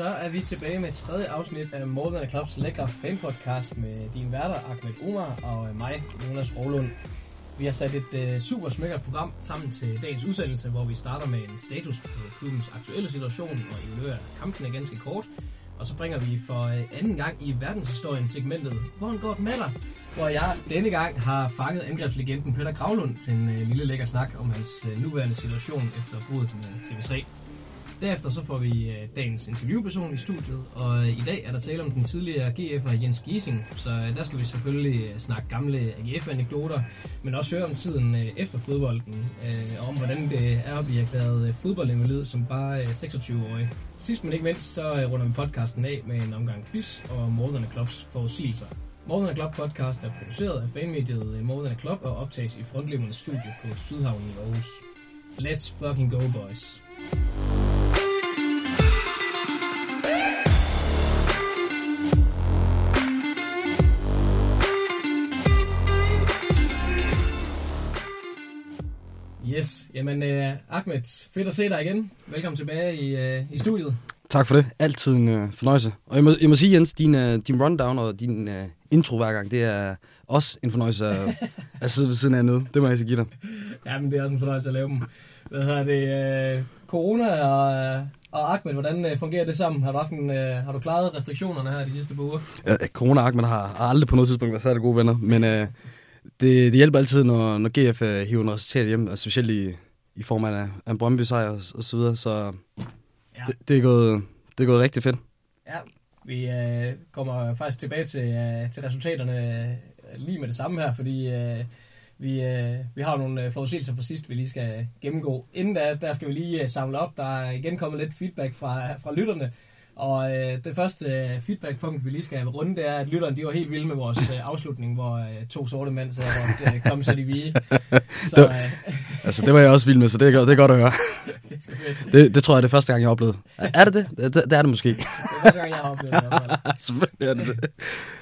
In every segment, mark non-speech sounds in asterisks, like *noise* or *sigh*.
Så er vi tilbage med tredje afsnit af Modern Clubs lækre fanpodcast med din værter Ahmed Omar og øh, mig, Jonas Rolund. Vi har sat et uh, super smækkert program sammen til dagens udsendelse, hvor vi starter med en status på klubbens aktuelle situation og evaluerer kampene ganske kort. Og så bringer vi for øh, anden gang i verdenshistorien segmentet Hvor går det med dig? Hvor jeg denne gang har fanget angrebslegenden Peter Gravlund til en uh, lille lækker snak om hans uh, nuværende situation efter bruddet med TV3. Derefter så får vi øh, dagens interviewperson i studiet, og øh, i dag er der tale om den tidligere GF'er Jens Giesing, så øh, der skal vi selvfølgelig øh, snakke gamle AGF-anekdoter, men også høre om tiden øh, efter fodbolden, øh, og om hvordan det er at blive erklæret øh, fodboldinvalid som bare øh, 26-årig. Sidst men ikke mindst, så øh, runder vi podcasten af med en omgang quiz og More Klops forudsigelser. More Klop podcast er produceret af fanmediet øh, Klop og optages i frontlevende studie på Sydhavnen i Aarhus. Let's fucking go, boys. Yes, jamen uh, Ahmed, fedt at se dig igen. Velkommen tilbage i, uh, i studiet. Tak for det. Altid en uh, fornøjelse. Og jeg må, jeg må sige, Jens, din, uh, din rundown og din uh, intro hver gang, det er også en fornøjelse at, *laughs* at sidde ved siden af noget. Det må jeg så give dig. Ja, men det er også en fornøjelse at lave dem. Hvad hedder det? Uh, corona og, og Ahmed, hvordan uh, fungerer det sammen? Har du, haft en, uh, har du klaret restriktionerne her de sidste par uger? Ja, corona og Ahmed har aldrig på noget tidspunkt været særlig gode venner, men... Uh, det, det hjælper altid, når, når GF uh, hiver en resultat hjem, og specielt i, i form af, af en Brøndby sejr og, og så videre, så ja. det, det, er gået, det er gået rigtig fedt. Ja, vi uh, kommer faktisk tilbage til, uh, til resultaterne uh, lige med det samme her, fordi uh, vi, uh, vi har nogle uh, forudsigelser for sidst, vi lige skal gennemgå. Inden da, der skal vi lige uh, samle op. Der er igen kommet lidt feedback fra, fra lytterne. Og øh, det første øh, feedbackpunkt, vi lige skal runde, det er, at lytterne de var helt vilde med vores øh, afslutning, hvor øh, to sorte mænd sagde, hvor øh, kom så de vige. *laughs* Så, det, øh, *laughs* altså, det var jeg også vild med, så det er, det er godt at høre. *laughs* det, det, tror jeg er det første gang, jeg har oplevet. Er det det? Det, det er det måske. det er første gang, jeg har oplevet det. Selvfølgelig er det det.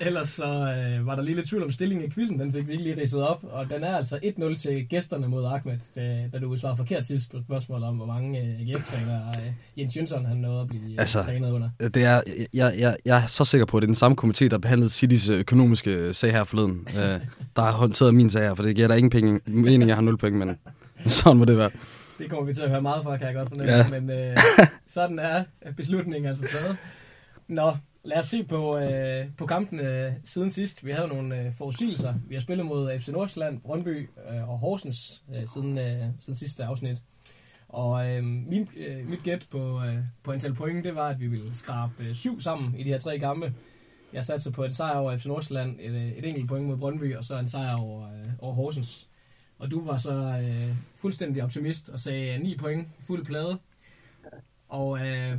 Ellers så øh, var der lige lidt tvivl om stillingen i quizzen, den fik vi ikke lige ridset op, og den er altså 1-0 til gæsterne mod Ahmed, øh, da du svarede forkert sidst på spørgsmål om, hvor mange øh, AGF-trænere øh, Jens Jønsson han nåede at blive altså, trænet under. Det er, jeg, jeg, jeg er så sikker på, at det er den samme komité, der behandlede Citys økonomiske sag her forleden, *laughs* øh, der har håndteret min sag her, for det giver der ingen penge, mening, jeg har 0 penge, men *laughs* sådan må det være. Det kommer vi til at høre meget fra, kan jeg godt fornemme, ja. men øh, *laughs* sådan er beslutningen altså taget. Nå, lad os se på, øh, på kampen øh, siden sidst. Vi havde nogle øh, forudsigelser. Vi har spillet mod FC Nordsjælland, Brøndby øh, og Horsens øh, siden, øh, siden sidste afsnit. Og øh, min, øh, mit gæt på, øh, på antal point, det var, at vi ville skrabe øh, syv sammen i de her tre kampe. Jeg satte på en sejr over FC Nordsjælland, et, øh, et enkelt point mod Brøndby, og så en sejr over, øh, over Horsens. Og du var så øh, fuldstændig optimist og sagde øh, 9 point, fuld plade. Og øh,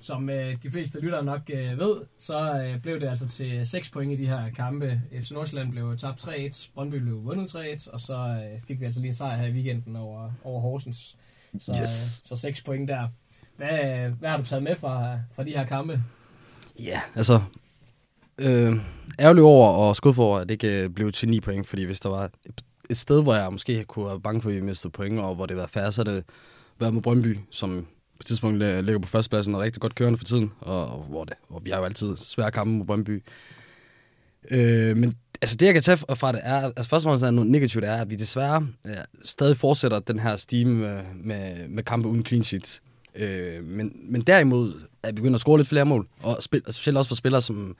som øh, de fleste lyttere nok øh, ved, så øh, blev det altså til 6 point i de her kampe. FC Nordsjælland blev tabt 3-1, Brøndby blev vundet 3-1, og så øh, fik vi altså lige en sejr her i weekenden over, over Horsens. Så, yes. øh, så 6 point der. Hvad, hvad har du taget med fra, fra de her kampe? Ja, yeah, altså... Øh, ærgerlig over og skudt for, at det ikke blev til 9 point, fordi hvis der var et, et sted, hvor jeg måske kunne være bange for, at vi mistede point, og hvor det var færre, så er det været med Brøndby, som på tidspunkt ligger på førstepladsen og er rigtig godt kørende for tiden, og, og hvor, det, hvor vi har jo altid svære kampe mod Brøndby. Øh, men altså det, jeg kan tage fra det, er, altså først og fremmest er noget negativt, er, at vi desværre ja, stadig fortsætter den her stime med, øh, med, med kampe uden clean sheets. Øh, men, men derimod er vi begyndt at score lidt flere mål, og spil, specielt også for spillere, som,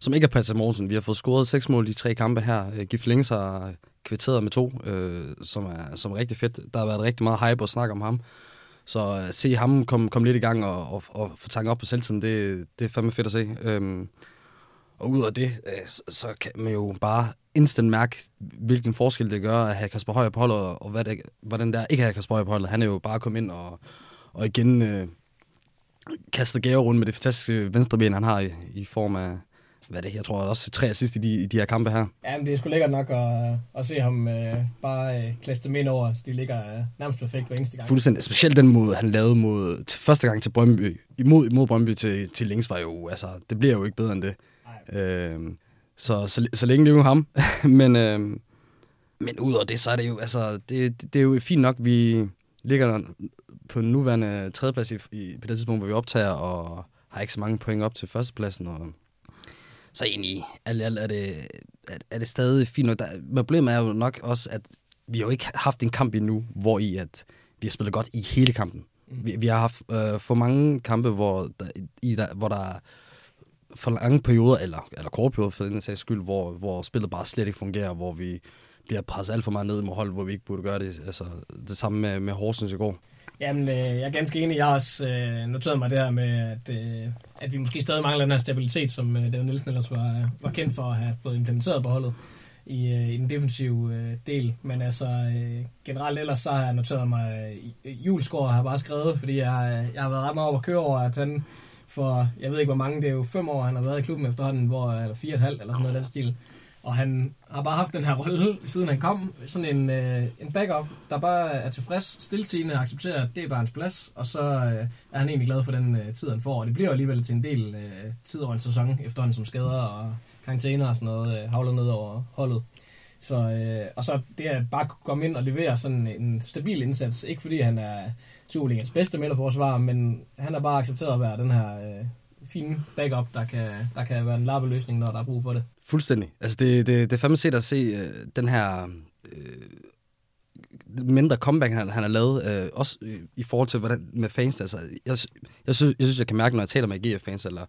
som ikke er Patrick Morsen. Vi har fået scoret seks mål i de tre kampe her. Øh, Gif har kvitteret med to, øh, som, er, som er rigtig fedt. Der har været rigtig meget hype og snak om ham. Så at se ham komme kom lidt i gang og, og, og få tanket op på selvtiden, det, det er fandme fedt at se. Øhm, og ud af det, øh, så kan man jo bare instant mærke, hvilken forskel det gør at have Kasper Højer på holdet, og hvad det, hvordan der ikke har Kasper Højer på holdet. Han er jo bare kommet ind og, og igen øh, kastet gave rundt med det fantastiske venstreben, han har i, i form af, hvad det, jeg tror også tre assist i de, i de her kampe her. Ja, men det er sgu lækkert nok at, at se ham øh, bare øh, klasse dem ind over, så de ligger øh, nærmest perfekt hver eneste gang. Fuldstændig. Specielt den måde, han lavede mod, til første gang til Brøndby, imod, imod Brøndby til, til Links, var jo, altså, det bliver jo ikke bedre end det. Øh, så, så, så længe det er jo ham. *laughs* men, øh, men udover det, så er det jo, altså, det, det er jo fint nok, vi ligger på en nuværende tredjeplads i, i, på det tidspunkt, hvor vi optager, og har ikke så mange point op til førstepladsen, og så egentlig alt, alt er, det, er, er det stadig fint nok. Der, problemet er jo nok også, at vi har jo ikke haft en kamp endnu, hvor i at vi har spillet godt i hele kampen. Mm. Vi, vi har haft øh, for mange kampe, hvor der, i der, hvor der er for lange perioder, eller, eller korte perioder for den sags skyld, hvor, hvor spillet bare slet ikke fungerer, hvor vi bliver presset alt for meget ned mod hold, hvor vi ikke burde gøre det. Altså, det samme med, med Horsens i går. Jamen, øh, jeg er ganske enig. Jeg har også øh, noteret mig det her med, at, øh, at vi måske stadig mangler den her stabilitet, som øh, David Nielsen ellers var, var kendt for at have fået implementeret på holdet i, øh, i den defensive øh, del. Men altså, øh, generelt ellers så har jeg noteret mig, øh, øh Julesgaard har bare skrevet, fordi jeg, øh, jeg har været ret meget over at køre over, at han for, jeg ved ikke hvor mange, det er jo fem år, han har været i klubben efterhånden, hvor, eller fire og et halvt, eller sådan noget den stil. Og han har bare haft den her rolle, siden han kom. Sådan en, øh, en backup, der bare er tilfreds, stiltigende accepterer, at det er bare hans plads. Og så øh, er han egentlig glad for den øh, tid, han får. Og det bliver alligevel til en del øh, tid over en sæson, efterhånden som skader og karantæner og sådan noget øh, havler ned over holdet. Så, øh, og så det at bare komme ind og levere sådan en stabil indsats, ikke fordi han er Superligans bedste midterforsvar, men han har bare accepteret at være den her øh, fine backup, der kan, der kan være en lappeløsning, når der er brug for det. Fuldstændig. Altså det, det, det er fandme set at se øh, den her øh, mindre comeback, han, han har lavet, øh, også i forhold til hvordan, med fans. Altså, jeg, jeg, synes, jeg synes, jeg kan mærke, når jeg taler med GF-fans, eller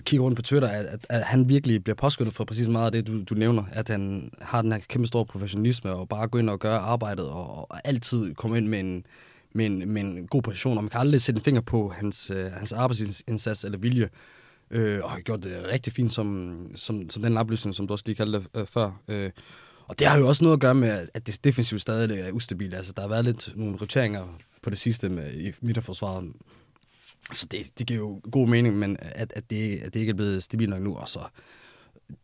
kigger rundt på Twitter, at, at, at han virkelig bliver påskyndet for præcis meget af det, du, du nævner. At han har den her kæmpe store professionalisme, og bare gå ind og gør arbejdet, og, og altid komme ind med en, en, med en god position, og man kan aldrig sætte en finger på hans, øh, hans arbejdsindsats eller vilje, øh, og har gjort det rigtig fint som, som, som den opløsning, som du også lige kaldte det øh, før. Øh, og det har jo også noget at gøre med, at det defensivt stadig er ustabilt. Altså, der har været lidt nogle roteringer på det sidste med, i midterforsvaret. Så det, det giver jo god mening, men at, at, det, at det ikke er blevet stabilt nok nu, og så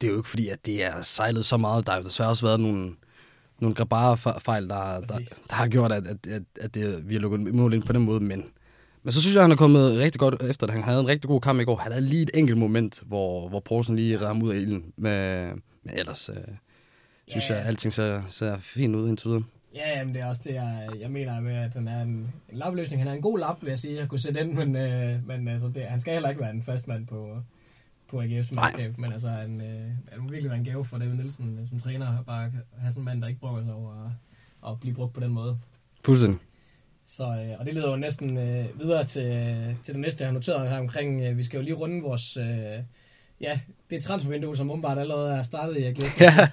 det er jo ikke fordi, at det er sejlet så meget. Der har jo desværre også været nogle, nogle grabare-fejl, der, der, der, har gjort, at, at, at, at det, vi har lukket mål ind på den måde, men, men så synes jeg, han er kommet rigtig godt efter. Han havde en rigtig god kamp i går. Han havde lige et enkelt moment, hvor, hvor Poulsen lige ramte ud af ilden, med, men ellers øh, synes ja, ja. jeg, at alting ser, ser fint ud indtil videre. Ja, jamen det er også det, jeg, jeg mener med, at han er en, en lapløsning. Han er en god lap, vil jeg sige. Jeg kunne sætte den, men, øh, men altså, det, han skal heller ikke være en fast mand på, på AGF's mandskab, men altså, han, øh, han må virkelig være en gave for David Nielsen øh, som træner, at bare have sådan en mand, der ikke bruger sig over at, at blive brugt på den måde. Fuldstændig. Så, øh, og det leder jo næsten øh, videre til, til det næste, jeg har noteret her omkring, øh, vi skal jo lige runde vores, øh, ja, det er transfervindue, som umiddelbart allerede er startet i AGF. Ja.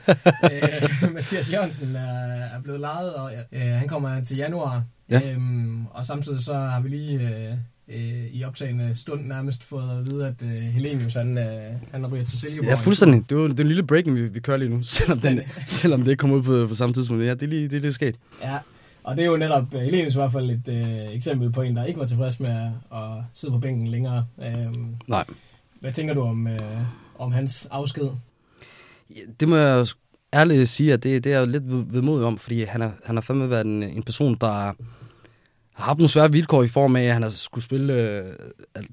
øh, *laughs* Mathias Jørgensen er, er blevet lejet, og øh, han kommer til januar. Ja. Øhm, og samtidig så har vi lige øh, øh, i optagende stund nærmest fået at vide, at øh, Helenius han, øh, han ryger til Silkeborg. Ja, fuldstændig. Det er jo den lille breaking, vi, vi kører lige nu, *laughs* selvom, den, selvom det ikke kommer ud på, på samme tidspunkt. Ja, det er lige det, er det sket. Ja, og det er jo netop uh, Helenius i hvert fald et øh, eksempel på en, der ikke var tilfreds med at, at sidde på bænken længere. Øhm, Nej. Hvad tænker du om, øh, om hans afsked? Ja, det må jeg ærligt sige, at det, det er jeg lidt vedmodig om, fordi han har, han har fandme været en, en person, der har haft nogle svære vilkår i form af, at han har skulle spille øh,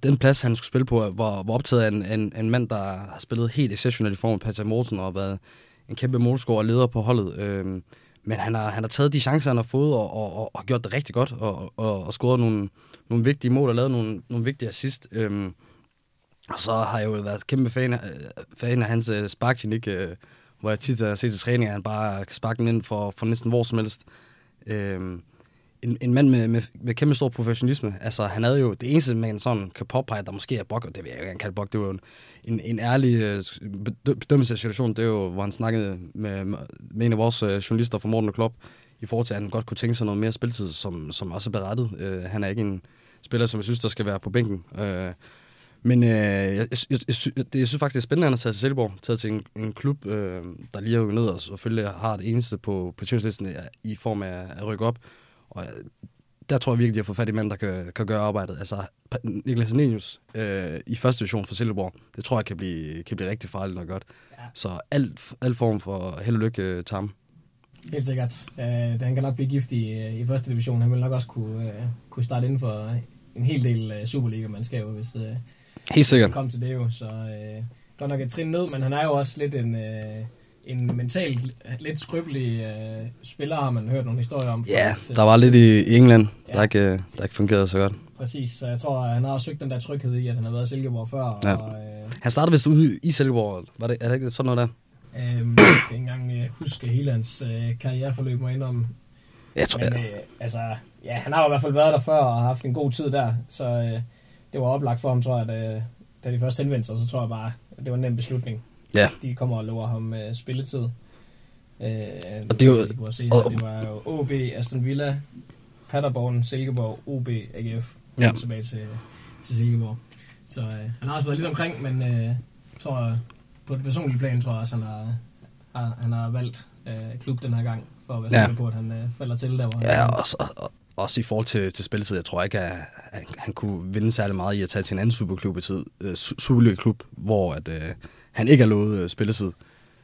den plads, han skulle spille på, hvor, hvor optaget af en, en, en mand, der har spillet helt exceptionelt i form af Patrick Morten og været en kæmpe målscorer og leder på holdet. Øh, men han har, han har taget de chancer, han har fået, og, og, og, og gjort det rigtig godt, og, og, og scoret nogle, nogle vigtige mål, og lavet nogle, nogle vigtige assist. Øh, og så har jeg jo været kæmpe fan af, fan af hans øh, sparkteknik, øh, hvor jeg tit øh, har set til træning, at han bare kan sparke den ind for, for næsten hvor som helst. Øh, en, en mand med, med, med kæmpe stor professionalisme. Altså, han havde jo det eneste, man sådan kan påpege, der måske er bok, og det vil jeg ikke kalde bok, det var jo en, en, en ærlig øh, bedømmelse af situationen. Det er jo, hvor han snakkede med, med en af vores øh, journalister fra Morten og Klopp, i forhold til, at han godt kunne tænke sig noget mere spilletid, som, som også er berettet. Uh, han er ikke en spiller, som jeg synes, der skal være på bænken. Uh, men uh, jeg, jeg, jeg, jeg, synes, det, jeg synes faktisk, det er spændende, at han har taget til Silkeborg, taget til en, en klub, uh, der lige har jo ned og selvfølgelig har det eneste på, på i form af at rykke op. Og der tror jeg virkelig, at har fået fat i mænd, der kan, kan gøre arbejdet. Altså, Niklas Nenius øh, i første division for Silkeborg, det tror jeg kan blive, kan blive rigtig farligt og godt. Ja. Så alt, alt form for held og lykke øh, til ham. Helt sikkert. Uh, han kan nok blive giftig i, i første division. Han vil nok også kunne, uh, kunne starte inden for en hel del uh, Superliga-mandskaber, hvis uh, Helt sikkert. kom til det jo. Så uh, godt nok et trin ned, men han er jo også lidt en... Uh, en mentalt lidt skrøbelig øh, spiller, har man hørt nogle historier om. Ja, faktisk, øh, der var lidt i i England, Ja. der ikke, øh, der ikke fungerede så godt. Præcis, så jeg tror, at han har søgt den der tryghed i, at han har været i Silkeborg før. Ja. Og, øh, Han startede vist ude i Silkeborg. Var det, er det ikke sådan noget der? Øhm, jeg kan ikke engang øh, huske hele hans øh, karriereforløb mig om. Jeg tror, Men øh, altså, ja, han har jo i hvert fald været der før og haft en god tid der, så øh, det var oplagt for ham, tror jeg, da, da de først henvendte sig, så tror jeg bare, at det var en nem beslutning. Ja. De kommer og lover ham øh, spilletid. Øh, Og det jo- kunne se, og- det var jo OB, Aston Villa, Paderborn, Silkeborg, OB, AGF, Ja. tilbage til, til Silkeborg. Så øh, han har også været lidt omkring, men øh, jeg tror, på det personlige plan, tror jeg også, han har, har, han har valgt øh, klub den her gang, for at være Ja. sikker på, at han øh, falder til der, hvor Ja, han også, og, og, også i forhold til, til spilletid. Jeg tror ikke, at han, han kunne vinde særlig meget i at tage til en anden superklub i tid. Øh, su- Superliga-klub, hvor at, øh, han ikke har lovet øh, spilletid.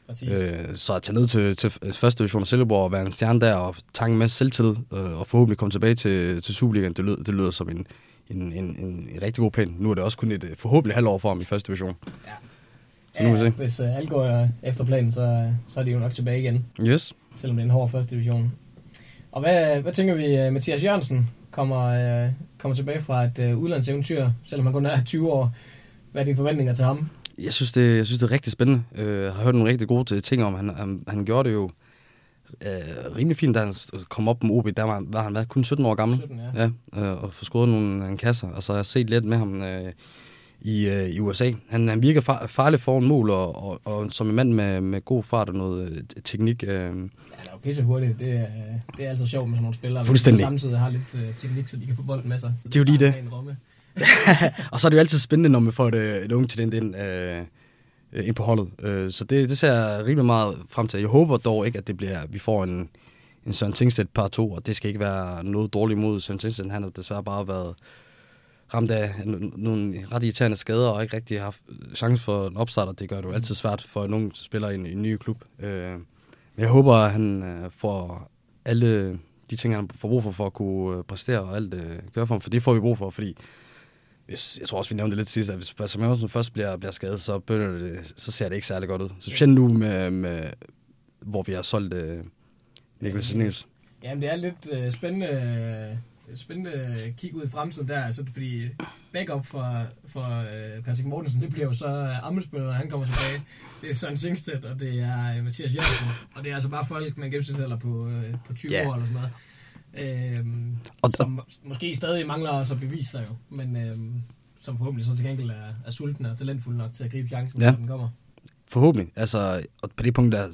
Præcis. Øh, så at tage ned til, til første division af Silkeborg og være en stjerne der og tanke en masse selvtillid øh, og forhåbentlig komme tilbage til, til Superligaen, det lyder, det lyder som en, en, en, en, en rigtig god plan. Nu er det også kun et øh, forhåbentlig halvår for ham i første division. så nu må vi se. Hvis øh, alt går efter planen, så, så er de jo nok tilbage igen, Yes. selvom det er en hård første division. Og hvad, hvad tænker vi, Mathias Jørgensen kommer, øh, kommer tilbage fra et øh, udlandseventyr, selvom han kun er 20 år. Hvad er dine forventninger til ham? Jeg synes, det, jeg synes, det er rigtig spændende. Øh, Jeg har hørt nogle rigtig gode ting om. Han, han, han gjorde det jo øh, rimelig fint, da han kom op med OB. Der var, var han været kun 17 år gammel. 17, ja. Ja, øh, og få scoret nogle, nogle kasser. Og så har jeg set lidt med ham øh, i, øh, i USA. Han, han virker far, farlig foran mål, og, og, og som en mand med, med god fart og noget øh, teknik. Øh, Ja, han er jo pisse hurtigt. Det, er, det er altid sjovt med sådan nogle spillere, Fuldstændig. der samtidig har lidt øh, teknik, så de kan få bolden med sig. Så Det er jo lige det. *laughs* og så er det jo altid spændende, når man får et, øh, et unge talent ind, øh, øh, ind på holdet. Øh, så det, det ser jeg rimelig meget frem til. Jeg håber dog ikke, at det bliver, vi får en, en Søren Tingstedt par to, og det skal ikke være noget dårligt mod Søren Tingstedt. Han har desværre bare været ramt af nogle ret irriterende skader, og ikke rigtig haft chance for en opstart, og det gør det jo altid svært for en ung spiller i en, en ny klub. Øh, men jeg håber, at han øh, får alle de ting, han får brug for, for at kunne øh, præstere og alt øh, gøre for ham, for det får vi brug for, fordi hvis, jeg tror også, vi nævnte det lidt sidst, at hvis Mørensen først bliver, bliver skadet, så, det, så ser det ikke særlig godt ud. Så specielt nu, med, med, hvor vi har solgt øh, Niklas Niels. Jamen, det er lidt øh, spændende, øh, spændende kig ud i fremtiden der, altså, fordi backup for, for øh, Patrick Mortensen, det bliver jo så øh, Amelsbøl, når han kommer tilbage. Det er Søren Singstedt, og det er øh, Mathias Jørgensen, og det er altså bare folk, man gennemsnitsalder på, øh, på 20 Ja. år eller sådan noget. Øhm, Og- som måske stadig mangler også at bevise sig jo, men øhm, som forhåbentlig så til gengæld er, er sultne og talentfulde nok til at gribe chancen, Ja. når den kommer. Forhåbentlig. Altså, og på det punkt, der,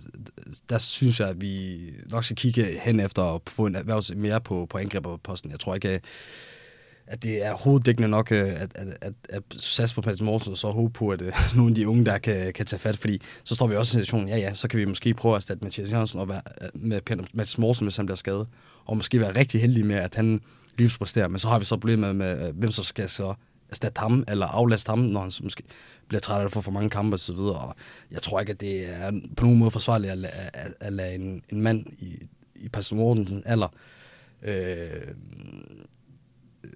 der synes jeg, at vi nok skal kigge hen efter at få en erhvervs mere på, på angriberposten. Jeg tror ikke, at at det er hoveddækkende nok øh, at, at, at, at satse på Patrick Morsen og så håbe på, at øh, at *laughs* nogle af de unge der kan, kan tage fat, fordi så står vi også i situationen, situation, ja ja, så kan vi måske prøve at erstatte Mathias Jørgensen og være, øh, med Patrick Morsen, hvis han bliver skadet, og måske være rigtig heldig med, at han livspræsterer, men så har vi så problemet med, med hvem så skal så erstatte ham, eller aflaste ham, når han så måske bliver træt af at få for mange kampe osv. Og jeg tror ikke, at det er på nogen måde forsvarligt at, lade, at, at lade en, en mand i, i Patrick Mortensens alder øh,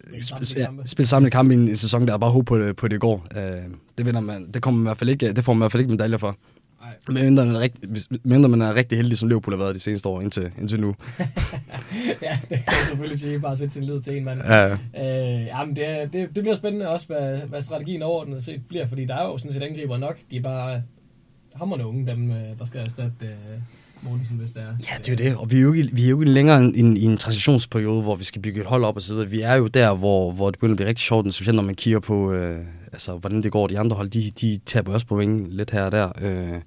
Spille samtlige ja, kampe. spille sammen kamp i en, sæson, der er bare håb på det, på det går. Øh, det, vinder man, det, kommer man i hvert fald ikke, det får man i hvert fald ikke medaljer for. Mindre man, er rigtig, mindre man er rigtig heldig, som Liverpool har været de seneste år indtil, indtil nu. *laughs* ja, det kan jeg selvfølgelig sige. Bare sætte sin lid til en mand. Ja, Øh, jamen det, det, det bliver spændende også, hvad, hvad strategien overordnet set bliver, fordi der er jo sådan set angriber nok. De er bare hammerne unge, dem øh, der skal erstatte øh, Mortensen, hvis det er. Ja, det er jo det, og vi er jo ikke, vi er jo ikke længere i en, i en transitionsperiode, hvor vi skal bygge et hold op og så videre. Vi er jo der, hvor, hvor det begynder at blive rigtig sjovt, specielt når man kigger på, øh, altså, hvordan det går. De andre hold, de, de taber også på vingen lidt her og der. Øh,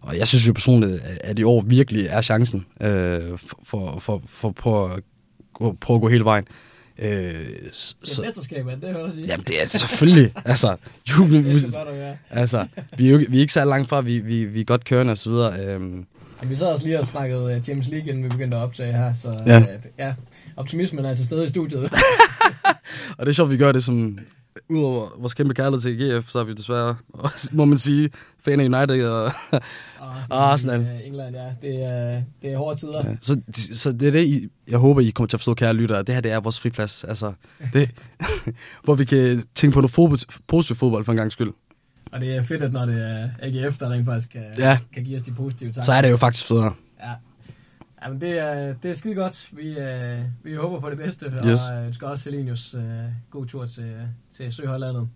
og jeg synes jo personligt, at, i år virkelig er chancen øh, for, for, for, for at gå, prøve at gå hele vejen. Øh, er så, et mesterskab, er det, hører jeg sige. jamen, det er selvfølgelig, altså, jubel, *laughs* altså, vi er jo ikke- vi er ikke så langt fra, vi, vi, vi er godt kørende og så videre. Øh, Og vi sad også lige og snakkede øh, Champions League, inden vi begyndte at optage her, så Ja. øh, ja, optimismen er altså stadig i studiet. *laughs* Og det er sjovt, vi gør det som... Udover vores kæmpe kærlighed til GF, så er vi desværre, må man sige, fan af United. *laughs* Og, Arsenal. øh, England, ja. Det er, det er hårde tider. ja. så, så det er det, I, jeg håber, I kommer til at forstå, kære lyttere. Det her, det er vores friplads. Altså, det, *laughs* hvor vi kan tænke på noget fodbold, positiv fodbold for en gang skyld. Og det er fedt, at når det er AGF, der rent faktisk kan, Ja. kan give os de positive tanker. Så er det jo faktisk federe. Ja. Jamen, det er, det er skide godt. Vi, øh, vi håber på det bedste, Yes. og øh, ønsker også Selenius øh, god tur til, til Søhollandet.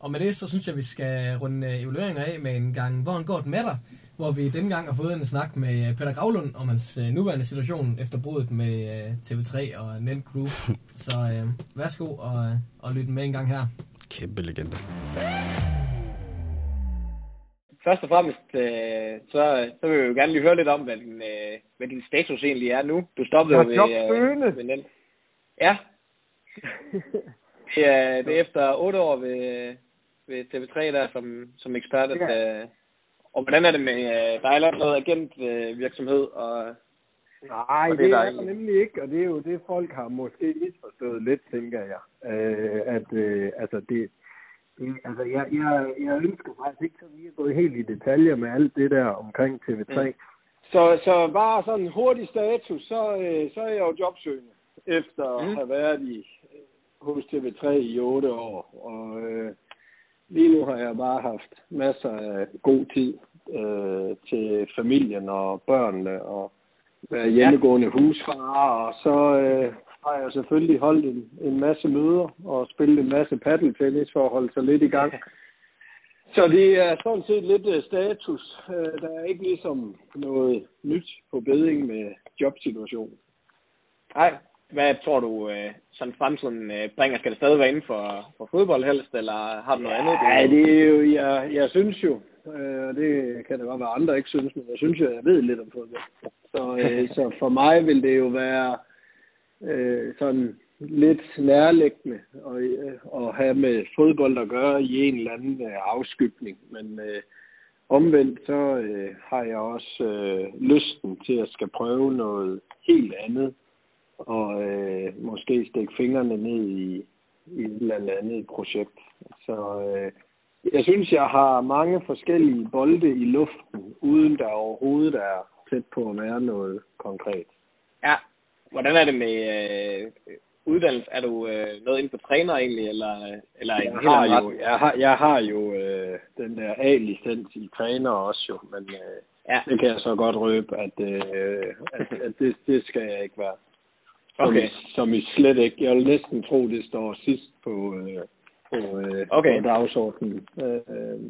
Og med det, så synes jeg, vi skal runde øh, evalueringer af med en gang, hvor går det med dig? Hvor vi denne gang har fået en snak med øh, Peter Gravlund om hans øh, nuværende situation efter bruddet med øh, TV3 og Nent Group. *laughs* Så øh, værsgo og, øh, og lyt med en gang her. Kæmpe legende. Først og fremmest, øh, så, så vil jeg jo gerne lige høre lidt om, hvad din, øh, hvad din status egentlig er nu. Du stoppede jo ved, øh, ved Nent. Ja. det, er, *laughs* det er efter otte år ved, ved TV3 der som, som ekspert. At, øh, og hvordan er det med, øh, der er lavet noget agentvirksomhed, øh, virksomhed, og Nej, Og det, det er er der nemlig ikke, og det er jo det, folk har måske misforstået lidt, tænker jeg. Øh, at, øh, altså, det, det, altså, jeg, jeg, jeg ønsker faktisk ikke, så vi er gået helt i detaljer med alt det der omkring TV3. Mm. Så, så bare sådan en hurtig status, så, øh, så er jeg jo jobsøgende, efter Mm. at have været i, hos TV3 i otte år. Og øh, lige nu har jeg bare haft masser af god tid øh, til familien og børnene og være hjemmegående husfar, og så øh, har jeg selvfølgelig holdt en, en masse møder og spillet en masse paddeltennis for at holde sig lidt i gang. *laughs* Så det er sådan set lidt øh, status. Øh, Der er ikke ligesom noget nyt på beding med jobsituationen. nej, hvad tror du, øh, sådan fremtiden bringer? Skal det stadig være inden for, for fodbold helst, eller har du noget andet? du- Nej, det er jo, jeg, jeg synes jo, og det kan det godt være andre ikke synes, men jeg synes jo, jeg ved lidt om fodbold. Så, *laughs* så for mig vil det jo være øh, sådan lidt nærliggende at, øh, at have med fodbold at gøre i en eller anden øh, afskygning. Men øh, omvendt så øh, har jeg også øh, lysten til at skal prøve noget helt andet og øh, måske stikke fingrene ned i, i et eller andet projekt. Så øh, jeg synes, jeg har mange forskellige bolde i luften, uden der overhovedet er tæt på at være noget konkret. Ja. Hvordan er det med øh, uddannelse? Er du øh, noget inden for træner egentlig, eller, eller Jeg har jo, retning? jeg har, jeg har jo øh, den der A-licens i træner også jo, men øh, Ja, det kan jeg så godt røbe, at, øh, at, at det, det skal jeg ikke være. Som, Okay. Som I slet ikke. Jeg vil næsten tro, det står sidst på, øh, på, øh, Okay. på dagsordenen. Øh, øh,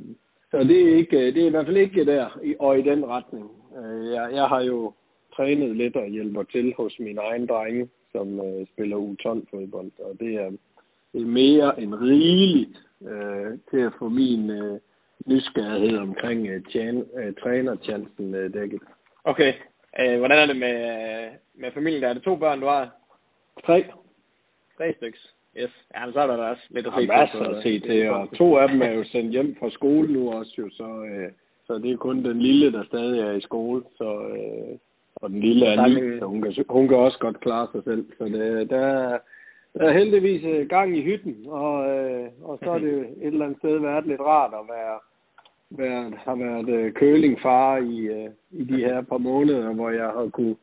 så det er, ikke, det er i hvert fald ikke der, i- og i den retning. Øh, jeg, jeg har jo trænet lidt og hjælper til hos min egen drenge, som øh, spiller U12-fodbold, og det er, det er mere end rigeligt øh, til at få min øh, nysgerrighed omkring øh, tjan, øh, trænerchancen øh, dækket. okay. Øh, hvordan er det med, med familien? Der er det to børn, du har? Tre. Tre styks. Yes. Ja, så er der da også lidt at se er masser på. at se til, og to af dem er jo sendt hjem fra skole nu også jo, så, øh, så det er kun den lille, der stadig er i skole, så, øh, og den lille er ny, så hun kan, hun kan også godt klare sig selv. Så det, der, er- der er heldigvis øh, gang i hytten, og, øh, og så er det et eller andet sted været lidt rart at være, være har været øh, kølingfar i, øh, i de her par måneder, hvor jeg har kunne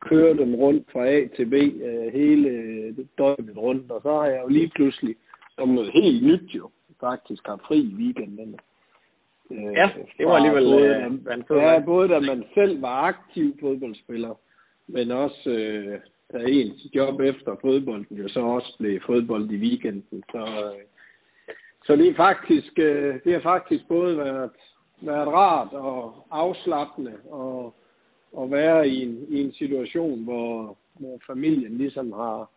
køre dem rundt fra A til B øh, hele øh, døgnet rundt, og så har jeg jo lige pludselig som noget helt nyt jo faktisk har fri i weekenderne. Øh, Ja, det var alligevel, både, øh, Ja, både da man selv var aktiv fodboldspiller, men også øh, da ens job efter fodbolden jo så også blev fodbold i weekenden. Så, øh, så det er faktisk, øh, det har faktisk både været, været rart og afslappende og, og være i en, i en situation, hvor, hvor familien ligesom har,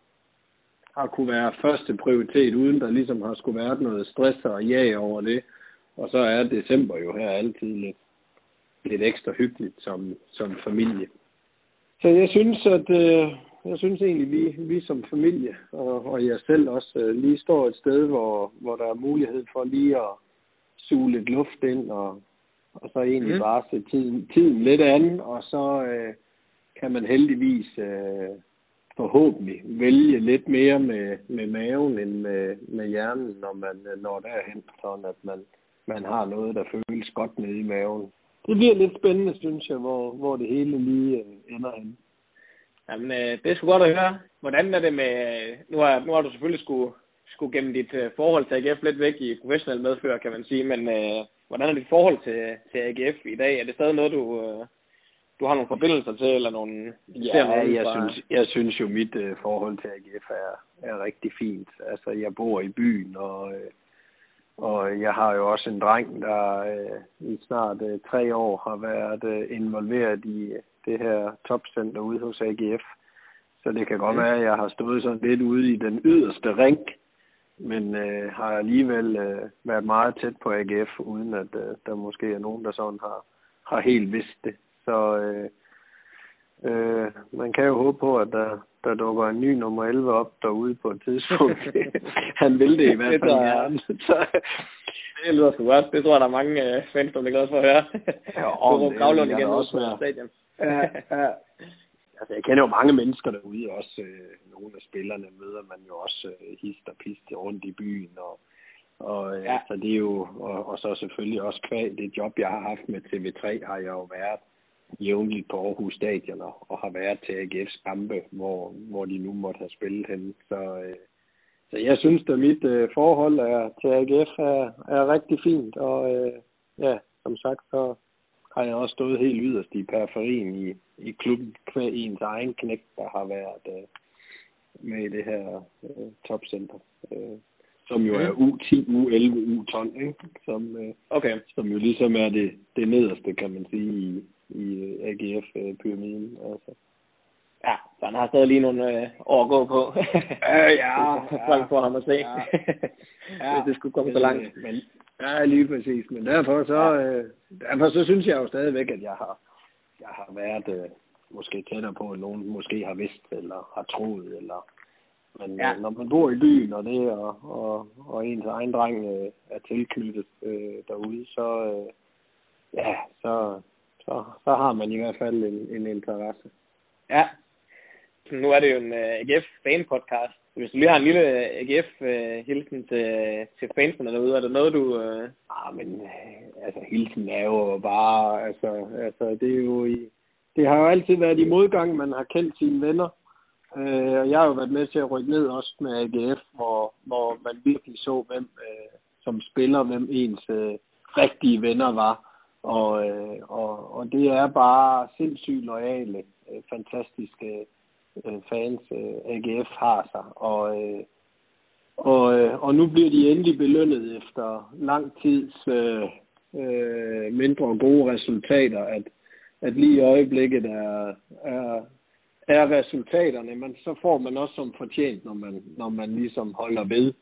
har kunne være første prioritet, uden der ligesom har skulle være noget stress og ja over det. Og så er december jo her altid lidt, lidt ekstra hyggeligt som, som familie. Så jeg synes, at øh, jeg synes egentlig, vi, vi som familie og, og jeg selv også øh, lige står et sted, hvor, hvor der er mulighed for lige at suge lidt luft ind og, og så egentlig Mm. bare se tiden, tiden lidt an, og så øh, kan man heldigvis øh, forhåbentlig vælge lidt mere med, med maven end med, med hjernen, når man øh, når derhen, sådan at man, man har noget, der føles godt nede i maven. Det bliver lidt spændende, synes jeg, hvor, hvor det hele lige øh, ender hen. Jamen, øh, det er sgu godt at høre. Hvordan er det med... Nu har, nu har du selvfølgelig skulle, skulle gemme dit uh, forhold til AGF lidt væk i professionel medfører, kan man sige. Men uh, hvordan er dit forhold til, til AGF i dag? Er det stadig noget, du, uh, du har nogle forbindelser til, eller nogle... Ja, jeg synes, jeg synes jo, mit uh, forhold til AGF er, er rigtig fint. Altså, jeg bor i byen, og, uh, og jeg har jo også en dreng, der uh, i snart uh, tre år har været uh, involveret i det her topcenter ude hos AGF. Så det kan godt være, at jeg har stået sådan lidt ude i den yderste ring, men øh, har alligevel øh, været meget tæt på AGF, uden at øh, der måske er nogen, der sådan har, har helt vidst det. Så øh, øh, man kan jo håbe på, at der, der dukker en ny nummer 11 op derude på et tidspunkt. *laughs* Han vil det i hvert fald gerne. *laughs* Så, det lyder sgu godt. Det tror jeg, der er mange øh, fans, der bliver glade for at høre. Ja, *laughs* om det, Gravlund igen også på stadion. ja, ja. Altså, jeg kender jo mange mennesker derude også. Øh, nogle af spillerne møder man jo også øh, hist og pist rundt i byen. Og, og øh, Ja. så det er jo, og, og så selvfølgelig også kvad det job, jeg har haft med TV3, har jeg jo været jævnligt på Aarhus Stadion og, har været til AGF's kampe, hvor, hvor de nu måtte have spillet henne. Så, øh, så jeg synes, at mit øh, forhold er, til AGF er, er rigtig fint, og øh, ja, som sagt, så har jeg også stået helt yderst i periferien i, i klubben, hver ens egen knægt, der har været øh, med i det her øh, topcenter. Øh, som jo er U10, U11, U12, ikke? Som, øh, Okay. som jo ligesom er det, det nederste, kan man sige, i, i AGF-pyramiden. Altså. Ja, så han har stadig lige nogle øh, år at gå på. Ja, *laughs* ja, ja. får ham at se. Ja. Ja, *laughs* Hvis det skulle komme så langt. øh, Men, ja, lige præcis. Men derfor så, øh, derfor så synes jeg jo stadigvæk, at jeg har, jeg har været øh, måske tættere på, end nogen måske har vidst, eller har troet, eller men Ja. ja. øh, når man bor i byen, og det, og, og, og ens egen dreng øh, er tilknyttet øh, derude, så, øh, ja, så, så, så har man i hvert fald en, en interesse. Ja. Nu er det jo en uh, AGF-fan-podcast. Hvis du lige har en lille AGF-hilsen til, til fansene derude, er der noget, du... Uh... Ah, men øh, altså, hilsen er jo bare, altså, altså det er jo i, det har jo altid været i modgang, man har kendt sine venner. Øh, og jeg har jo været med til at rykke ned også med AGF, hvor, hvor man virkelig så, hvem øh, som spiller, hvem ens øh, rigtige venner var. Og, øh, og, og det er bare sindssygt lojale, øh, fantastiske øh, fans, øh, AGF har sig. Og, øh, og, øh, og nu bliver de endelig belønnet efter lang tids øh, øh, mindre gode resultater, at, at lige i øjeblikket er, er, er resultaterne, men så får man også som fortjent, når man, når man ligesom holder ved.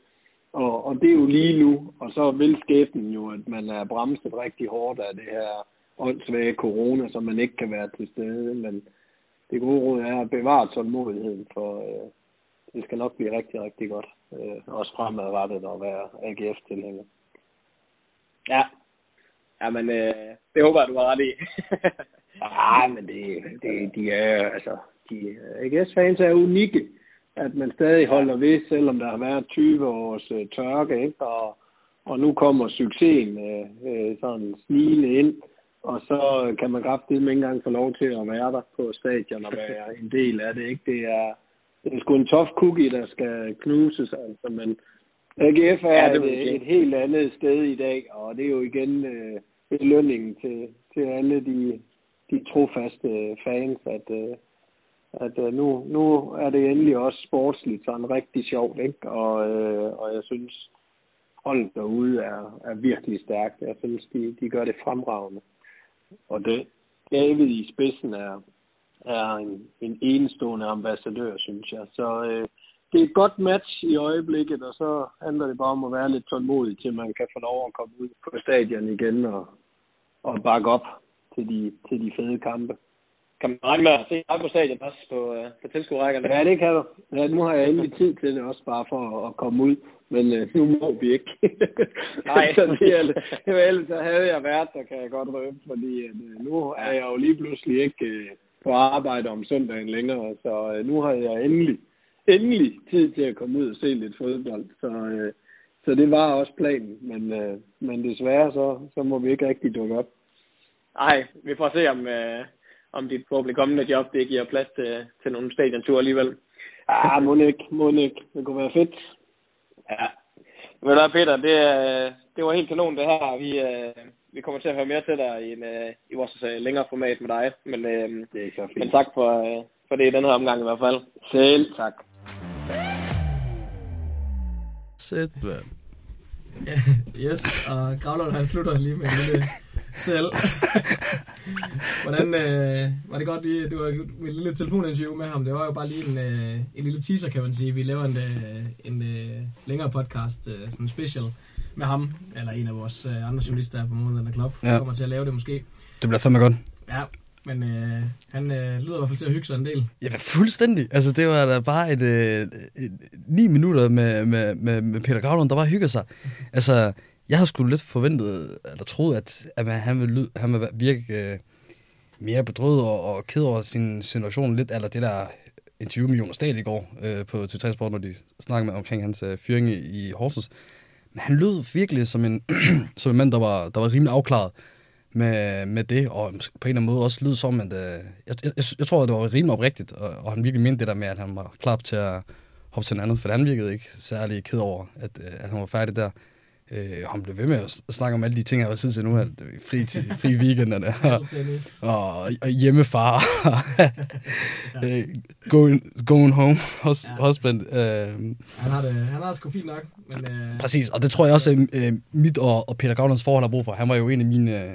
Og, og det er jo lige nu, og så vil skæbnen jo, at man er bremset rigtig hårdt af det her åndssvage corona, så man ikke kan være til stede. Men det gode råd er at bevare tålmodigheden, for øh, det skal nok blive rigtig, rigtig godt. Øh, også fremadrettet at være AGF-tilhænger. Ja. Ja, men øh, det håber jeg, du har ret i. *laughs* Nej, men det, det, de er, altså, de AGS-fans er unikke, at man stadig holder ved, selvom der har været 20 års øh, tørke, ikke? Og, og nu kommer succesen øh, øh, sådan snigende ind, og så kan man kraftedeme ikke engang få lov til at være der på stadion og være en del af det, ikke? Det er, det er sgu en tough cookie, der skal knuses, altså, men AGF er Ja, det et, sige. et helt andet sted i dag, og det er jo igen øh, belønningen til, til alle de, de trofaste fans, at, øh, at øh, nu, nu er det endelig også sportsligt sådan rigtig sjovt, ikke? Og, øh, og jeg synes, holdet derude er, er virkelig stærkt. Jeg synes, de, de gør det fremragende. Og det, David i spidsen er, er en, en enestående ambassadør, synes jeg. Så øh, det er et godt match i øjeblikket, og så handler det bare om at være lidt tålmodig, til man kan få lov at komme ud på stadion igen og, og bakke op til de, til de fede kampe kan man regne med at se dig på stadion også på, øh, på tilskuerrækkerne? Ja, det kan du. Ja, nu har jeg endelig tid til det også, bare for at, at komme ud. Men øh, nu må vi ikke. *laughs* Nej. *laughs* så det, er, ellers, så havde jeg været der, kan jeg godt røbe, fordi at, øh, nu er jeg jo lige pludselig ikke øh, på arbejde om søndagen længere, så øh, nu har jeg endelig, endelig tid til at komme ud og se lidt fodbold. Så, øh, så det var også planen, men, øh, men desværre så, så må vi ikke rigtig dukke op. Nej, vi får se, om, øh, om dit forhåbentlig kommende job det giver plads til, til nogle stadionture alligevel. Ah, må ikke, må ikke. Det kunne være fedt. Ja. Men der, Peter, det, øh, det var helt kanon det her. Vi, øh, vi kommer til at høre mere til dig i, en, øh, i vores længere format med dig. Men, Det er så fint. men tak for, for det i den her omgang i hvert fald. Selv tak. Sæt, *laughs* yes, og Gravlund han slutter lige med en lille selv. *laughs* Hvordan, øh, var det godt lige, det var et lille telefoninterview med ham, det var jo bare lige en, øh, en lille teaser, kan man sige. Vi laver en, øh, en øh, længere podcast, øh, sådan en special med ham, eller en af vores øh, andre journalister på Måneden Club, Ja. ja. kommer til at lave det måske. Det bliver fandme godt. Ja, men øh, han øh, lyder i hvert fald til at hygge sig en del. Ja, fuldstændig. Altså, det var da bare et, øh, et, ni minutter med, med, med, med Peter Gravlund, der bare hygger sig. Altså, jeg havde sgu lidt forventet, eller troet, at, at man- han ville, han ville virke øh, mere bedrøvet og, og ked over sin situation lidt, eller det der interview med Jonas Dahl i går øh, på TV3 Sport, når de snakkede med omkring hans øh, fyring i, i Horsens. Men han lød virkelig som en, *clears throat* som en mand, der var, der var rimelig afklaret med, med det, og på en eller anden måde også lød som, at øh, jeg, jeg, jeg, tror, at det var rimelig oprigtigt, og, og han virkelig mente det der med, at han var klar til at hoppe til en anden, for han virkede ikke særlig ked over, at, øh, at han var færdig der. Øh, han blev ved med at snakke om alle de ting, jeg var tid til nu, at fri, til, fri weekenderne, og, og, og hjemmefar, *laughs* øh, going, going home, hos, Ja. husband. Øh, Han har det, han har det sgu fint nok, men øh, Præcis, og det tror jeg også, at øh, mit og, og Peter Gavlands forhold har brug for. Han var jo en af mine, øh,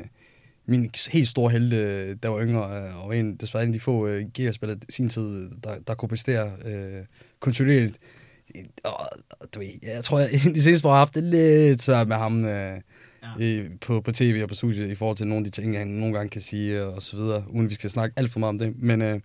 mine helt store helte, øh, der var yngre, øh, og en, desværre en af de få øh, GR-spillere i sin tid, der, der kunne præstere øh, kontinuerligt. Du ved, jeg tror, jeg *laughs* de seneste år har haft det lidt svært med ham øh, Ja. i, på, på tv og på studiet i forhold til nogle af de ting, han nogle gange kan sige og så videre, uden vi skal snakke alt for meget om det. Men øh,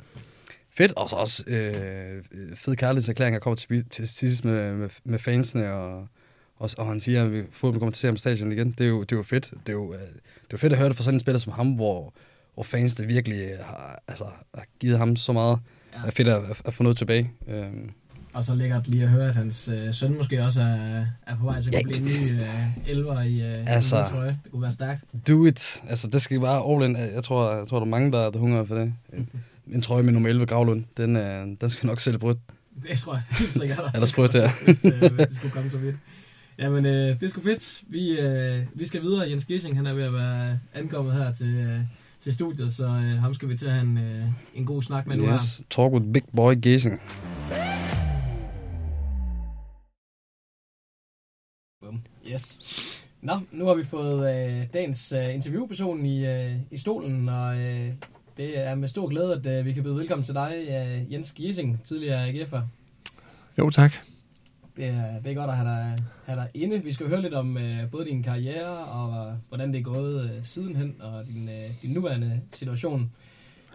fedt, og så også øh, fed kærlighedserklæring, der kommer til, til, sidst med, med, med fansene, og, og, og han siger, at vi fodbold kommer til at se ham stadion igen. Det er jo, det er jo fedt. Det er jo, øh, det er jo fedt at høre det fra sådan en spiller som ham, hvor, hvor fansene virkelig har, altså, har givet ham så meget. Ja. Ja. Er fedt at, at, at få noget tilbage. Øhm, Og så lækkert lige at høre, at hans øh, søn måske også er, er på vej til at Ja, blive en ny øh, elver i øh, Altså. altså, trøje. Det kunne være stærkt. do it. Altså, det skal bare all in. Jeg tror, jeg tror der er mange, der, der hungrer for det. En, *laughs* en trøje med nummer 11 Gravlund, den, øh, den skal nok sælge brudt. Det tror jeg helt sikkert *laughs* også. Er der sprødt der? Hvis, øh, hvis det skulle komme så vidt. Jamen, øh, det er sgu fedt. Vi, øh, vi skal videre. Jens Gissing, han er ved at være ankommet her til, øh, til studiet, så øh, ham skal vi til at have en, øh, en god snak med nu her. Yes, talk with big boy Gazing. Yes. Nå, nu har vi fået øh, dagens øh, interviewperson i, øh, i stolen, og øh, det er med stor glæde, at øh, vi kan byde velkommen til dig, øh, Jens Giesing, tidligere AGF'er. Jo, tak. Det er, det er godt at have dig, have dig inde. Vi skal høre lidt om øh, både din karriere og øh, hvordan det er gået øh, sidenhen, og din, øh, din nuværende situation.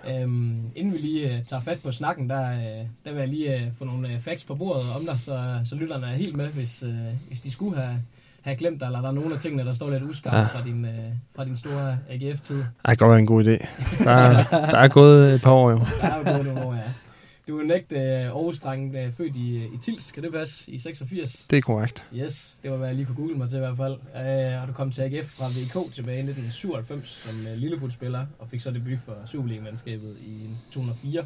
Øhm, inden vi lige øh, tager fat på snakken, der, øh, der vil jeg lige øh, få nogle øh, facts på bordet om dig, så, så lytterne er helt med, hvis, øh, hvis de skulle have, have glemt dig, eller der er nogle af tingene, der står lidt uskarpt Ja. fra, din, øh, fra din store AGF-tid. Det kan godt være en god idé. Der er, der er gået et par år jo. Der er gået nogle år, ja. Du er en ægte øh, Aarhus-dreng, øh, født i, i Tils, kan det passe? I 86? Det er korrekt. Yes, det var hvad jeg lige kunne google mig til i hvert fald. Uh, og du kom til AGF fra VK tilbage i 1997 som uh, Lillebut-spiller, og fik så debut for Superliga-mandskabet i 2004.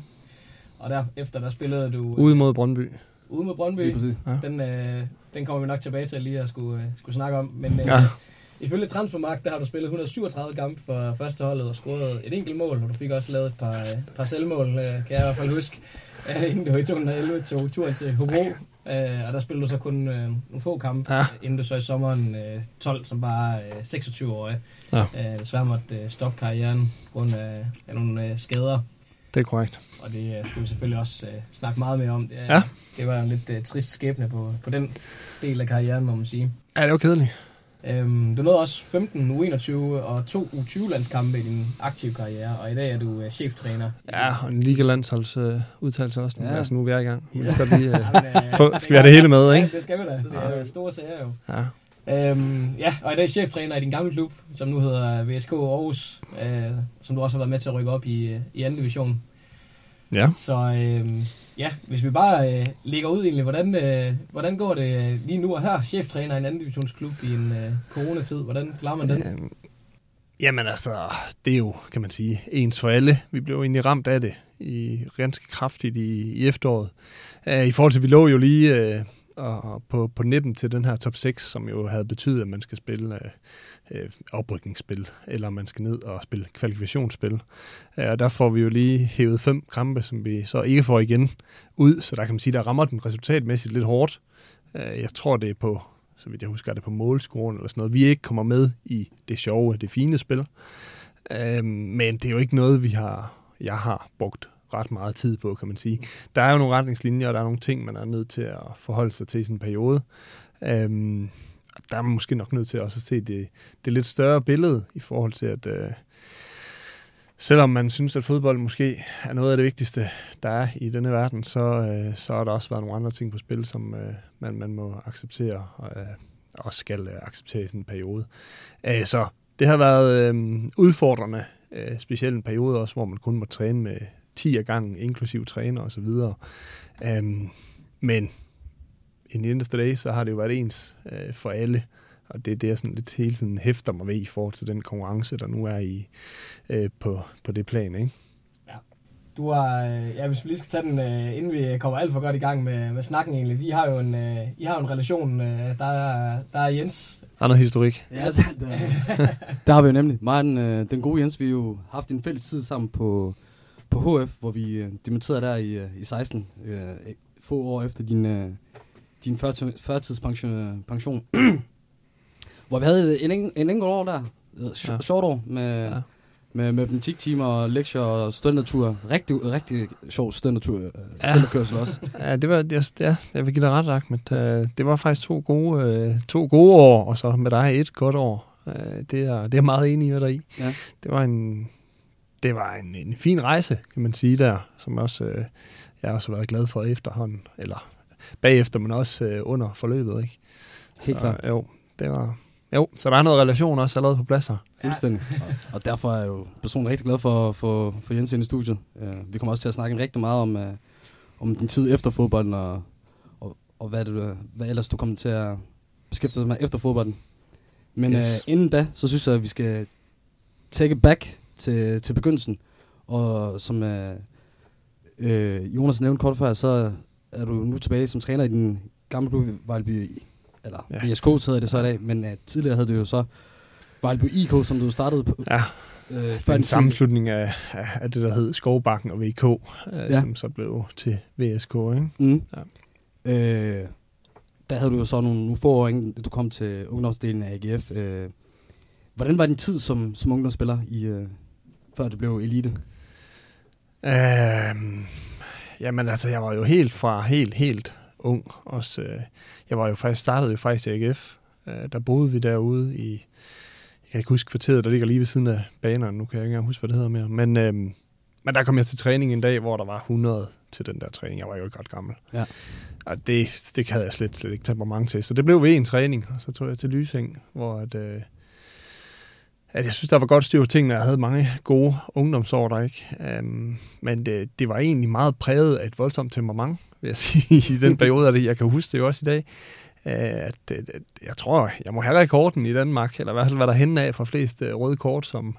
Og derefter der spillede du uh, Ude mod Brøndby. Ude mod Brøndby. Lige præcis. Ja. Den, uh, den kommer vi nok tilbage til lige at skulle, uh, skulle snakke om. Men uh, Ja. ifølge Transfermarkt, der har du spillet 137 kampe for førsteholdet og scoret et enkelt mål, og du fik også lavet et par, uh, par selvmål, uh, kan jeg i hvert fald huske. Uh, inden du i 2011 tog turen til Hobro, uh, og der spillede du så kun uh, nogle få kampe, Ja. inden du så i sommeren uh, 12 som bare uh, 26 år. Ja. Uh, desværre måtte uh, stoppe karrieren på grund af, af nogle uh, skader. Det er korrekt. Og det øh, skal vi selvfølgelig også øh, snakke meget mere om. Det, er, Ja. det var en lidt øh, trist skæbne på, på den del af karrieren, må man sige. Ja, det var kedeligt. Øhm, du nåede også 15 U21 og to U20-landskampe i din aktive karriere, og i dag er du øh, cheftræner. Ja, og en ligalandsholds øh, udtalelse også. Nu. Ja. Altså, nu er vi i gang. Vi Ja. skal lige, øh, *laughs* Jamen, øh, få, det skal vi have det hele med, ikke? Ja, det skal vi da. Det er store sager jo. Ja. Øhm, ja, og i dag cheftræner i din gamle klub, som nu hedder VSK Aarhus, øh, som du også har været med til at rykke op i, øh, i anden division. Ja. Så øh, ja, hvis vi bare øh, lægger ud egentlig, hvordan, øh, hvordan går det øh, lige nu og her, cheftræner i en anden divisionsklub i en øh, coronatid, hvordan klarer man den? Øhm, Jamen altså, det er jo, kan man sige, ens for alle. Vi blev egentlig ramt af det i ganske kraftigt i, i efteråret. Uh, I forhold til, vi lå jo lige uh, og på, på nippen til den her top 6, som jo havde betydet, at man skal spille øh, øh oprykningsspil, eller man skal ned og spille kvalifikationsspil. Øh, og der får vi jo lige hævet fem kampe, som vi så ikke får igen ud, så der kan man sige, der rammer den resultatmæssigt lidt hårdt. Øh, jeg tror, det er på, så vidt jeg husker, det på målscoren eller sådan noget. Vi ikke kommer med i det sjove, det fine spil. Men det er jo ikke noget, vi har, jeg har brugt ret meget tid på, kan man sige. Der er jo nogle retningslinjer, og der er nogle ting, man er nødt til at forholde sig til i sådan en periode. Øhm, der er man måske nok nødt til også at se det, det lidt større billede i forhold til, at øh, selvom man synes, at fodbold måske er noget af det vigtigste, der er i denne verden, så, øh, så har der også været nogle andre ting på spil, som øh, man, man må acceptere og øh, også skal øh, acceptere i sådan en periode. Øh, så det har været øh, udfordrende, øh, specielt en periode også, hvor man kun må træne med 10 af gangen, inklusiv træner osv. Um, men i the end of the day, så har det jo været ens uh, for alle. Og det er det, jeg sådan lidt hele tiden hæfter mig ved i forhold til den konkurrence, der nu er i uh, på, på det plan. Ikke? Ja. Du har, øh, ja, hvis vi lige skal tage den, inden vi kommer alt for godt i gang med, med snakken egentlig. De har jo en, I har jo en relation, der er, der er Jens. Der er noget historik. Ja, der, *laughs* der, har vi jo nemlig. Mig og den, den gode Jens, vi har jo haft en fælles tid sammen på, på HF, hvor vi øh, demonterede der i, øh, i 16, øh, få år efter din, øh, din førtidspension, pension, *clears throat* hvor vi havde en, en, en enkelt år der, øh, ja. short år, med, ja. med matematiktimer og lektier og studentertur. Rigtig, rigtig sjov studentertur. Øh, ja. også. *laughs* Ja, det var, det, ja, jeg vil give dig ret, Ahmed. Øh, det var faktisk to gode, to gode år, og så med dig et godt år. Det er, det er meget enig med dig i. Ja. Det var en det var en, en fin rejse, kan man sige der, som også øh, jeg også har været glad for efterhånden, eller bagefter, men også øh, under forløbet, ikke? Helt klart. Jo, det var... Jo, så der er noget relation også allerede på plads her. Fuldstændig. og, og derfor er jeg jo personligt rigtig glad for, for, for Jens ind i studiet. Uh, vi kommer også til at snakke rigtig meget om, uh, om din tid efter fodbolden, og, og, og hvad, det, hvad ellers du kommer til at beskæftige dig med efter fodbolden. Men yes. uh, inden da, så synes jeg, at vi skal take it back til, til begyndelsen. Og som øh, øh, Jonas nævnte kort før, så er du nu tilbage som træner i den gamle klub Vejleby, eller ja. VSK hedder det så i dag, men uh, tidligere havde du jo så Vejleby IK, som du startede på. Ja, øh, før en sammenslutning af, af det, der hed Skovbakken og VK, øh, ja. som så blev til VSK, ikke? Mm. Ja. Øh, der havde du jo så nogle, nogle få år, inden du kom til ungdomsdelen af AGF. Øh, hvordan var din tid som, som ungdomsspiller i, øh, før det blev elite? Øhm, jamen altså, jeg var jo helt fra helt, helt ung. Også, øh, jeg var jo faktisk, startede jo faktisk i AGF. Øh, der boede vi derude i, jeg kan ikke huske kvarteret, der ligger lige ved siden af banerne. Nu kan jeg ikke engang huske, hvad det hedder mere. Men, øh, men der kom jeg til træning en dag, hvor der var 100 til den der træning. Jeg var jo ikke ret gammel. Ja. Og det, det havde jeg slet, slet ikke temperament til. Så det blev ved en træning, og så tog jeg til Lysing, hvor at, øh, at jeg synes, der var godt styr på tingene. Jeg havde mange gode ungdomsår der, ikke? Um, men det, det var egentlig meget præget af et voldsomt temperament, vil jeg *laughs* sige, i den periode af det. Jeg kan huske det jo også i dag. Uh, at, at, at, jeg tror, jeg må have rekorden i Danmark, eller i hvert fald hvad der henne af for flest uh, røde kort, som,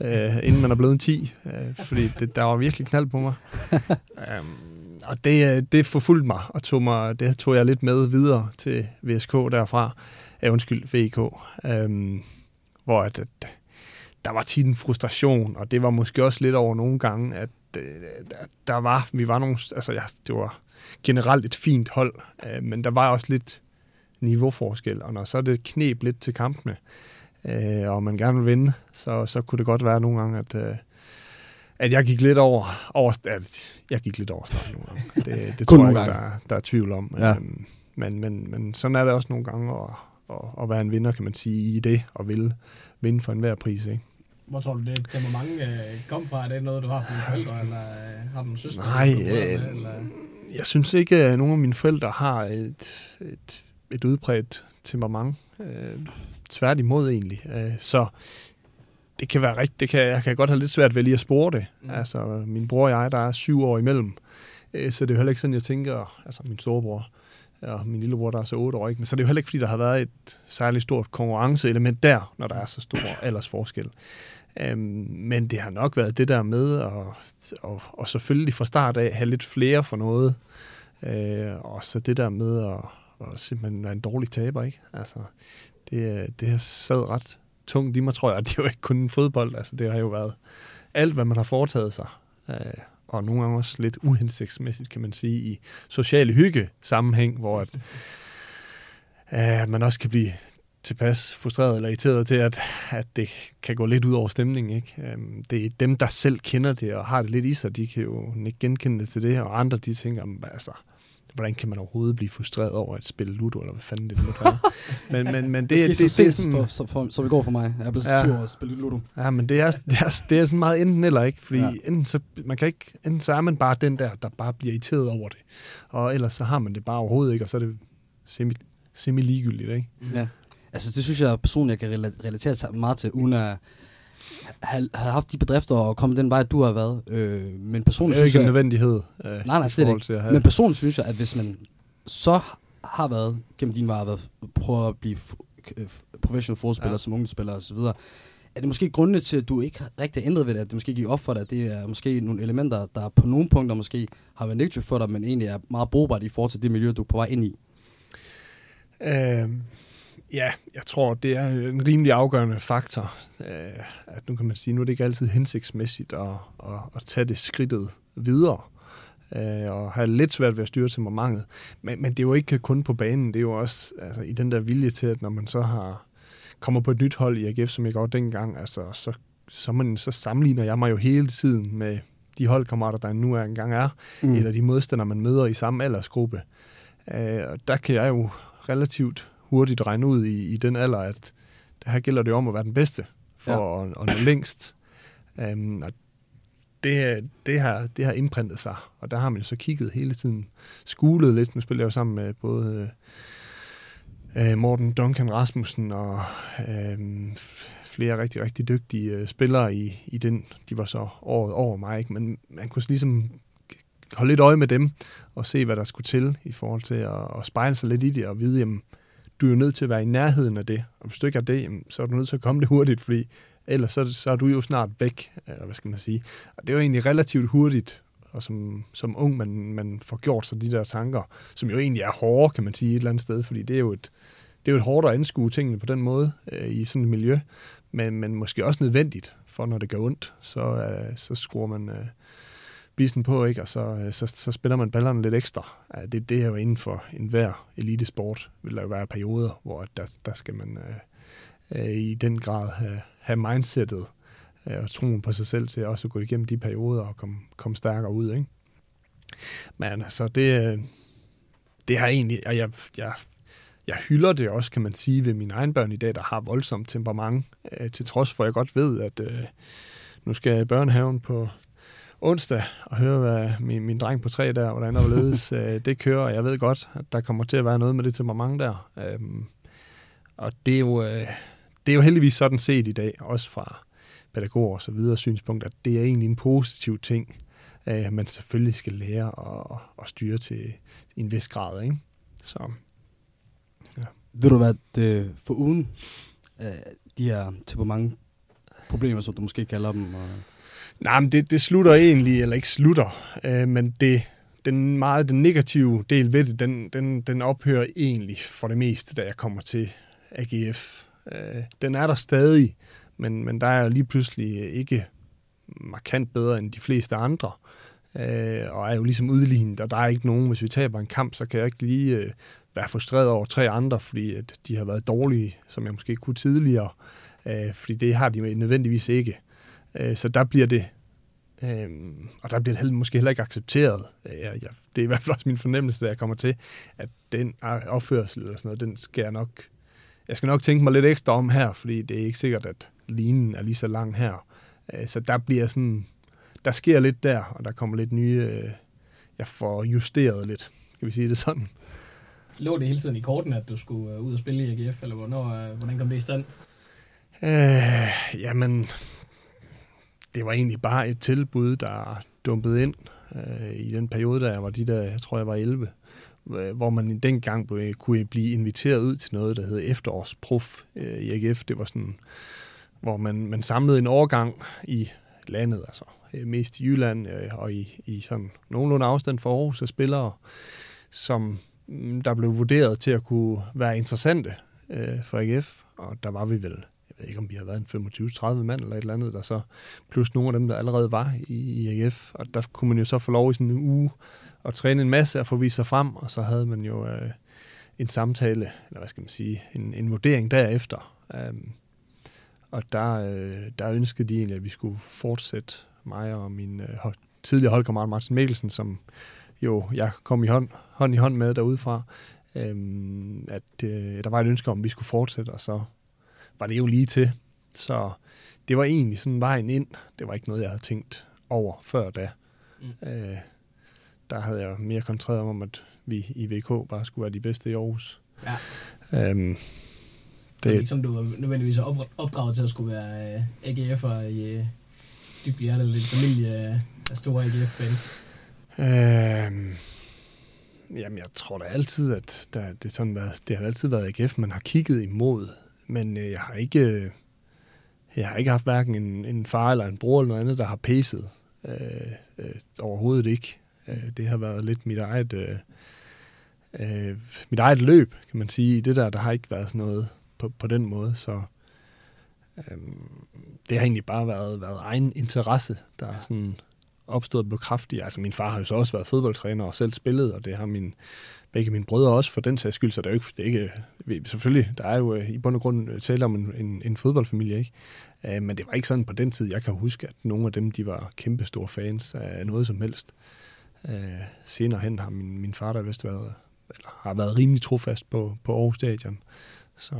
uh, inden man er blevet 10. Uh, fordi det, der var virkelig knald på mig. um, og det, det forfulgte mig, og tog mig, det tog jeg lidt med videre til VSK derfra. Uh, undskyld, VK. Um, øhm, hvor at, at der var tit en frustration, og det var måske også lidt over nogle gange, at øh, der var, vi var nogle, altså ja, det var generelt et fint hold, øh, men der var også lidt niveauforskel, og når så det knep lidt til kampene, øh, og man gerne vil vinde, så, så kunne det godt være nogle gange, at, øh, at jeg gik lidt over, over at jeg gik lidt over starten nogle gange. Det, det tror jeg ikke, der, der er tvivl om. Ja. Øhm, men, men, men sådan er det også nogle gange at, at, at være en vinder, kan man sige, i det, og vil vinde for enhver pris. Ikke? Hvor tror du, det temperament øh, kom fra? Er det noget, du har fra dine forældre, eller øh, har du en søster? Nej, øh, eller? jeg synes ikke, at nogen af mine forældre har et, et, et udbredt temperament. Øh, tværtimod egentlig. Øh, så det kan være rigtigt. Det kan, jeg kan godt have lidt svært ved lige at spore det. Mm. Altså, min bror og jeg, der er syv år imellem. Øh, så det er jo heller ikke sådan, jeg tænker, altså min storebror, og min lillebror, der er så otte år, ikke? Men så det er jo heller ikke, fordi der har været et særligt stort konkurrenceelement der, når der er så stor aldersforskel. Øhm, men det har nok været det der med at, og, og selvfølgelig fra start af have lidt flere for noget. Øh, og så det der med at, og simpelthen være en dårlig taber, ikke? Altså, det, det har sad ret tungt i mig, tror jeg. Det er jo ikke kun fodbold, altså det har jo været alt, hvad man har foretaget sig. Øh, og nogle gange også lidt uhensigtsmæssigt, kan man sige, i sociale hygge sammenhæng, hvor at, øh, man også kan blive tilpas frustreret eller irriteret til, at, at det kan gå lidt ud over stemningen. Ikke? Øhm, det er dem, der selv kender det og har det lidt i sig, de kan jo ikke genkende det til det, og andre de tænker, altså, hvordan kan man overhovedet blive frustreret over at spille Ludo, eller hvad fanden det nu være. *laughs* men, men, men det, det, det, det, det, er sådan... For, så, for, så vi går for mig. Jeg er blevet ja. sur at spille Ludo. Ja, men det er, det er, det er sådan meget enten eller, ikke? Fordi ja. enten, så, man kan ikke, enten så er man bare den der, der bare bliver irriteret over det. Og ellers så har man det bare overhovedet ikke, og så er det semi, semi ligegyldigt, ikke? Ja. Altså, det synes jeg personligt, jeg kan relatere meget til, uden at have haft de bedrifter og komme den vej, du har været. Øh, men personligt det er ikke en nødvendighed. Øh, nej, nej, slet ikke. Men personligt synes jeg, at hvis man så har været, gennem din vej, været, prøver at blive professional fodspiller, ja. som ungdomsspiller osv., er det måske grundene til, at du ikke rigtig har ændret ved det, at det måske gik op for dig, at det er måske nogle elementer, der på nogle punkter måske har været negativt for dig, men egentlig er meget brugbart i forhold til det miljø, du er på vej ind i? Øh, Ja, jeg tror, det er en rimelig afgørende faktor. Øh, at nu kan man sige, nu er det ikke altid hensigtsmæssigt at, at, at tage det skridtet videre øh, og have lidt svært ved at styre temperamentet. Men, men det er jo ikke kun på banen, det er jo også altså, i den der vilje til, at når man så har kommer på et nyt hold i AGF, som jeg gjorde dengang, altså, så, så, man, så sammenligner jeg mig jo hele tiden med de holdkammerater, der nu er engang er, mm. eller de modstandere, man møder i samme aldersgruppe. Øh, og der kan jeg jo relativt hurtigt regne ud i, i den alder, at det her gælder det om at være den bedste for ja. at, at nå længst. Um, og det, det, har, det har indprintet sig, og der har man jo så kigget hele tiden, skulet lidt. Nu spiller jeg jo sammen med både uh, Morten Duncan Rasmussen og uh, flere rigtig, rigtig dygtige uh, spillere i, i den. De var så året over mig, ikke? men man kunne ligesom holde lidt øje med dem og se, hvad der skulle til i forhold til at, at spejle sig lidt i det og vide, jamen, du er jo nødt til at være i nærheden af det. Og hvis du ikke er det, så er du nødt til at komme det hurtigt, fordi ellers så, så er du jo snart væk, eller hvad skal man sige. Og det er jo egentlig relativt hurtigt, og som, som ung, man, man får gjort sig de der tanker, som jo egentlig er hårde, kan man sige, et eller andet sted, fordi det er jo et, det er jo et hårdt at anskue tingene på den måde øh, i sådan et miljø, men, men måske også nødvendigt, for når det gør ondt, så, øh, så skruer man øh, bisen på, ikke? og så, øh, så, så spiller man ballerne lidt ekstra. Det, det er jo inden for enhver elitesport, vil der jo være perioder, hvor der, der skal man øh, øh i den grad have, have mindsetet øh, og troen på sig selv til også at gå igennem de perioder og komme, komme stærkere ud. Ikke? Men altså, det, det har egentlig, og jeg, jeg, jeg hylder det også, kan man sige, ved mine egne børn i dag, der har voldsomt temperament, øh, til trods for, at jeg godt ved, at øh, nu skal børnehaven på onsdag og høre, hvad min, min dreng på tre der, hvordan der ledes, *laughs* øh, det kører. Jeg ved godt, at der kommer til at være noget med det temperament der. Øhm, og det er, jo, øh, det er jo heldigvis sådan set i dag, også fra pædagoger og så videre synspunkt, at det er egentlig en positiv ting, øh, man selvfølgelig skal lære at, at styre til en vis grad. Ikke? Så, ja. Ved du hvad, det, for uden øh, de her temperament problemer, som du måske kalder dem, og Nej, men det, det slutter egentlig, eller ikke slutter, øh, men det, den meget den negative del ved det, den, den, den ophører egentlig for det meste, da jeg kommer til AGF. Øh, den er der stadig, men, men der er lige pludselig ikke markant bedre end de fleste andre, øh, og er jo ligesom udlignet, og der er ikke nogen, hvis vi taber en kamp, så kan jeg ikke lige øh, være frustreret over tre andre, fordi at de har været dårlige, som jeg måske kunne tidligere, øh, fordi det har de nødvendigvis ikke. Øh, så der bliver det, øh, og der bliver det måske heller ikke accepteret. Øh, jeg, jeg, det er i hvert fald også min fornemmelse, da jeg kommer til, at den opførsel eller sådan noget, den skal jeg nok, jeg skal nok tænke mig lidt ekstra om her, fordi det er ikke sikkert, at linen er lige så lang her. Øh, så der bliver sådan, der sker lidt der, og der kommer lidt nye, øh, jeg får justeret lidt, skal vi sige det sådan. Lå det hele tiden i korten, at du skulle ud og spille i AGF, eller hvornår, hvordan kom det i stand? Øh, jamen, det var egentlig bare et tilbud, der dumpede ind øh, i den periode, der jeg var de der, jeg tror jeg var 11, øh, hvor man dengang blev, kunne blive inviteret ud til noget, der hed efterårsprof øh, i AGF. Det var sådan, hvor man, man samlede en overgang i landet, altså øh, mest i Jylland øh, og i, i sådan nogenlunde afstand for Aarhus af spillere, som mm, der blev vurderet til at kunne være interessante øh, for AGF, og der var vi vel, jeg ved ikke om vi har været en 25-30 mand eller et eller andet, der så, plus nogle af dem, der allerede var i, IAF, AGF, og der kunne man jo så få lov i sådan en uge at træne en masse og få vist sig frem, og så havde man jo øh, en samtale, eller hvad skal man sige, en, en vurdering derefter. Um, og der, øh, der ønskede de egentlig, at vi skulle fortsætte mig og min øh, tidligere holdkammerat Martin Mikkelsen, som jo jeg kom i hånd, hånd i hånd med derudefra, øhm, øh, at øh, der var et ønske om, at vi skulle fortsætte, og så var det jo lige til. Så det var egentlig sådan vejen ind. Det var ikke noget, jeg havde tænkt over før da. Mm. Øh, der havde jeg mere koncentreret om, at vi i VK bare skulle være de bedste i Aarhus. Ja. Øhm, det er ikke som du var nødvendigvis opdraget til at skulle være uh, AGF'er i uh, dybt hjerte, eller lidt familie uh, af store AGF-fans. Øhm, jamen, jeg tror da altid, at der, det, sådan været, det har altid været AGF, man har kigget imod. Men øh, jeg har ikke... Øh, jeg har ikke haft hverken en, en far eller en bror eller noget andet, der har pæset. Øh, øh, overhovedet ikke. Øh, det har været lidt mit eget, øh, øh, mit eget løb, kan man sige. I det der, der har ikke været sådan noget på, på den måde, så øh, det har egentlig bare været, været egen interesse, der er sådan opstået på kraftigt. Altså min far har jo så også været fodboldtræner og selv spillet, og det har min, begge mine brødre også for den sags skyld, så det er jo ikke, det er ikke selvfølgelig, der er jo øh, i bund og grund øh, tale om en, en, en fodboldfamilie, ikke? Uh, men det var ikke sådan på den tid, jeg kan huske, at nogle af dem, de var kæmpe store fans af noget som helst. Uh, senere hen har min, min far der vist været, eller har været rimelig trofast på, på Aarhus Stadion. Så.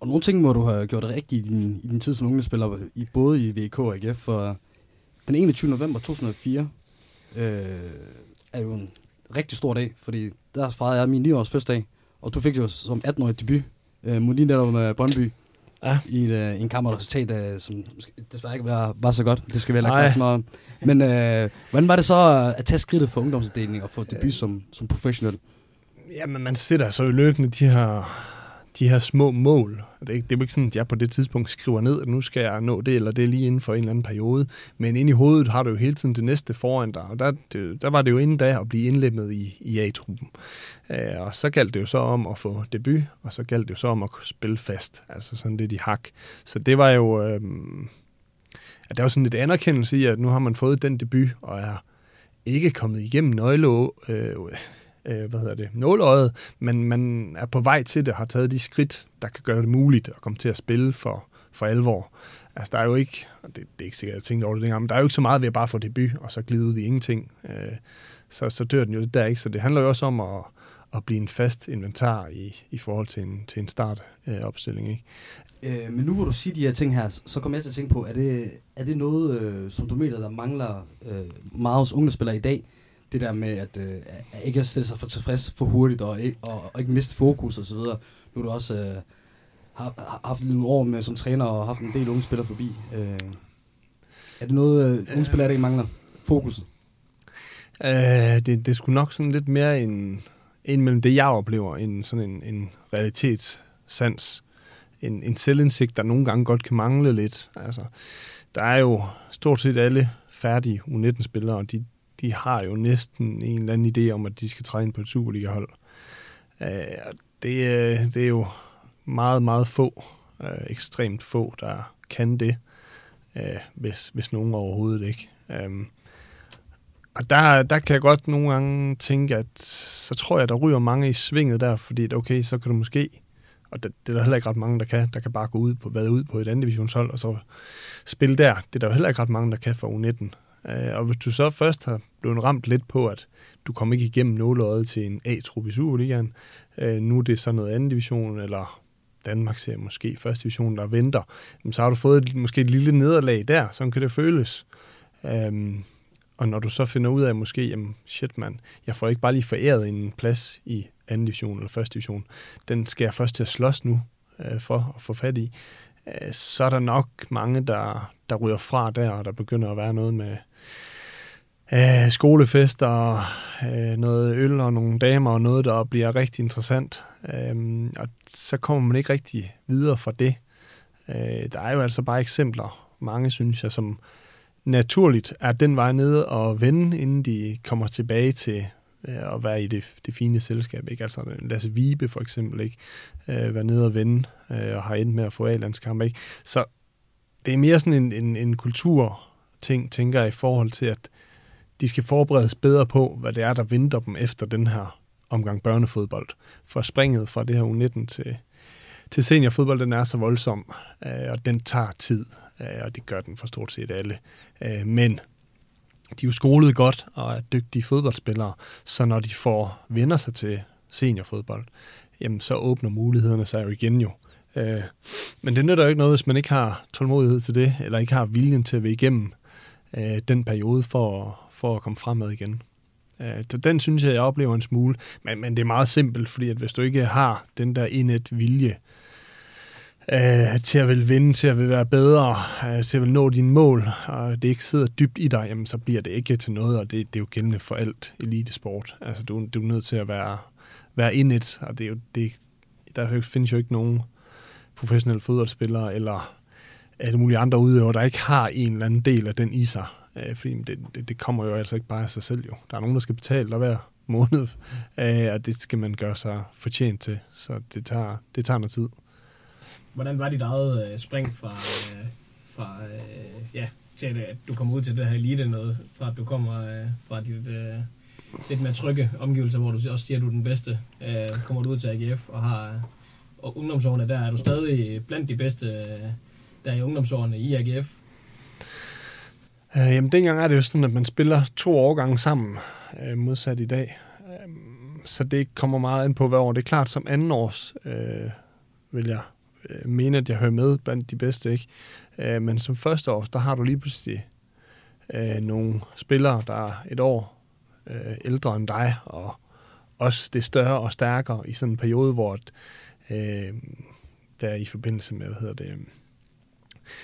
Og nogle ting må du have gjort rigtigt i din, i din tid som ungdomsspiller, i, både i VK og AGF, for den 21. november 2004 øh, er jo en rigtig stor dag, fordi der fejrede jeg min 9 års fødselsdag, og du fik jo som 18-årig debut øh, mod lige netop med Brøndby. Ja. I et, øh, en kammerresultat, øh, som desværre ikke var, var så godt. Det skal vi heller ikke snakke så meget Men øh, hvordan var det så at tage skridtet for ungdomsafdelingen og få debut som, som professionel? Jamen, man sætter så løbende de her de her små mål. Det er, ikke, det er jo ikke sådan, at jeg på det tidspunkt skriver ned, at nu skal jeg nå det, eller det er lige inden for en eller anden periode. Men inde i hovedet har du jo hele tiden det næste foran dig, og der, det, der var det jo inden da at blive indlemmet i, i A-truppen. Øh, og så galt det jo så om at få debut, og så galt det jo så om at spille fast, altså sådan lidt i hak. Så det var jo... Øh, at der var sådan lidt anerkendelse i, at nu har man fået den debut, og er ikke kommet igennem nøgle, øh, øh, hvad hedder det, nåløjet, men man er på vej til det, har taget de skridt, der kan gøre det muligt at komme til at spille for, for alvor. Altså, der er jo ikke, og det, det er ikke sikkert, at jeg tænkte over det dengang, men der er jo ikke så meget ved at bare få debut, og så glide ud i ingenting. Øh, så, så dør den jo der, ikke? Så det handler jo også om at, at blive en fast inventar i, i forhold til en, til en startopstilling, øh, ikke? Øh, men nu hvor du siger de her ting her, så kommer jeg til at tænke på, er det, er det noget, øh, som du mener, der mangler øh, meget hos spillere i dag? Det der med at, øh, at ikke at stille sig for tilfreds for hurtigt, og, og, og ikke miste fokus osv. Nu har du også øh, har, haft nogle år med som træner og haft en del unge spillere forbi. Øh, er det noget, øh, unge spillere, der ikke mangler? Fokuset? Øh, det, det er sgu nok sådan lidt mere en, en mellem det, jeg oplever, en sådan en, en realitetssans. En, en selvindsigt, der nogle gange godt kan mangle lidt. Altså, der er jo stort set alle færdige U19-spillere, og de, de har jo næsten en eller anden idé om, at de skal træne på et Superliga-hold. Uh, det, øh, det er jo meget, meget få, øh, ekstremt få, der kan det, uh, hvis, hvis nogen overhovedet ikke. Um, og der, der kan jeg godt nogle gange tænke, at så tror jeg, der ryger mange i svinget der, fordi okay, så kan du måske, og det, det er der heller ikke ret mange, der kan, der kan bare gå ud på, hvad ud på et andet divisionshold, og så spille der. Det er der jo heller ikke ret mange, der kan for U19. Øh, og hvis du så først har blevet ramt lidt på, at du kommer ikke igennem nåløjet til en A-trup i Superligaen, øh, nu er det så noget anden division, eller Danmark ser måske første division, der venter, så har du fået måske et lille nederlag der, sådan kan det føles. Øhm, og når du så finder ud af måske, jamen shit man, jeg får ikke bare lige foræret en plads i anden division eller første division, den skal jeg først til at slås nu øh, for at få fat i, øh, så er der nok mange, der, der ryger fra der, og der begynder at være noget med øh, skolefester, øh, noget øl og nogle damer og noget, der bliver rigtig interessant. Øh, og så kommer man ikke rigtig videre fra det. Øh, der er jo altså bare eksempler, mange synes jeg, som naturligt er den vej ned og vende, inden de kommer tilbage til øh, at være i det, det fine selskab. Ikke? Altså Lasse Vibe for eksempel, ikke? Øh, være nede og vende, øh, og har endt med at få A-landskamp. Ikke? Så det er mere sådan en, en, en kulturting, tænker jeg, i forhold til, at de skal forberedes bedre på, hvad det er, der venter dem efter den her omgang børnefodbold. For springet fra det her U19 til, til seniorfodbold, den er så voldsom, øh, og den tager tid, øh, og det gør den for stort set alle. Øh, men de er jo skolet godt og er dygtige fodboldspillere, så når de får vender sig til seniorfodbold, jamen så åbner mulighederne sig jo igen jo. Øh, men det nytter jo ikke noget, hvis man ikke har tålmodighed til det, eller ikke har viljen til at være igennem øh, den periode for, for at komme fremad igen. Øh, så den synes jeg, jeg oplever en smule. Men, men det er meget simpelt, fordi at hvis du ikke har den der indet vilje øh, til at vil vinde, til at vil være bedre, øh, til at vil nå dine mål, og det ikke sidder dybt i dig, jamen, så bliver det ikke til noget, og det, det er jo gældende for alt elitesport. Altså, du, du er nødt til at være, være indet, og det er jo, det, der findes jo ikke nogen professionelle fodboldspillere, eller alle mulige andre udøvere, der ikke har en eller anden del af den i sig. Øh, fordi det, det, det kommer jo altså ikke bare af sig selv jo. Der er nogen, der skal betale dig hver måned, *laughs* øh, og det skal man gøre sig fortjent til. Så det tager, det tager noget tid. Hvordan var dit eget øh, spring fra, øh, fra øh, ja, til at du kommer ud til det her elite noget, fra at du kommer øh, fra dit øh, lidt mere trygge omgivelser, hvor du også siger, at du er den bedste, øh, kommer du ud til AGF og har og ungdomsårene, der er du stadig blandt de bedste øh, der der i ungdomsårene i AGF. Øh, jamen, dengang er det jo sådan, at man spiller to årgange sammen, øh, modsat i dag. Øh, så det kommer meget ind på, hvad år. Det er klart, som anden års øh, vil jeg øh, mene, at jeg hører med blandt de bedste, ikke? Øh, men som første års, der har du lige pludselig øh, nogle spillere, der er et år øh, ældre end dig, og også det større og stærkere i sådan en periode, hvor øh, der i forbindelse med, hvad hedder det,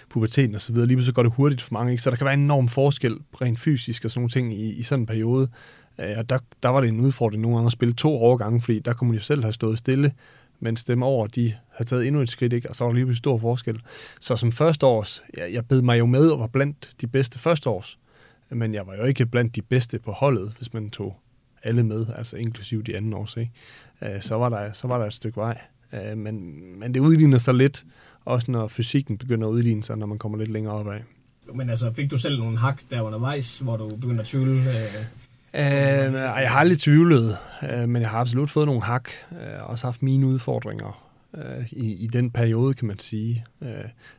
puberteten og så videre, lige så går det hurtigt for mange, ikke? så der kan være en enorm forskel rent fysisk og sådan nogle ting i, i sådan en periode. Øh, og der, der var det en udfordring nogle gange at spille to overgange, fordi der kunne man jo selv have stået stille, mens dem over, de havde taget endnu et skridt, ikke? og så var der lige en stor forskel. Så som førsteårs, jeg, jeg bed mig jo med og var blandt de bedste førsteårs, men jeg var jo ikke blandt de bedste på holdet, hvis man tog alle med, altså inklusive de anden års, ikke? Øh, så, var der, så var der et stykke vej. Øh, men, men det udligner sig lidt, også når fysikken begynder at udligne sig, når man kommer lidt længere opad. Men altså, fik du selv nogle hak der undervejs, hvor du begynder at tvivle? Øh... Øh, jeg har aldrig tvivlet, øh, men jeg har absolut fået nogle hak. Øh, også haft mine udfordringer øh, i, i den periode, kan man sige. Øh,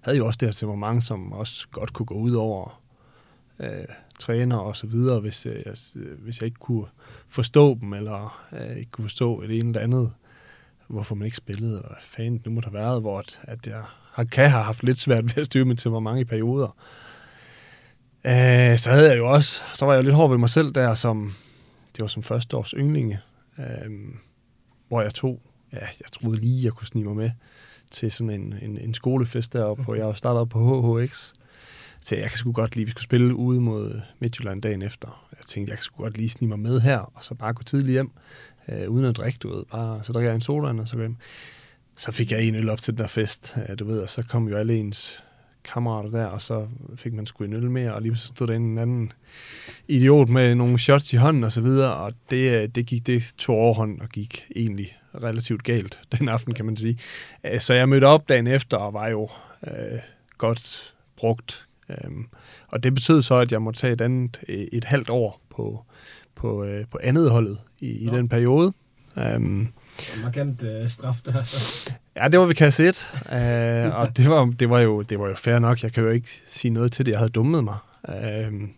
havde jo også det her temperament, som også godt kunne gå ud over øh, træner og så videre, hvis, øh, jeg, hvis jeg ikke kunne forstå dem, eller øh, ikke kunne forstå et ene eller andet hvorfor man ikke spillede, og hvad fanden nu må der have været, hvor at, at jeg har, kan have haft lidt svært ved at styre mit temperament i perioder. Øh, så havde jeg jo også, så var jeg jo lidt hård ved mig selv der, som, det var som første års yndlinge, øh, hvor jeg tog, ja, jeg troede lige, jeg kunne snige mig med til sådan en, en, en skolefest deroppe, hvor jeg startede startet på HHX. Så jeg kan sgu godt lige, vi skulle spille ude mod Midtjylland dagen efter. Jeg tænkte, jeg kan sgu godt lige snige mig med her, og så bare gå tidligt hjem øh, uden at drikke, du ved. Bare, så drikker jeg en soda, og så hjem. Så fik jeg en øl op til den der fest, øh, du ved, og så kom jo alle ens kammerater der, og så fik man sgu en øl mere, og lige så stod der en anden idiot med nogle shots i hånden og så videre, og det, øh, det gik det to overhånd og gik egentlig relativt galt *laughs* den aften, kan man sige. Øh, så jeg mødte op dagen efter og var jo øh, godt brugt. Øh, og det betød så, at jeg måtte tage et andet øh, et halvt år på, på, øh, på andet holdet i, i den periode. Um, markant øh, straf der. *laughs* Ja, det var ved kasse 1, uh, og det var, det, var jo, det var jo fair nok. Jeg kan jo ikke sige noget til det. Jeg havde dummet mig. Uh,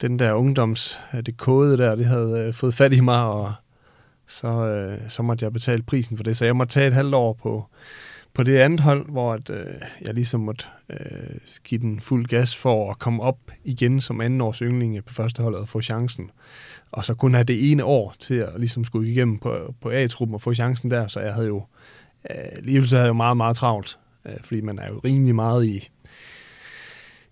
den der ungdoms, det kode der, det havde uh, fået fat i mig, og så, uh, så måtte jeg betale prisen for det. Så jeg måtte tage et halvt år på, på det andet hold, hvor at, øh, jeg ligesom måtte øh, give den fuld gas for at komme op igen som anden års yndling på første holdet og få chancen. Og så kun have det ene år til at ligesom skulle igennem på, på A-truppen og få chancen der, så jeg havde jo øh, lige så havde jeg jo meget, meget travlt, øh, fordi man er jo rimelig meget i,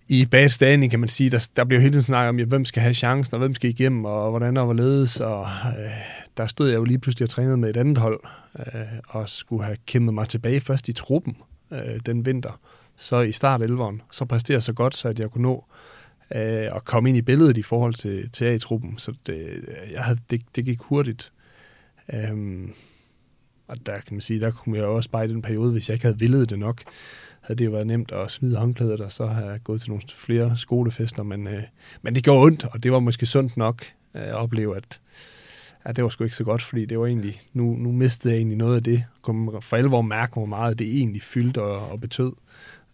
i bagstanden, kan man sige. Der, der bliver jo hele tiden snakket om, ja, hvem skal have chancen, og hvem skal igennem, og hvordan og hvorledes. Og øh, der stod jeg jo lige pludselig og trænede med et andet hold, øh, og skulle have kæmpet mig tilbage først i truppen øh, den vinter. Så i start 11'eren, så præsterede jeg så godt, så at jeg kunne nå øh, og komme ind i billedet i forhold til, til A-truppen. Så det, jeg havde, det, det gik hurtigt. Øh, og der kan man sige, der kunne jeg også bare i den periode, hvis jeg ikke havde villet det nok, havde det jo været nemt at smide håndklædet og så have gået til nogle flere skolefester. Men, øh, men det gjorde ondt, og det var måske sundt nok øh, at opleve, at, at det var sgu ikke så godt, fordi det var egentlig, nu, nu mistede jeg egentlig noget af det. Kom for alvor mærke, hvor meget det egentlig fyldte og, og betød.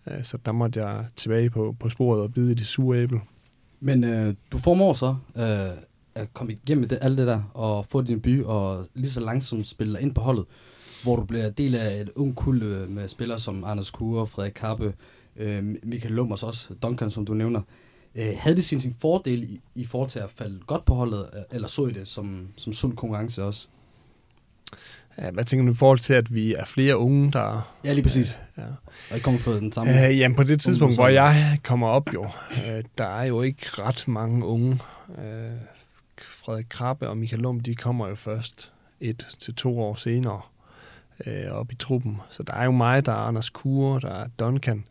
Øh, så der måtte jeg tilbage på, på sporet og bide i det sure æble. Men øh, du formår så øh, at komme igennem det, alt det der, og få din by, og lige så langsomt spille dig ind på holdet, hvor du bliver del af et ung kul øh, med spillere som Anders Kure, Frederik Kappe, øh, Michael Lummers også, Duncan, som du nævner. Øh, havde det sin, sin fordel i, i forhold til at falde godt på holdet, øh, eller så I det som, som sund konkurrence også? Ja, hvad tænker du i forhold til, at vi er flere unge, der... Ja, lige præcis. Ja. Og I kommer fra den samme... Øh, jamen, på det tidspunkt, hvor jeg kommer op jo, øh, der er jo ikke ret mange unge. Øh, Frederik Krabbe og Michael Lum, de kommer jo først et til to år senere øh, op i truppen. Så der er jo mig, der er Anders Kure, der er Duncan,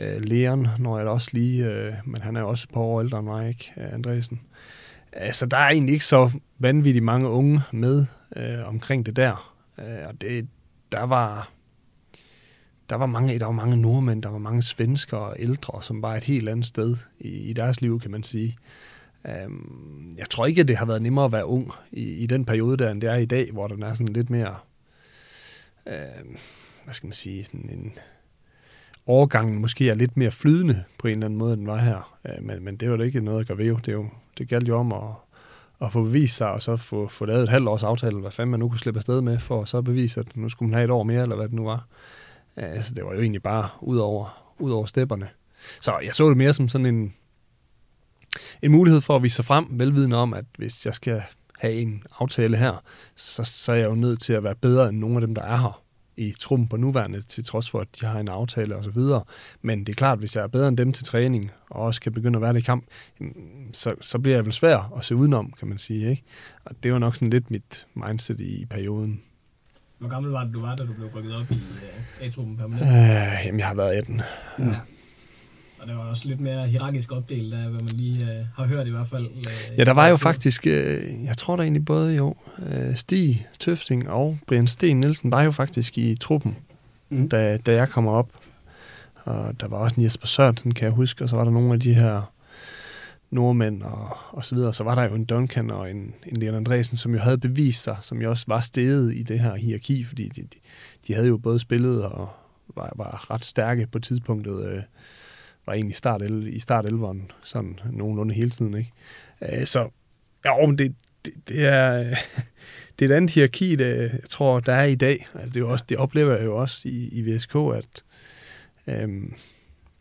øh, Leon, når jeg også lige, øh, men han er jo også et par år ældre end mig, ikke, øh, Andresen. Altså, der er egentlig ikke så vanvittigt mange unge med øh, omkring det der. Øh, og det, der var, der var mange, der var mange nordmænd, der var mange svenskere og ældre, som var et helt andet sted i, i deres liv, kan man sige. Um, jeg tror ikke, at det har været nemmere at være ung i, i den periode der, end det er i dag, hvor den er sådan lidt mere, uh, hvad skal man sige, sådan en overgangen måske er lidt mere flydende på en eller anden måde, end den var her. Øh, men, men det var da ikke noget at gøre ved. Det, er jo, det galt jo om at, at få bevist sig, og så få, få lavet et halvt års aftale, hvad fanden man nu kunne slippe afsted med, for at så bevise, at nu skulle man have et år mere, eller hvad det nu var. Øh, altså, det var jo egentlig bare ud over, ud over stepperne. Så jeg så det mere som sådan en, en mulighed for at vise sig frem, velvidende om, at hvis jeg skal have en aftale her, så, så er jeg jo nødt til at være bedre end nogle af dem, der er her i truppen på nuværende, til trods for, at de har en aftale og så videre. Men det er klart, hvis jeg er bedre end dem til træning, og også kan begynde at være det i kamp, så, så bliver jeg vel svær at se udenom, kan man sige. Ikke? Og det var nok sådan lidt mit mindset i, i perioden. Hvor gammel var det, du var, da du blev rykket op i uh, A-truppen permanent? Øh, jamen, jeg har været 18. Ja. ja. Og det var også lidt mere hierarkisk opdelt af, hvad man lige uh, har hørt i hvert fald. Uh, ja, der var jo faktisk, uh, jeg tror der egentlig både jo, uh, Stig Tøfting og Brian Sten Nielsen var jo faktisk i truppen, mm. da, da jeg kommer op. Og der var også en Jesper Sørensen, kan jeg huske, og så var der nogle af de her nordmænd og, og så videre. Så var der jo en Duncan og en, en Leon Andresen, som jo havde bevist sig, som jo også var steget i det her hierarki, fordi de, de, de havde jo både spillet og var, var ret stærke på tidspunktet. Øh, var egentlig start i start 11'eren, sådan nogenlunde hele tiden. Ikke? Øh, så ja, men det, det, det, er, *laughs* det er et andet hierarki, det, jeg tror, der er i dag. Altså, det, er jo også, det oplever jeg jo også i, i VSK, at øhm,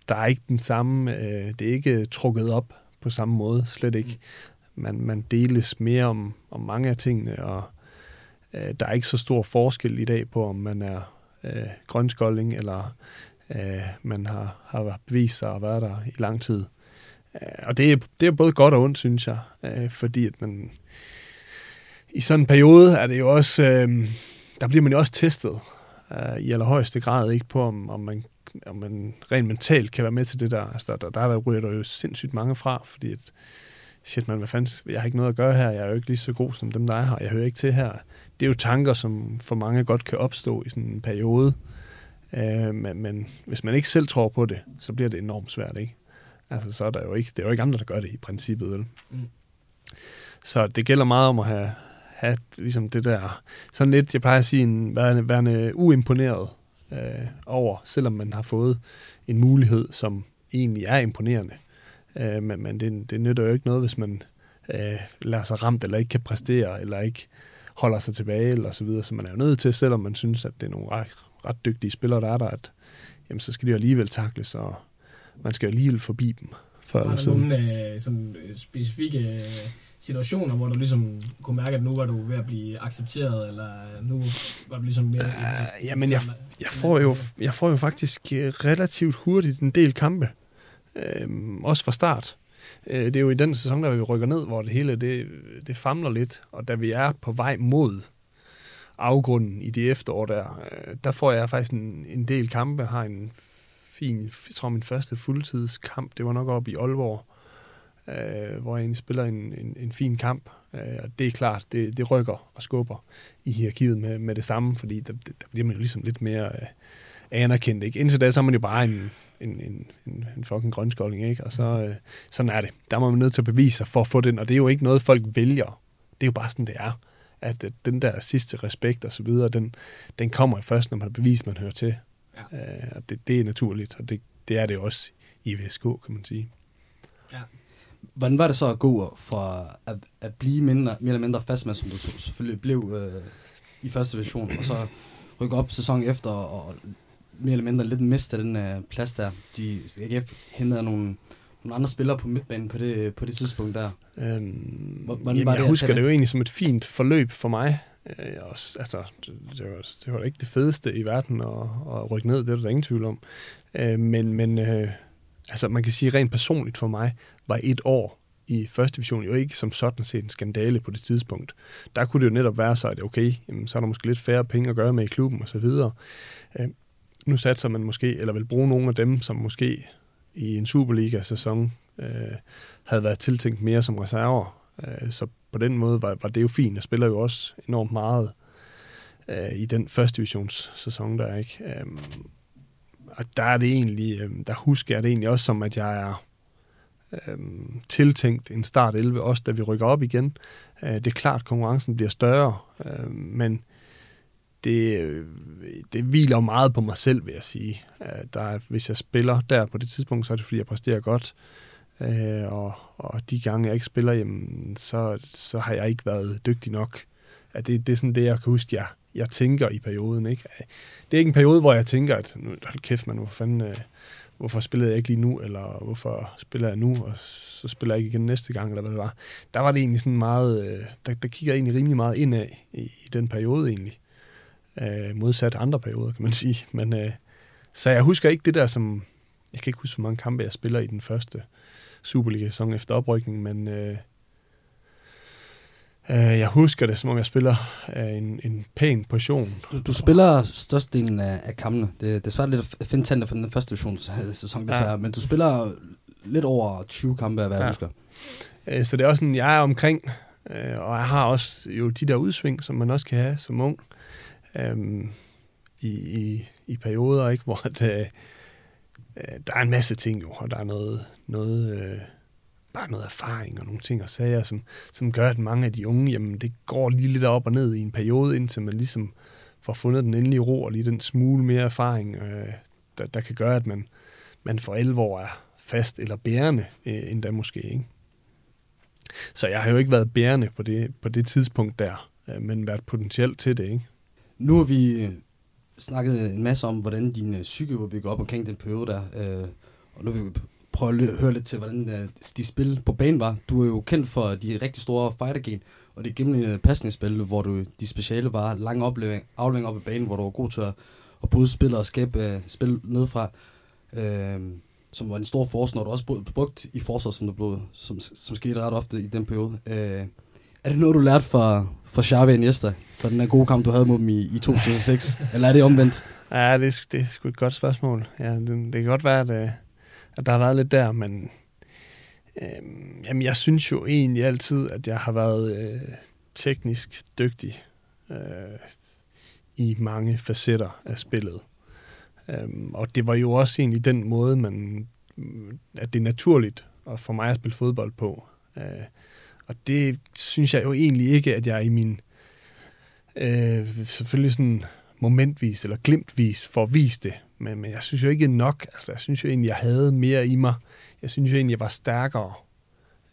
der er ikke den samme, øh, det er ikke trukket op på samme måde, slet ikke. Man, man deles mere om, om mange af tingene, og øh, der er ikke så stor forskel i dag på, om man er øh, grønskolding, eller øh, man har, har bevist sig at være der i lang tid. Øh, og det er, det er både godt og ondt, synes jeg, øh, fordi at man i sådan en periode er det jo også, øh, der bliver man jo også testet øh, i allerhøjeste grad, ikke på om, om man om man rent mentalt kan være med til det der. Altså, der, der, der ryger der jo sindssygt mange fra, fordi at, shit man, hvad fanden, jeg har ikke noget at gøre her, jeg er jo ikke lige så god som dem, der er her, jeg hører ikke til her. Det er jo tanker, som for mange godt kan opstå i sådan en periode, øh, men, men hvis man ikke selv tror på det, så bliver det enormt svært, ikke? Altså, så er der jo ikke, det er jo ikke andre, der gør det i princippet, vel? Mm. Så det gælder meget om at have, have ligesom det der, sådan lidt, jeg plejer at sige, en værende, værende uimponeret øh, over, selvom man har fået en mulighed, som egentlig er imponerende. Øh, men men det, det nytter jo ikke noget, hvis man øh, lader sig ramt, eller ikke kan præstere, eller ikke holder sig tilbage, eller så videre. Så man er jo nødt til, selvom man synes, at det er nogle ret, dygtige spillere, der er der, at jamen, så skal de jo alligevel takles, og man skal jo alligevel forbi dem. Før var der nogle øh, sådan, specifikke øh, situationer, hvor du ligesom kunne mærke, at nu var du ved at blive accepteret, eller nu var du ligesom mere... Uh, jamen, jeg, jeg, får jo, jeg får jo faktisk øh, relativt hurtigt en del kampe. Øhm, også fra start. Øh, det er jo i den sæson, der vi rykker ned, hvor det hele det, det famler lidt, og da vi er på vej mod afgrunden i det efterår der, øh, der får jeg faktisk en, en del kampe, har en fin, jeg tror min første fuldtidskamp, det var nok op i Aalborg, øh, hvor jeg egentlig spiller en, en, en fin kamp. Øh, og det er klart, det, det rykker og skubber i hierarkiet med, med det samme, fordi der, der bliver man jo ligesom lidt mere øh, anerkendt. Ikke? Indtil da, så er man jo bare en, en, en, en, en fucking grønskolding, ikke? Og så, øh, sådan er det. Der må man nødt til at bevise sig for at få den, og det er jo ikke noget, folk vælger. Det er jo bare sådan, det er. At, at den der sidste respekt og så videre, den, den kommer først, når man har bevist, man hører til. Ja. Øh, og det, det er naturligt, og det, det er det også i VSK, kan man sige. Ja. Hvordan var det så at gå fra at, at blive mindre, mere eller mindre fastmand, som du selvfølgelig blev øh, i første division, og så rykke op sæson efter og mere eller mindre lidt miste den uh, plads der. De, AGF hentede nogle, nogle andre spillere på midtbanen på det, på det tidspunkt der. Øhm, Hvordan jamen, var det jeg husker det jo egentlig som et fint forløb for mig. Øh, også, altså, det, det, var, det var ikke det fedeste i verden at, at rykke ned, det er der ingen tvivl om. Øh, men men øh, altså, man kan sige rent personligt for mig, var et år i første division jo ikke som sådan set en skandale på det tidspunkt. Der kunne det jo netop være så, at okay, jamen, så er der måske lidt færre penge at gøre med i klubben osv. Øh, nu satser man måske, eller vil bruge nogle af dem, som måske i en Superliga-sæson øh, havde været tiltænkt mere som reserver. Øh, så på den måde var, var det jo fint. Jeg spiller jo også enormt meget øh, i den første divisionssæson, der er ikke. Øh, og der er det egentlig, øh, der husker jeg det egentlig også som, at jeg er øh, tiltænkt en start 11, også da vi rykker op igen. Øh, det er klart, at konkurrencen bliver større, øh, men det, det hviler meget på mig selv, vil jeg sige. Øh, der, hvis jeg spiller der på det tidspunkt, så er det fordi, jeg præsterer godt. Øh, og, og de gange, jeg ikke spiller, jamen, så, så har jeg ikke været dygtig nok. At det, det er sådan det, jeg kan huske, jeg, jeg tænker i perioden. Ikke? Det er ikke en periode, hvor jeg tænker, at nu, hold kæft, man, hvor fanden, øh, hvorfor spillede jeg ikke lige nu, eller hvorfor spiller jeg nu, og så spiller jeg ikke igen næste gang, eller hvad det var. Der var det egentlig sådan meget, øh, der, der kigger jeg egentlig rimelig meget indad i, i den periode egentlig. Øh, modsat andre perioder, kan man *laughs* sige. Men, øh, så jeg husker ikke det der, som... Jeg kan ikke huske, hvor mange kampe jeg spiller i den første Superliga-sæson efter oprykningen, men øh, øh, jeg husker det, som om jeg spiller øh, en, en pæn portion. Du, du spiller størstedelen af, af kampene. Det, det er svært lidt at finde tanter for den første divisionssæson, *laughs* desværre, ja. men du spiller lidt over 20 kampe, hvad jeg ja. husker. Øh, så det er også sådan, jeg er omkring, øh, og jeg har også jo de der udsving, som man også kan have som ung øhm, i, i, i perioder, ikke, *laughs* hvor det, øh, øh, der er en masse ting jo, og der er noget, noget øh, bare noget erfaring og nogle ting og sager, som, som gør, at mange af de unge, jamen det går lige lidt op og ned i en periode, indtil man ligesom får fundet den endelige ro og lige den smule mere erfaring, øh, der, der kan gøre, at man, man for alvor er fast eller bærende, øh, endda måske, ikke? Så jeg har jo ikke været bærende på det, på det tidspunkt der, øh, men været potentielt til det, ikke? Nu har vi øh, snakket en masse om, hvordan din øh, psyke var bygget op omkring den periode der. Øh, og nu vil vi prøve at høre lidt til, hvordan øh, de spil på banen var. Du er jo kendt for de rigtig store fightergen, og det gennem pasningsspil, hvor du de speciale var lang opleving, aflevering op i banen, hvor du var god til at, at bryde spil og skabe øh, spil nedfra. Øh, som var en stor forsvar, når du også brugt i forsvar, som, blev, som, som skete ret ofte i den periode. Øh, er det noget, du lærte fra, fra Xavi Iniesta, for den der gode kamp, du havde mod dem i, i 2006? Eller er det omvendt? Ja, det er, det er sgu et godt spørgsmål. Ja, det, det kan godt være, at, øh, at der har været lidt der, men øh, jamen, jeg synes jo egentlig altid, at jeg har været øh, teknisk dygtig øh, i mange facetter af spillet. Øh, og det var jo også egentlig den måde, man, at det er naturligt for mig at spille fodbold på. Øh, og det synes jeg jo egentlig ikke, at jeg i min øh, selvfølgelig sådan momentvis eller glimtvis får vist det. Men, men jeg synes jo ikke nok. Altså, jeg synes jo egentlig, jeg havde mere i mig. Jeg synes jo egentlig, jeg var stærkere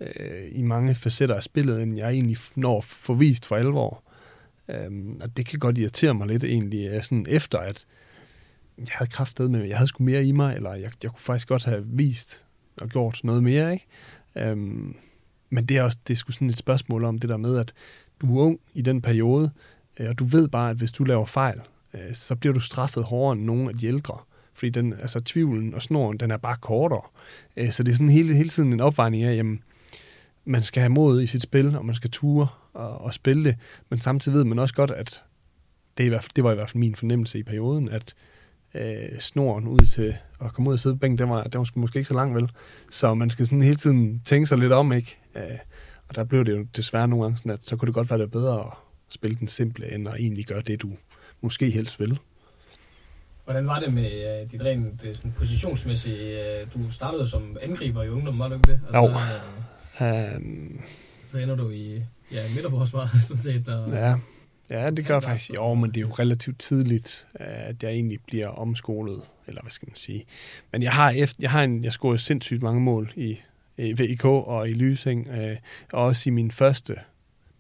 øh, i mange facetter af spillet, end jeg egentlig når at få vist for alvor. Øhm, og det kan godt irritere mig lidt egentlig, øh, sådan efter at jeg havde kraftet med, jeg havde sgu mere i mig, eller jeg, jeg kunne faktisk godt have vist og gjort noget mere, ikke? Øhm, men det er også det er sgu sådan et spørgsmål om det der med, at du er ung i den periode, øh, og du ved bare, at hvis du laver fejl, øh, så bliver du straffet hårdere end nogen af de ældre. Fordi den, altså, tvivlen og snoren, den er bare kortere. Øh, så det er sådan hele, hele tiden en opvejning af, jamen, man skal have mod i sit spil, og man skal ture og, og spille det. Men samtidig ved man også godt, at det, er i hvert fald, det var i hvert fald min fornemmelse i perioden, at øh, snoren ud til at komme ud og sidde på bænken, den var, den var sgu måske ikke så lang vel. Så man skal sådan hele tiden tænke sig lidt om, ikke? Øh, og der blev det jo desværre nogle gange sådan, at så kunne det godt være det bedre at spille den simple, end at egentlig gøre det, du måske helst vil. Hvordan var det med uh, dit rent sådan, positionsmæssige? Uh, du startede som angriber i ungdommen, var du ikke det? Jo. så, uh, Um, så ender du i ja, midterforsvar, *laughs* sådan set. Og, ja, ja, det gør Ja, faktisk. Jo, men det er jo relativt tidligt, at jeg egentlig bliver omskolet, eller hvad skal man sige. Men jeg har, efter, jeg har en, jeg scorede sindssygt mange mål i, i og i Lysing, øh, og også i min første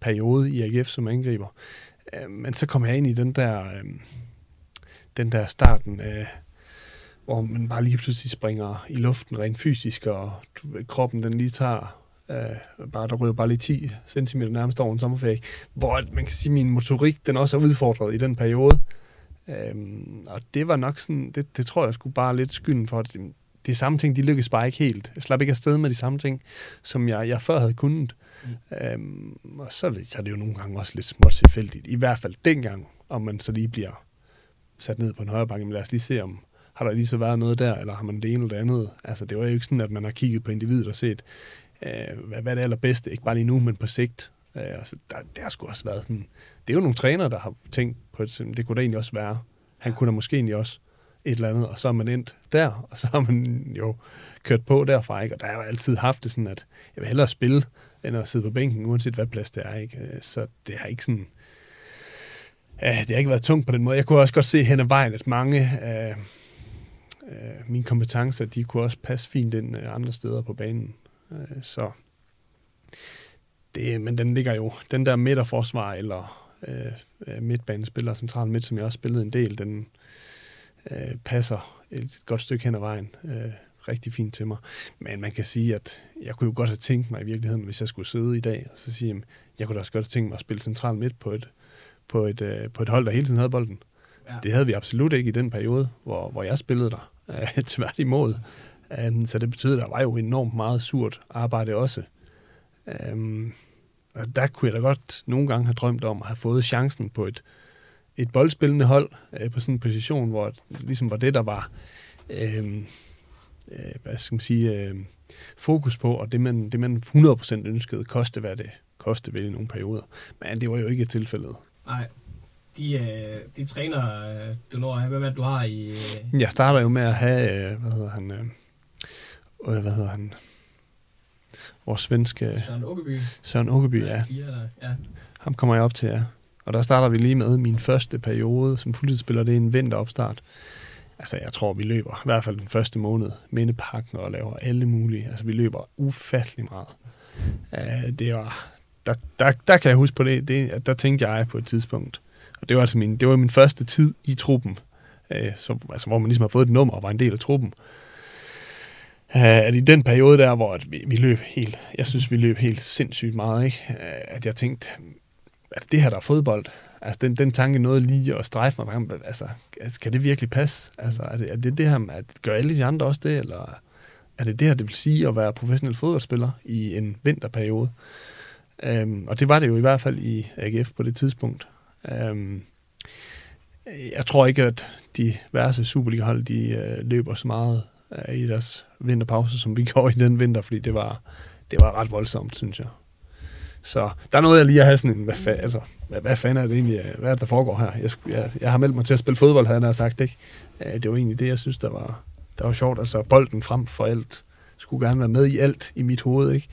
periode i AGF som angriber. Øh, men så kom jeg ind i den der, øh, den der starten, øh, hvor man bare lige pludselig springer i luften rent fysisk, og du kroppen den lige tager, øh, bare, der ryger bare lige 10 cm nærmest over en sommerferie, hvor man kan sige, at min motorik den også er udfordret i den periode. Øhm, og det var nok sådan, det, det tror jeg skulle bare lidt skylden for, at de samme ting, de lykkedes bare ikke helt. Jeg slap ikke afsted med de samme ting, som jeg, jeg før havde kunnet. Mm. Øhm, og så, så er det jo nogle gange også lidt småt tilfældigt. I hvert fald dengang, om man så lige bliver sat ned på en højre bakke. Men lad os lige se, om har der lige så været noget der, eller har man det ene eller det andet. Altså, det var jo ikke sådan, at man har kigget på individet og set, øh, hvad, hvad er det allerbedste, ikke bare lige nu, men på sigt. Øh, altså, der, der har sgu også været sådan, det er jo nogle trænere, der har tænkt på, at det kunne da egentlig også være. Han kunne da måske egentlig også et eller andet, og så er man endt der, og så har man jo kørt på derfra, ikke? Og der har jo altid haft det sådan, at jeg vil hellere spille, end at sidde på bænken, uanset hvad plads det er, ikke? Øh, så det har ikke sådan... Ja, det har ikke været tungt på den måde. Jeg kunne også godt se hen ad vejen, at mange af øh, mine kompetencer, de kunne også passe fint ind øh, andre steder på banen. Øh, så det, men den ligger jo, den der midterforsvar, eller øh, midtbanespiller, central midt, som jeg også spillede en del, den øh, passer et godt stykke hen ad vejen øh, rigtig fint til mig. Men man kan sige, at jeg kunne jo godt have tænkt mig i virkeligheden, hvis jeg skulle sidde i dag, og så sige, at jeg kunne da også godt have tænkt mig at spille central midt på et, på et, øh, på et hold, der hele tiden havde bolden. Ja. Det havde vi absolut ikke i den periode, hvor, hvor jeg spillede der. Øh, *laughs* tværtimod. Um, så det betyder, at der var jo enormt meget surt arbejde også. Um, og der kunne jeg da godt nogle gange have drømt om at have fået chancen på et, et boldspillende hold, øh, på sådan en position, hvor det ligesom var det, der var øh, øh, hvad skal man sige, øh, fokus på, og det man, det man 100% ønskede, koste hvad det koste vel i nogle perioder. Men det var jo ikke tilfældet. Nej. De, øh, de træner, øh, du når at have, det, du har i... Øh, Jeg starter jo med at have, hvad hedder han, øh, hvad hedder han, vores svenske Søren Åkeby. Søren Åkeby, ja. Ja. Ham kommer jeg op til, ja. Og der starter vi lige med min første periode som fuldtidsspiller. Det er en vinteropstart. Altså, jeg tror, vi løber i hvert fald den første måned mindepakken og laver alle mulige. Altså, vi løber ufattelig meget. Uh, det var... Der, der, der kan jeg huske på det, det, der tænkte jeg på et tidspunkt. Og det var altså min, det var min første tid i truppen. Uh, så, altså, hvor man ligesom har fået et nummer og var en del af truppen. Uh, at i den periode der, hvor at vi, vi løb helt, jeg synes, vi løb helt sindssygt meget, ikke? Uh, at jeg tænkte, altså, det her der er fodbold, altså den, den tanke nåede lige at strejfe mig, altså, altså kan det virkelig passe? Altså er det er det, det her, at gør alle de andre også det, eller er det det her, det vil sige at være professionel fodboldspiller i en vinterperiode? Um, og det var det jo i hvert fald i AGF på det tidspunkt. Um, jeg tror ikke, at de værste Superliga-hold, de uh, løber så meget uh, i deres vinterpause, som vi *laughs* gjorde i den vinter, fordi det var, det var ret voldsomt, synes jeg. Så der er noget, jeg lige at have sådan en, hvad, fa- altså, hvad, hvad fanden er det egentlig, hvad er det, der foregår her? Jeg, jeg, jeg har meldt mig til at spille fodbold, havde jeg sagt, ikke? Øh, Det var egentlig det, jeg synes, der var, der var sjovt. Altså, bolden frem for alt skulle gerne være med i alt i mit hoved, ikke?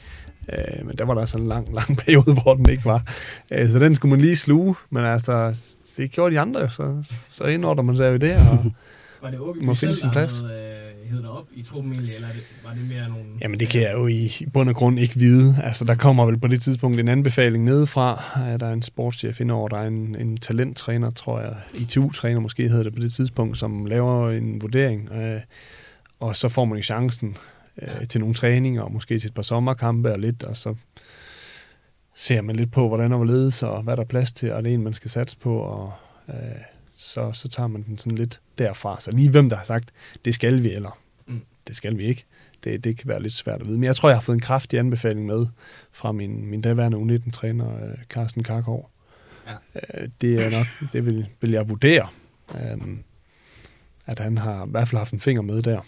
Øh, Men der var der sådan en lang, *laughs* lang periode, hvor den ikke var. Øh, Så den skulle man lige sluge, men altså, det gjorde de andre så, så indordner man sig jo i det, og *laughs* Var det Åkeby Må finde sin plads. havde øh, hævet dig op i truppen egentlig, eller er var det mere nogle... Jamen det kan jeg jo i i bund og grund ikke vide. Altså der kommer vel på det tidspunkt en anbefaling nedefra. Øh, Der er en sportschef indover, der er en, en talenttræner, tror jeg, ITU-træner måske hedder det på det tidspunkt, som laver en vurdering. Øh, og så får man jo chancen øh, til nogle træninger, og måske til et par sommerkampe og lidt, og så ser man lidt på, hvordan der var ledes, og hvad der er plads til, og er det en, man skal satse på, og øh, så, så tager man den sådan lidt derfra. Så lige hvem der har sagt, det skal vi, eller Mm. det skal vi ikke det, det kan være lidt svært at vide. Men jeg tror, jeg har fået en kraftig anbefaling med fra min, min daværende U19-træner, øh, Carsten Karkov. Ja. Øh, det er nok, det vil, vil jeg vurdere. Um, at han har i hvert fald haft en finger med der.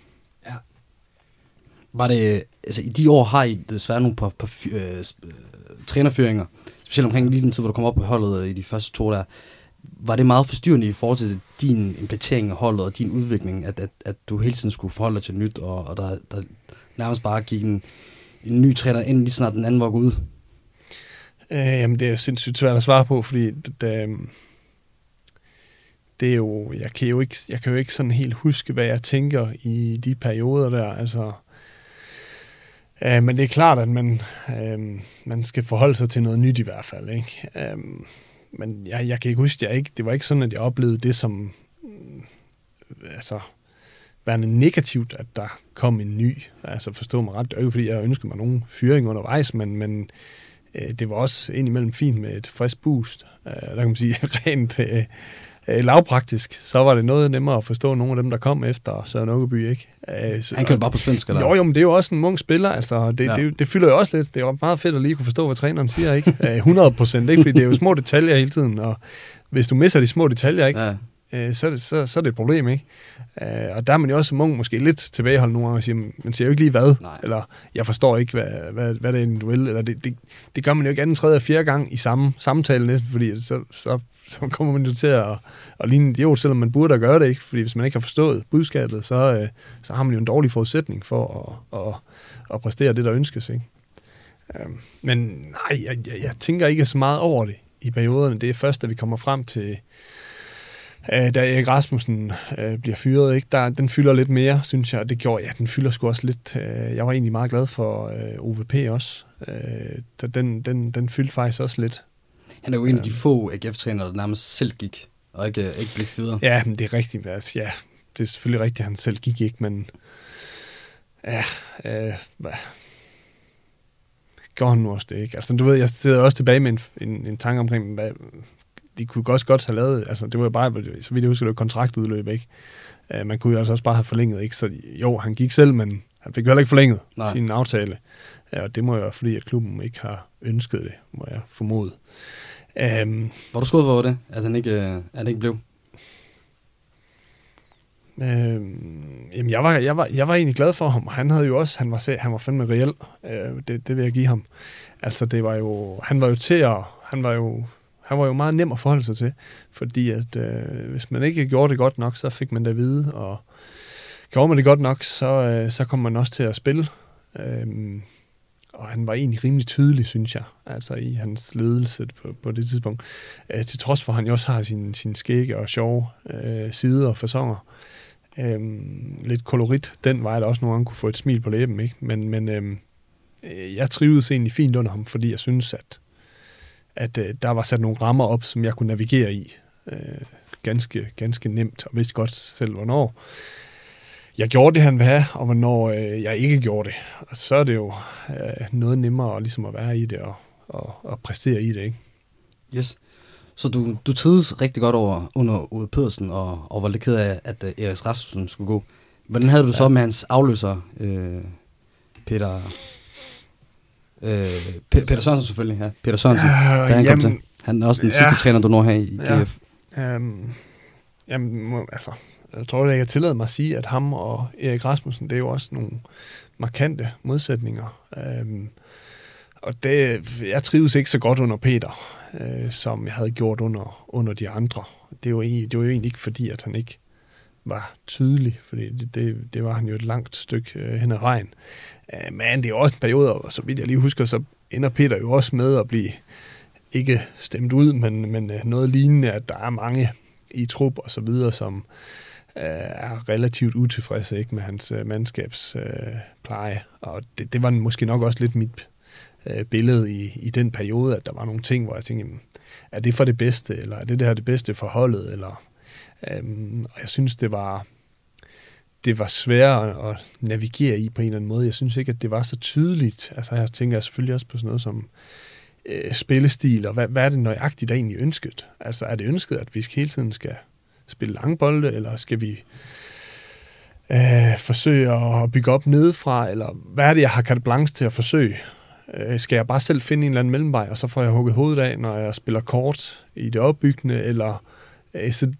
Var det, altså i de år har I desværre nogle par, par øh, øh, trænerføringer, specielt omkring lige den tid, hvor du kom op på holdet i de første to der. Var det meget forstyrrende i forhold til din implementering af holdet og din udvikling, at, at, at du hele tiden skulle forholde dig til nyt, og, og der, der nærmest bare gik en, en ny træner ind, lige snart den anden var gået ud? Øh, jamen, det er sindssygt svært at svare på, fordi det, det, øhm, det er jo, jeg kan jo ikke, jeg kan jo ikke sådan helt huske, hvad jeg tænker i de perioder der, altså, øh, men det er klart, at man, øh, man skal forholde sig til noget nyt i hvert fald, ikke? Øh, men jeg, jeg kan ikke huske, jeg ikke, det var ikke sådan, at jeg oplevede det som, mm, altså, værende negativt, at der kom en ny. Altså forstå mig ret, det er jo ikke, fordi jeg ønskede mig nogen fyring undervejs, men, men øh, det var også indimellem fint med et frisk boost. Øh, der kan man sige, *laughs* rent øh, øh, lavpraktisk, så var det noget nemmere at forstå nogle af dem, der kom efter Søren Åkeby, ikke? Øh, så, Han kørte bare på svensk, eller? jo, jo, men det er jo også en ung spiller, altså det, Ja. det, det fylder jo også lidt. Det er jo meget fedt at lige kunne forstå, hvad træneren siger, ikke? *laughs* Øh, 100 procent, ikke? Fordi det er jo små detaljer hele tiden, og hvis du misser de små detaljer, ikke? Ja. øh, så, er det, så, så er det et problem, ikke? Øh, og der er man jo også som ung måske lidt tilbageholdt nogle gange og siger, man siger jo ikke lige hvad, Nej. eller jeg forstår ikke, hvad, hvad, hvad det er en duel, eller det, det, det gør man jo ikke anden, tredje og fjerde gang i samme samtale næsten, fordi så, så, *laughs* så kommer man jo til at, at ligne en idiot, selvom man burde at gøre det, ikke? Fordi hvis man ikke har forstået budskabet, så, øh, så har man jo en dårlig forudsætning for at, at, at præstere det, der ønskes, ikke? Øh, men nej, jeg, jeg, jeg tænker ikke så meget over det i perioderne. Det er først, da vi kommer frem til, øh, da Erik Rasmussen øh, bliver fyret, ikke? Der, den fylder lidt mere, synes jeg. Det gjorde, ja, den fylder sgu også lidt. Øh, jeg var egentlig meget glad for øh, OVP også. Øh, så den, den, den fyldte faktisk også lidt. Han er jo en af de få AGF-trænere, der nærmest selv gik, og ikke, ikke blev fyret. Ja, men det er rigtigt. Altså, ja, det er selvfølgelig rigtigt, at han selv gik ikke, men ja, øh, hvad? Gjorde han nu også det, ikke? Altså, du ved, jeg sidder også tilbage med en, en, en tanke omkring, hvad, de kunne også godt have lavet, altså det var jo bare, så vidt jeg husker, det var kontraktudløb, ikke? Uh, man kunne jo altså også bare have forlænget, ikke? Så jo, han gik selv, men han fik jo heller ikke forlænget Nej. Nej. sin aftale. Ja, og det må jo være fordi, at klubben ikke har ønsket det, må jeg formode. Um, Var du skuffet over det, at han ikke, øh, at han ikke blev? Øhm, jamen, jeg var, jeg, var, jeg var egentlig glad for ham. Han havde jo også, han var, han var fandme reel. Øh, det, det vil jeg give ham. Altså, det var jo, han var jo til at, han var jo, han var jo meget nem at forholde sig til, fordi at øh, hvis man ikke gjorde det godt nok, så fik man det at vide, og gjorde man det godt nok, så, øh, så kom man også til at spille. Øhm, og han var egentlig rimelig tydelig, synes jeg, altså i hans ledelse på, på det tidspunkt. Øh, til trods for, at han jo også har sin, sin skægge og sjove øh, sider og fasonger. Øh, lidt kolorit den vej, der også nogle gange kunne få et smil på læben, ikke? Men, men øhm, øh, jeg trivedes egentlig fint under ham, fordi jeg synes, at, at øh, der var sat nogle rammer op, som jeg kunne navigere i. Øh, ganske, ganske nemt, og vidste godt selv, hvornår jeg gjorde det, han ville have, og hvornår øh, jeg ikke gjorde det. Og så er det jo øh, noget nemmere ligesom at være i det og, og, og præstere i det, ikke? Yes. Så du, du trides rigtig godt over under Uwe Pedersen, og, og var lidt ked af, at uh, Erik Rasmussen skulle gå. Hvordan havde du ja. så med hans afløser, øh, Peter... Øh, Pe- Peter Sørensen selvfølgelig, ja. Peter Sørensen, Øh, da han kom jamen, til. Han er også den ja. sidste træner, du når her i Ja. GF. Øhm, jamen, må, altså, jeg tror, at jeg tillader mig at sige, at ham og Erik Rasmussen, det er jo også nogle markante modsætninger. Øhm, og det, jeg trives ikke så godt under Peter, øh, som jeg havde gjort under, under de andre. Det var, e-, det var jo egentlig ikke fordi, at han ikke var tydelig, fordi det, det, det var han jo et langt stykke øh, hen ad vejen. Øh, men det er jo også en periode, og så vidt jeg lige husker, så ender Peter jo også med at blive ikke stemt ud, men, men øh, noget lignende, at der er mange i trup og så videre, som øh, Øh, er relativt utilfredse ikke, med hans øh, mandskabspleje. Øh, og det, det var måske nok også lidt mit øh, billede i, i den periode, at der var nogle ting, hvor jeg tænkte, jamen, er det for det bedste, eller er det der det bedste for holdet, eller øhm, og jeg synes, det var det var sværere at navigere i på en eller anden måde. Jeg synes ikke, at det var så tydeligt. Altså jeg tænker selvfølgelig også på sådan noget som øh, spillestil, og hvad, hvad er det nøjagtigt, der egentlig ønsket? Altså er det ønsket, at vi hele tiden skal spille langbolde, eller skal vi øh, forsøge at bygge op nedefra, eller hvad er det, jeg har carte blanche til at forsøge? Øh, skal jeg bare selv finde en eller anden mellemvej, og så får jeg hugget hovedet af, når jeg spiller kort i det opbyggende, eller øh, så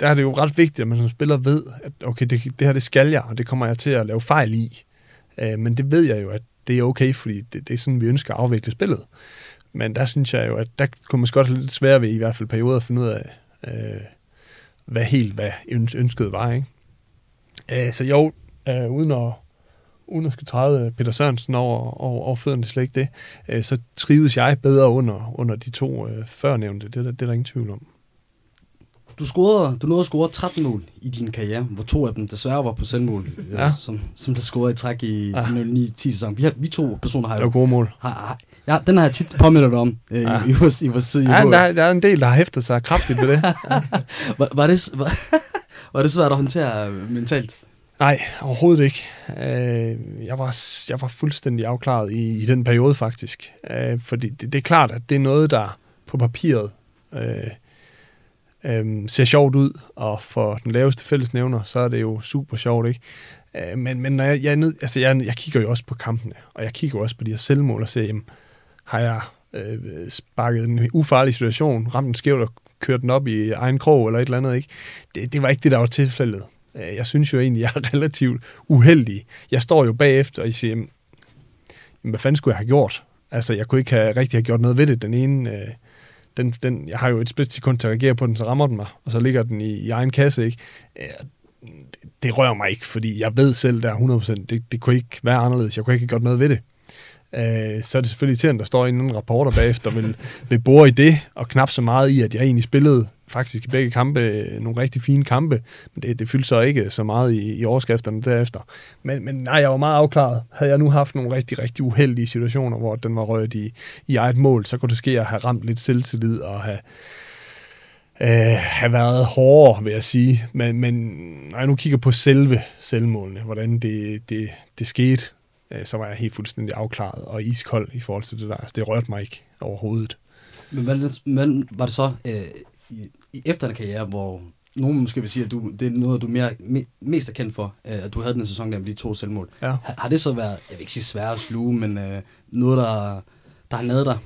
der er det jo ret vigtigt, at man som spiller ved, at okay, det, det her det skal jeg, og det kommer jeg til at lave fejl i. Øh, men det ved jeg jo, at det er okay, fordi det, det er sådan, vi ønsker at afvikle spillet. Men der synes jeg jo, at der kunne man godt have lidt svært ved, i hvert fald perioder, at finde ud af, øh, hvad helt hvad ønsket var. Ikke? Øh, så jo, øh, uden at uden at skal træde Peter Sørensen over, over, over fødderne, slet ikke det, øh, så trives jeg bedre under, under de to øh, førnævnte. Det, det, det er der ingen tvivl om. Du, scorede, du nåede at score 13 mål i din karriere, hvor to af dem desværre var på selvmål, øh, ja. som, som der scorede i træk i ja. 09-10 sæson. Vi, har, vi to personer har jo... Det var gode mål. Har, har, ja, den har jeg tit påmindet dig om øh, ja. i, i, vores, i vores tid. Ja, der, der er en del, der har hæftet sig kraftigt ved det. *laughs* Ja. var, var, det var, *laughs* var det svært at håndtere mentalt? Nej, overhovedet ikke. Øh, jeg, var, jeg var fuldstændig afklaret i, i den periode faktisk. Øh, fordi det, det er klart, at det er noget, der på papiret øh, øh, ser sjovt ud, og for den laveste fællesnævner, så er det jo super sjovt, ikke? Øh, men, men når jeg, jeg, er nød, altså jeg, jeg kigger jo også på kampene, og jeg kigger også på de her selvmål og ser, jamen, har jeg øh, sparket en ufarlig situation, ramt den skævt og kørt den op i egen krog eller et eller andet, ikke? Det, det var ikke det, der var tilfældet. Øh, jeg synes jo egentlig, jeg er *laughs* relativt uheldig. Jeg står jo bagefter, og siger, jamen, hvad fanden skulle jeg have gjort? Altså, jeg kunne ikke have, rigtig have gjort noget ved det. Den ene, øh, den, den, jeg har jo et split sekund til at reagere på den, så rammer den mig, og så ligger den i, i egen kasse, ikke? Øh, det, det rører mig ikke, fordi jeg ved selv, der er 100%, det, det kunne ikke være anderledes. Jeg kunne ikke have gjort noget ved det. Øh, så er det selvfølgelig til, at der står en anden rapporter bagefter, vil, vil bore i det, og knap så meget i, at jeg egentlig spillede faktisk i begge kampe øh, nogle rigtig fine kampe, men det, det fyldte så ikke så meget i, i overskrifterne derefter. Men, men nej, jeg var meget afklaret. Havde jeg nu haft nogle rigtig, rigtig uheldige situationer, hvor den var røget i, i eget mål, så kunne det ske at have ramt lidt selvtillid og have, øh, have været hårdere, vil jeg sige. Men, men når jeg nu kigger på selve selvmålene, hvordan det, det, det skete, øh, så var jeg helt fuldstændig afklaret og iskold i forhold til det der. Altså, det rørte mig ikke overhovedet. Men hvad, men var det så øh, i, i efter en karriere, hvor nogen måske vil sige, at du, det er noget, du mere, me, mest er kendt for, øh, at du havde den sæson der med de to selvmål. Ja. Har, har det så været, jeg vil ikke sige svært at sluge, men øh, noget, der, der har nadet dig?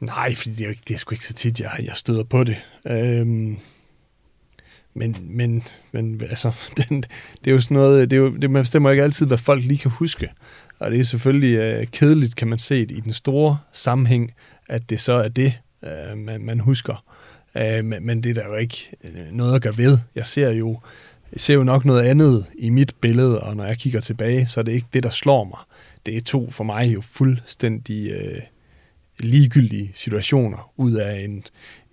Nej, fordi det er, jo ikke, det er sgu ikke så tit, jeg, jeg støder på det. Øhm, men, men, men altså, *laughs* den, det er jo sådan noget, det, er jo, det man bestemmer ikke altid, hvad folk lige kan huske. Og det er selvfølgelig øh, kedeligt, kan man se det, i den store sammenhæng, at det så er det, øh, man, man husker. Øh, men, men det er der jo ikke øh, noget at gøre ved. Jeg ser jo jeg ser jo nok noget andet i mit billede, og når jeg kigger tilbage, så er det ikke det, der slår mig. Det er to for mig jo fuldstændig øh, ligegyldige situationer ud af en,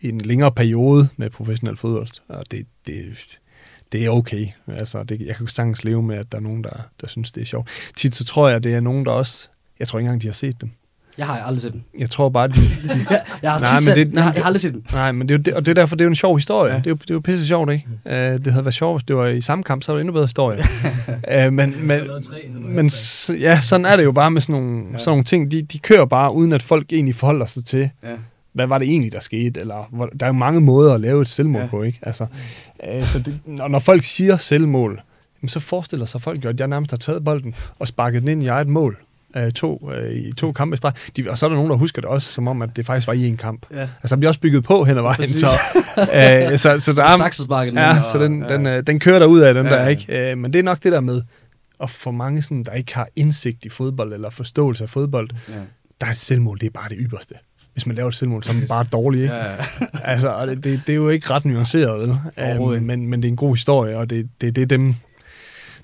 en længere periode med professionel fodbold. Og det, det, det er okay. Altså, det, jeg kan sagtens leve med, at der er nogen, der, der synes, det er sjovt. Tit så tror jeg, at det er nogen, der også... Jeg tror ikke engang, de har set dem. Jeg har aldrig set den. Jeg tror bare, de... de *laughs* jeg, jeg, har nej, men det, nej, jeg har aldrig set den. Nej, men det er jo, og det er derfor, det er jo en sjov historie. Ja. Det, er jo, det er jo pisse sjovt, ikke? Uh, det havde været sjovt, hvis det var i samme kamp, så var det endnu bedre historie. uh, *laughs* men men, men ja, sådan er det jo bare med sådan nogle, ja. sådan nogle ting. De, de kører bare, uden at folk egentlig forholder sig til, ja. hvad var det egentlig, der skete? Eller, hvor, der er jo mange måder at lave et selvmål ja. på, ikke? Altså, uh, så det, når, når folk siger selvmål, så forestiller sig folk jo, at jeg nærmest har taget bolden og sparket den ind i eget mål øh, to, øh, i to kampe i streg. De, og så er der nogen, der husker det også, som om, at det faktisk var i en kamp. Ja. Altså, der bliver også bygget på hen ad vejen. Så, øh, så, så, der er, *laughs* ja, så den, ja. den, øh, den kører der ud af den ja, der, ikke? Øh, men det er nok det der med, at for mange, sådan, der ikke har indsigt i fodbold, eller forståelse af fodbold, ja. der er et selvmål, det er bare det ypperste hvis man laver et selvmål, så *laughs* er man bare dårlig. Ikke? Ja, ja. altså, det, det, det er jo ikke ret nuanceret, vel? Um, men, men det er en god historie, og det, det, det er dem,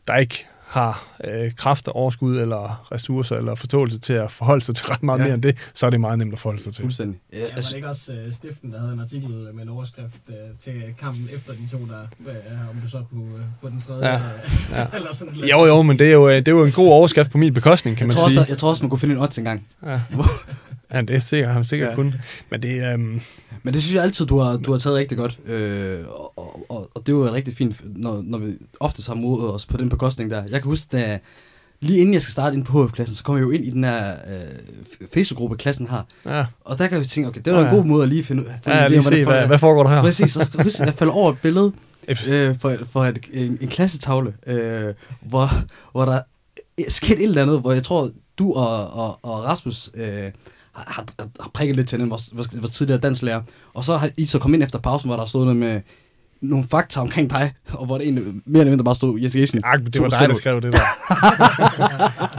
der ikke har øh, kraft, overskud eller ressourcer eller forståelse til at forholde sig til ret meget ja. mere end det, så er det meget nemt at forholde sig til. Fuldstændig. Ja, ja, var det ikke også uh, Stiften, der havde en artikel med en overskrift uh, til kampen efter de to, der, uh, om du så kunne uh, få den tredje? Ja. Uh, ja. *laughs* eller sådan. Jo, jo, men det er jo, det er jo en god overskrift på min bekostning, kan jeg man tror sige. Også, jeg tror også, man kunne finde en odds engang. Ja. Ja, det er sikkert, han sikkert ja. kun. Men det, øhm... Men det synes jeg altid, du har, du har taget rigtig godt. Øh, og, og, og, det jo rigtig fint, når, når vi ofte har modet os på den bekostning der. Jeg kan huske, da, lige inden jeg skal starte ind på HF-klassen, så kommer jeg jo ind i den her øh, Facebook-gruppe, klassen har. Ja. Og der kan jeg tænke, okay, det var ja. en god måde at lige finde, finde ja, lige se, hvad, hvad foregår der her? Præcis, så husk, jeg falder over et billede øh, for, for et, en, en klassetavle, øh, hvor, hvor der skete et eller andet, hvor jeg tror, du og, og, og Rasmus øh, har, har, prikket lidt til den, vores, vores, vores tidligere danslærer. Og så har I så kommet ind efter pausen, hvor der stod noget med nogle fakta omkring dig, og hvor det egentlig mere eller mindre bare stod Jens Gesen. Ja, det var dig, der skrev det der.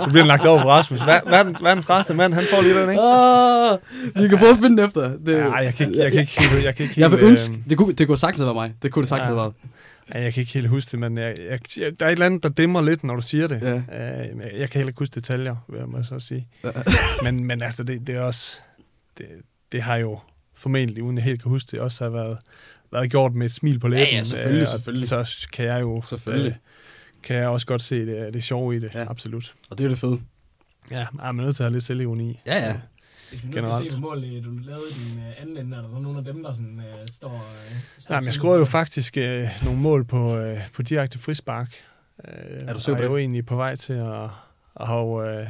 *laughs* du bliver lagt over på Rasmus. Verdens, verdens rareste mand, han får lige den, ikke? Uh, vi kan prøve at finde den efter. Det, ja, jeg kan ikke, jeg kan ikke jeg kan ikke jeg vil ønske, øh, det kunne, det kunne sagtens være mig. Det kunne det sagtens ja. have været. Ja, jeg kan ikke helt huske det, men jeg, jeg, der er et eller andet, der dimmer lidt, når du siger det. Ja. Uh, jeg kan heller ikke huske detaljer, vil jeg må så sige. Ja. *laughs* men, men altså, det, det er også... Det, det har jo formentlig, uden jeg helt kan huske det, også har været været gjort med et smil på læben. Ja, ja selvfølgelig, øh, selvfølgelig. Så kan jeg jo selvfølgelig. Øh, kan jeg også godt se det, det sjove i det, ja. absolut. Og det er det fede. Ja, jeg er nødt til at have lidt selvironi. Ja, ja. Hvis vi nu skal se på målet, du lavede i din uh, anden ende, er der nogle af dem, der sådan, uh, står... Uh, Nej, men jeg scorede jo faktisk uh, nogle mål på, uh, på direkte frispark. Uh, er du sikker på det? Jeg er jo egentlig på vej til at, at, have, uh,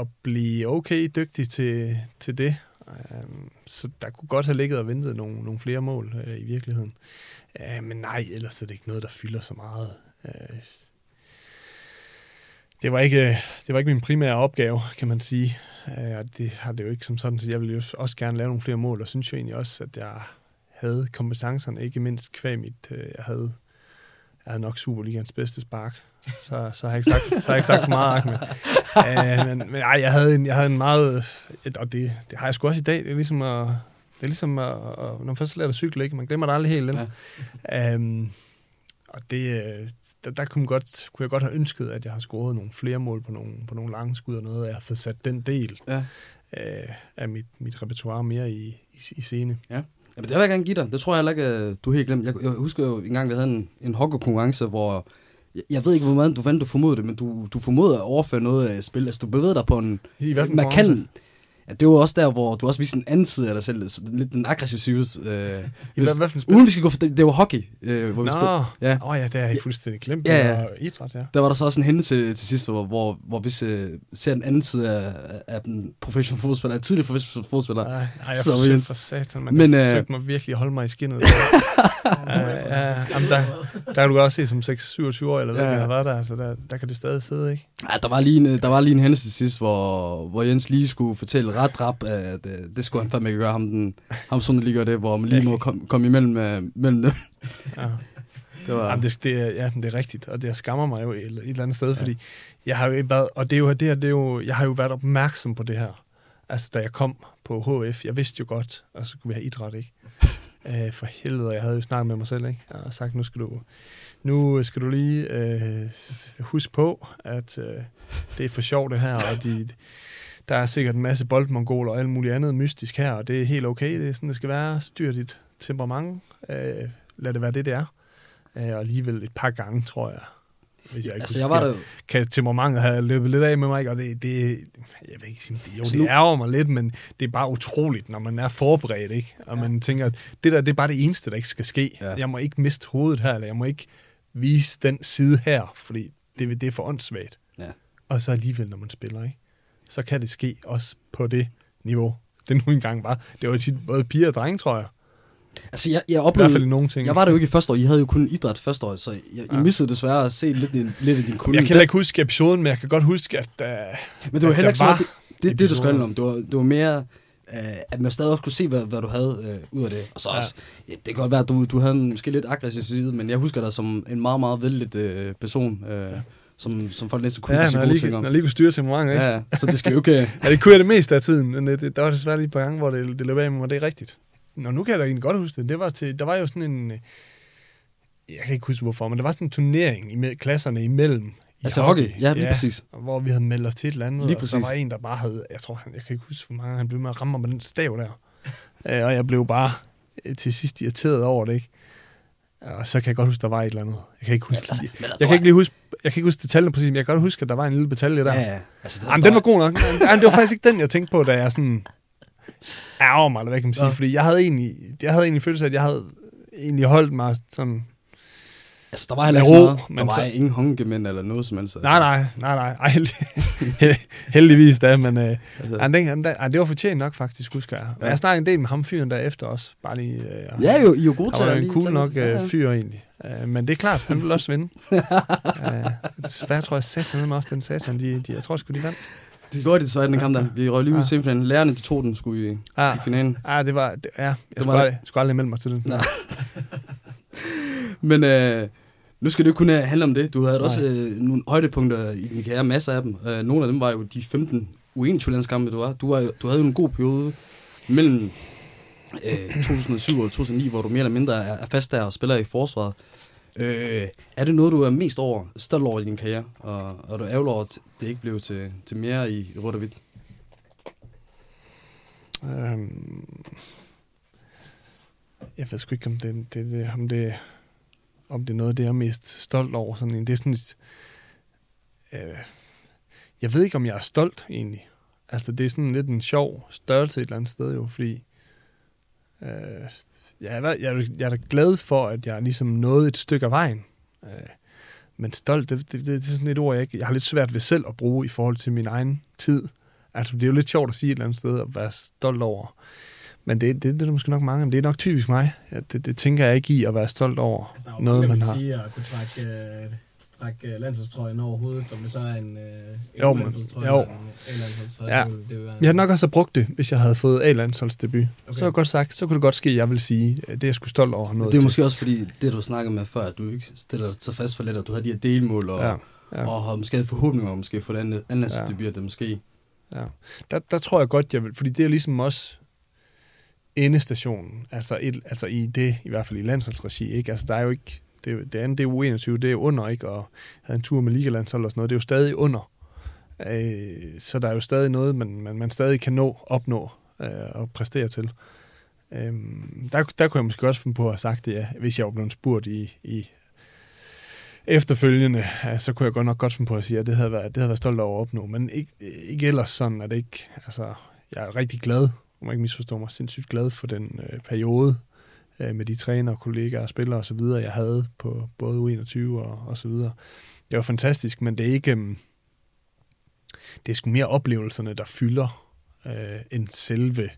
at blive okay dygtig til, til det. Øhm, så der kunne godt have ligget og ventet nogle, nogle flere mål øh, i virkeligheden. Øh, men nej, ellers er det ikke noget, der fylder så meget. Øh, det var ikke, det var ikke min primære opgave, kan man sige. Øh, og det har det jo ikke som sådan, så jeg ville jo også gerne lave nogle flere mål, og synes jo egentlig også, at jeg havde kompetencerne, ikke mindst kvæg mit, øh, jeg havde, jeg havde nok Superligans bedste spark så, så, har jeg ikke sagt, så har jeg ikke sagt for meget, Ahmed. uh, men, men ej, jeg havde en, jeg havde en meget, et, og det, det har jeg sgu også i dag, det er ligesom at, det er ligesom, at, at når man først lærer at cykle, ikke? man glemmer det aldrig helt. Ja. Um, og det, der, der kunne, godt, kunne jeg godt have ønsket, at jeg har scoret nogle flere mål på nogle, på nogle lange skud og noget, og jeg har fået sat den del ja. af, af mit, mit repertoire mere i, i, i scene. Ja. Jamen, det vil jeg gerne give dig. Det tror jeg heller ikke, du helt glemt. Jeg, jeg husker jo en gang, vi havde en, en hockeykonkurrence, hvor jeg, jeg ved ikke, hvor meget du fandt, du formodede det, men du, du formodede at overføre noget af spil. Altså, du bevægede dig på en... I markant, Ja, det var også der, hvor du også viste en anden side af dig selv, lidt en aggressiv side. Øh, hvad, hvad spil? Uden vi skal gå for det, det var hockey, øh, hvor Nå, vi spillede. Ja. Oh, ja, det er jeg fuldstændig glemt. Ja, ja. idræt, ja. Der var der så også en hende til, til sidst, hvor, hvor, hvor vi ser, ser den anden side af, af den professionelle fodspiller, af tidligere professionelle fodspiller. Nej, jeg forsøgte for satan, men, men jeg øh, forsøgte mig virkelig at holde mig i skinnet. *laughs* ja, ja, jamen, der, der kan du også se som 6-27 år, eller hvad ja. har været der, så der, der kan det stadig sidde, ikke? Ja, der var lige en, der var lige en hændelse til sidst, hvor, hvor Jens lige skulle fortælle ret rap, at uh, det skulle han fandme ikke gøre, ham, den, ham sådan lige gør det, hvor man lige må komme kom imellem uh, mellem dem. ja. *laughs* Det, var... Jamen, det, det, er, ja, det er rigtigt, og det skammer mig jo et, et eller andet sted, ja. fordi jeg har jo været, og det er jo, det, her, det er jo, jeg har jo været opmærksom på det her. Altså, da jeg kom på HF, jeg vidste jo godt, at så kunne vi have idræt, ikke? Øh, for helvede, jeg havde jo snakket med mig selv, ikke? Jeg har sagt, nu skal du, nu skal du lige øh, huske på, at øh, det er for sjovt det her, og de, der er sikkert en masse boldmongoler og alt muligt andet mystisk her, og det er helt okay, det er sådan, det skal være. Styr dit temperament. øh, lad det være det, det er. Uh, og alligevel et par gange, tror jeg, hvis jeg ikke altså, jeg var der... kan temperamentet have løbet lidt af med mig, og det, det jeg ved ikke, det, jo, altså, det ærger mig lidt, men det er bare utroligt, når man er forberedt, ikke? Og ja. man tænker, at det der, det er bare det eneste, der ikke skal ske. Ja. Jeg må ikke miste hovedet her, eller jeg må ikke vise den side her, fordi det, det er for åndssvagt. Ja. Og så alligevel, når man spiller, ikke? så kan det ske også på det niveau. Det nu engang bare. Det var tit både piger og drenge, tror jeg. Altså, jeg, jeg oplevede... I hvert fald nogle ting. Jeg var der jo ikke i første år. I havde jo kun idræt første år, så jeg, jeg ja. missede desværre at se lidt, lidt af din kunde. Jeg kan ikke huske episoden, men jeg kan godt huske, at, uh, Men det var heller ikke så det, det, det, du skulle om. Det var, det var mere, uh, at man stadig også kunne se, hvad, hvad du havde uh, ud af det. Og så ja. også, ja, det kan godt være, at du, du havde en måske lidt aggressiv side, men jeg husker dig som en meget, meget vældig uh, person. Uh, ja som, som folk næsten kunne ja, sige gode ting om. Ja, lige kunne styre temperament, ikke? Ja, så det skal jo ikke... *laughs* ja, det kunne jeg det meste af tiden, men det, det, der var desværre lige et par gange, hvor det, det løb af mig, og det er rigtigt. Nå, nu kan jeg da egentlig godt huske det. det var til, der var jo sådan en... Jeg kan ikke huske hvorfor, men der var sådan en turnering i klasserne imellem. I altså hockey, hockey. ja, lige ja, præcis. Hvor vi havde meldt os til et eller andet, lige præcis. og der var en, der bare havde... Jeg tror, han, jeg kan ikke huske, hvor mange han blev med at ramme mig med den stav der. *laughs* Øh, og jeg blev bare øh, til sidst irriteret over det, ikke? Og så kan jeg godt huske, der var et eller andet. Jeg kan ikke huske, altså, jeg, jeg kan ikke lige huske, jeg kan ikke huske detaljerne præcis, men jeg kan godt huske, at der var en lille detalje der. Ja, ja. Altså, det, Jamen, den var god nok. Jamen, det var faktisk ikke den, jeg tænkte på, da jeg sådan ærger mig, eller hvad kan man sige. Ja. Fordi jeg havde egentlig, jeg havde egentlig følelse af, at jeg havde egentlig holdt mig sådan Altså, der var heller ikke ro, meget. Der var så... ingen hungemænd eller noget som helst. Altså. Nej, nej, nej, nej. Ej, *laughs* heldigvis da, men uh, altså. han, han, han, det var fortjent nok faktisk, husker jeg. Ja. Jeg snakkede en del med ham fyren der efter også. Bare lige, uh, ja, jo, I er jo gode til at en cool nok uh, fyr egentlig. Uh, men det er klart, han vil også vinde. *laughs* desværre tror jeg, satan med også den satan, de, de, jeg tror sgu, de vandt. Det gjorde de desværre den kamp der. Vi røg lige ud i semifinalen. Lærerne, de tog den skulle i, Ja, i finalen. ja det var... Det, ja, jeg Det skulle, var- aldrig, skulle aldrig melde mig til den. Nej. *laughs* Men øh, nu skal det jo kun øh, handle om det. Du havde Nej. også øh, nogle højdepunkter i din karriere, masser af dem. Øh, nogle af dem var jo de 15 U21-landskampe, du var. Du, var, du havde jo en god periode mellem øh, 2007 og 2009, hvor du mere eller mindre er, er fast der og spiller i forsvaret. Øh, er det noget, du er mest over, stolt over i din karriere? Og, og du ærger over, at det ikke blev til, til mere i rødt og hvidt? Øhm, jeg ved sgu ikke, om det, det, det, om det, om det er noget, det jeg er mest stolt over. Sådan en, det er sådan et, øh, jeg ved ikke, om jeg er stolt egentlig. Altså, det er sådan lidt en sjov størrelse et eller andet sted jo, fordi øh, jeg, er, jeg, er, jeg er da glad for, at jeg ligesom nåede et stykke af vejen. Øh, men stolt, det, det, det, det er sådan et ord, jeg, ikke, jeg har lidt svært ved selv at bruge i forhold til min egen tid. Altså, det er jo lidt sjovt at sige et eller andet sted, at være stolt over. Men det, det, det er måske nok mange, men det er nok typisk mig. Ja, det, det tænker jeg ikke i at være stolt over Altså, noget, man har. sige at kunne trække, øh, trække øh, landsholdstrøjen over hovedet, om det så er en, øh, en Jo, men- landsholdstrøje jo. eller en A-landsholdstrøje. Ja. Det, vil- det vil være Jeg havde nok også brugt det, hvis jeg havde fået A-landsholdsdebut. Okay. Så godt sagt, så kunne det godt ske, at jeg vil sige, at det er jeg sgu stolt over. Noget Det er til. måske også fordi, det du snakkede med før, at du ikke stiller dig så fast for lidt, at du havde de her delmål, og, Ja, ja. og har måske havde forhåbninger om måske for den anden anden Ja. det måske... Ja. Der, der tror jeg godt, jeg vil, fordi det er ligesom også endestationen, altså, et, altså i det, i hvert fald i landsholdsregi, ikke? Altså der er jo ikke, det, det andet, det er U21, det er under, ikke? Og havde en tur med ligalandshold og sådan noget, det er jo stadig under. Øh, så der er jo stadig noget, man, man, man stadig kan nå, opnå øh, og præstere til. Øh, der, der kunne jeg måske også finde på at have sagt det, ja, hvis jeg var blevet spurgt i, i efterfølgende, ja, så kunne jeg godt nok godt finde på at sige, at det havde været, det havde været stolt over at opnå. Men ikke, ikke ellers sådan, at det ikke, altså, jeg er rigtig glad, om jeg ikke misforstår mig, sindssygt glad for den øh, periode øh, med de trænere, kollegaer, spillere og så videre, jeg havde på både U21 og, og så videre. Det var fantastisk, men det er ikke, øhm, det er sgu mere oplevelserne, der fylder øh, end selve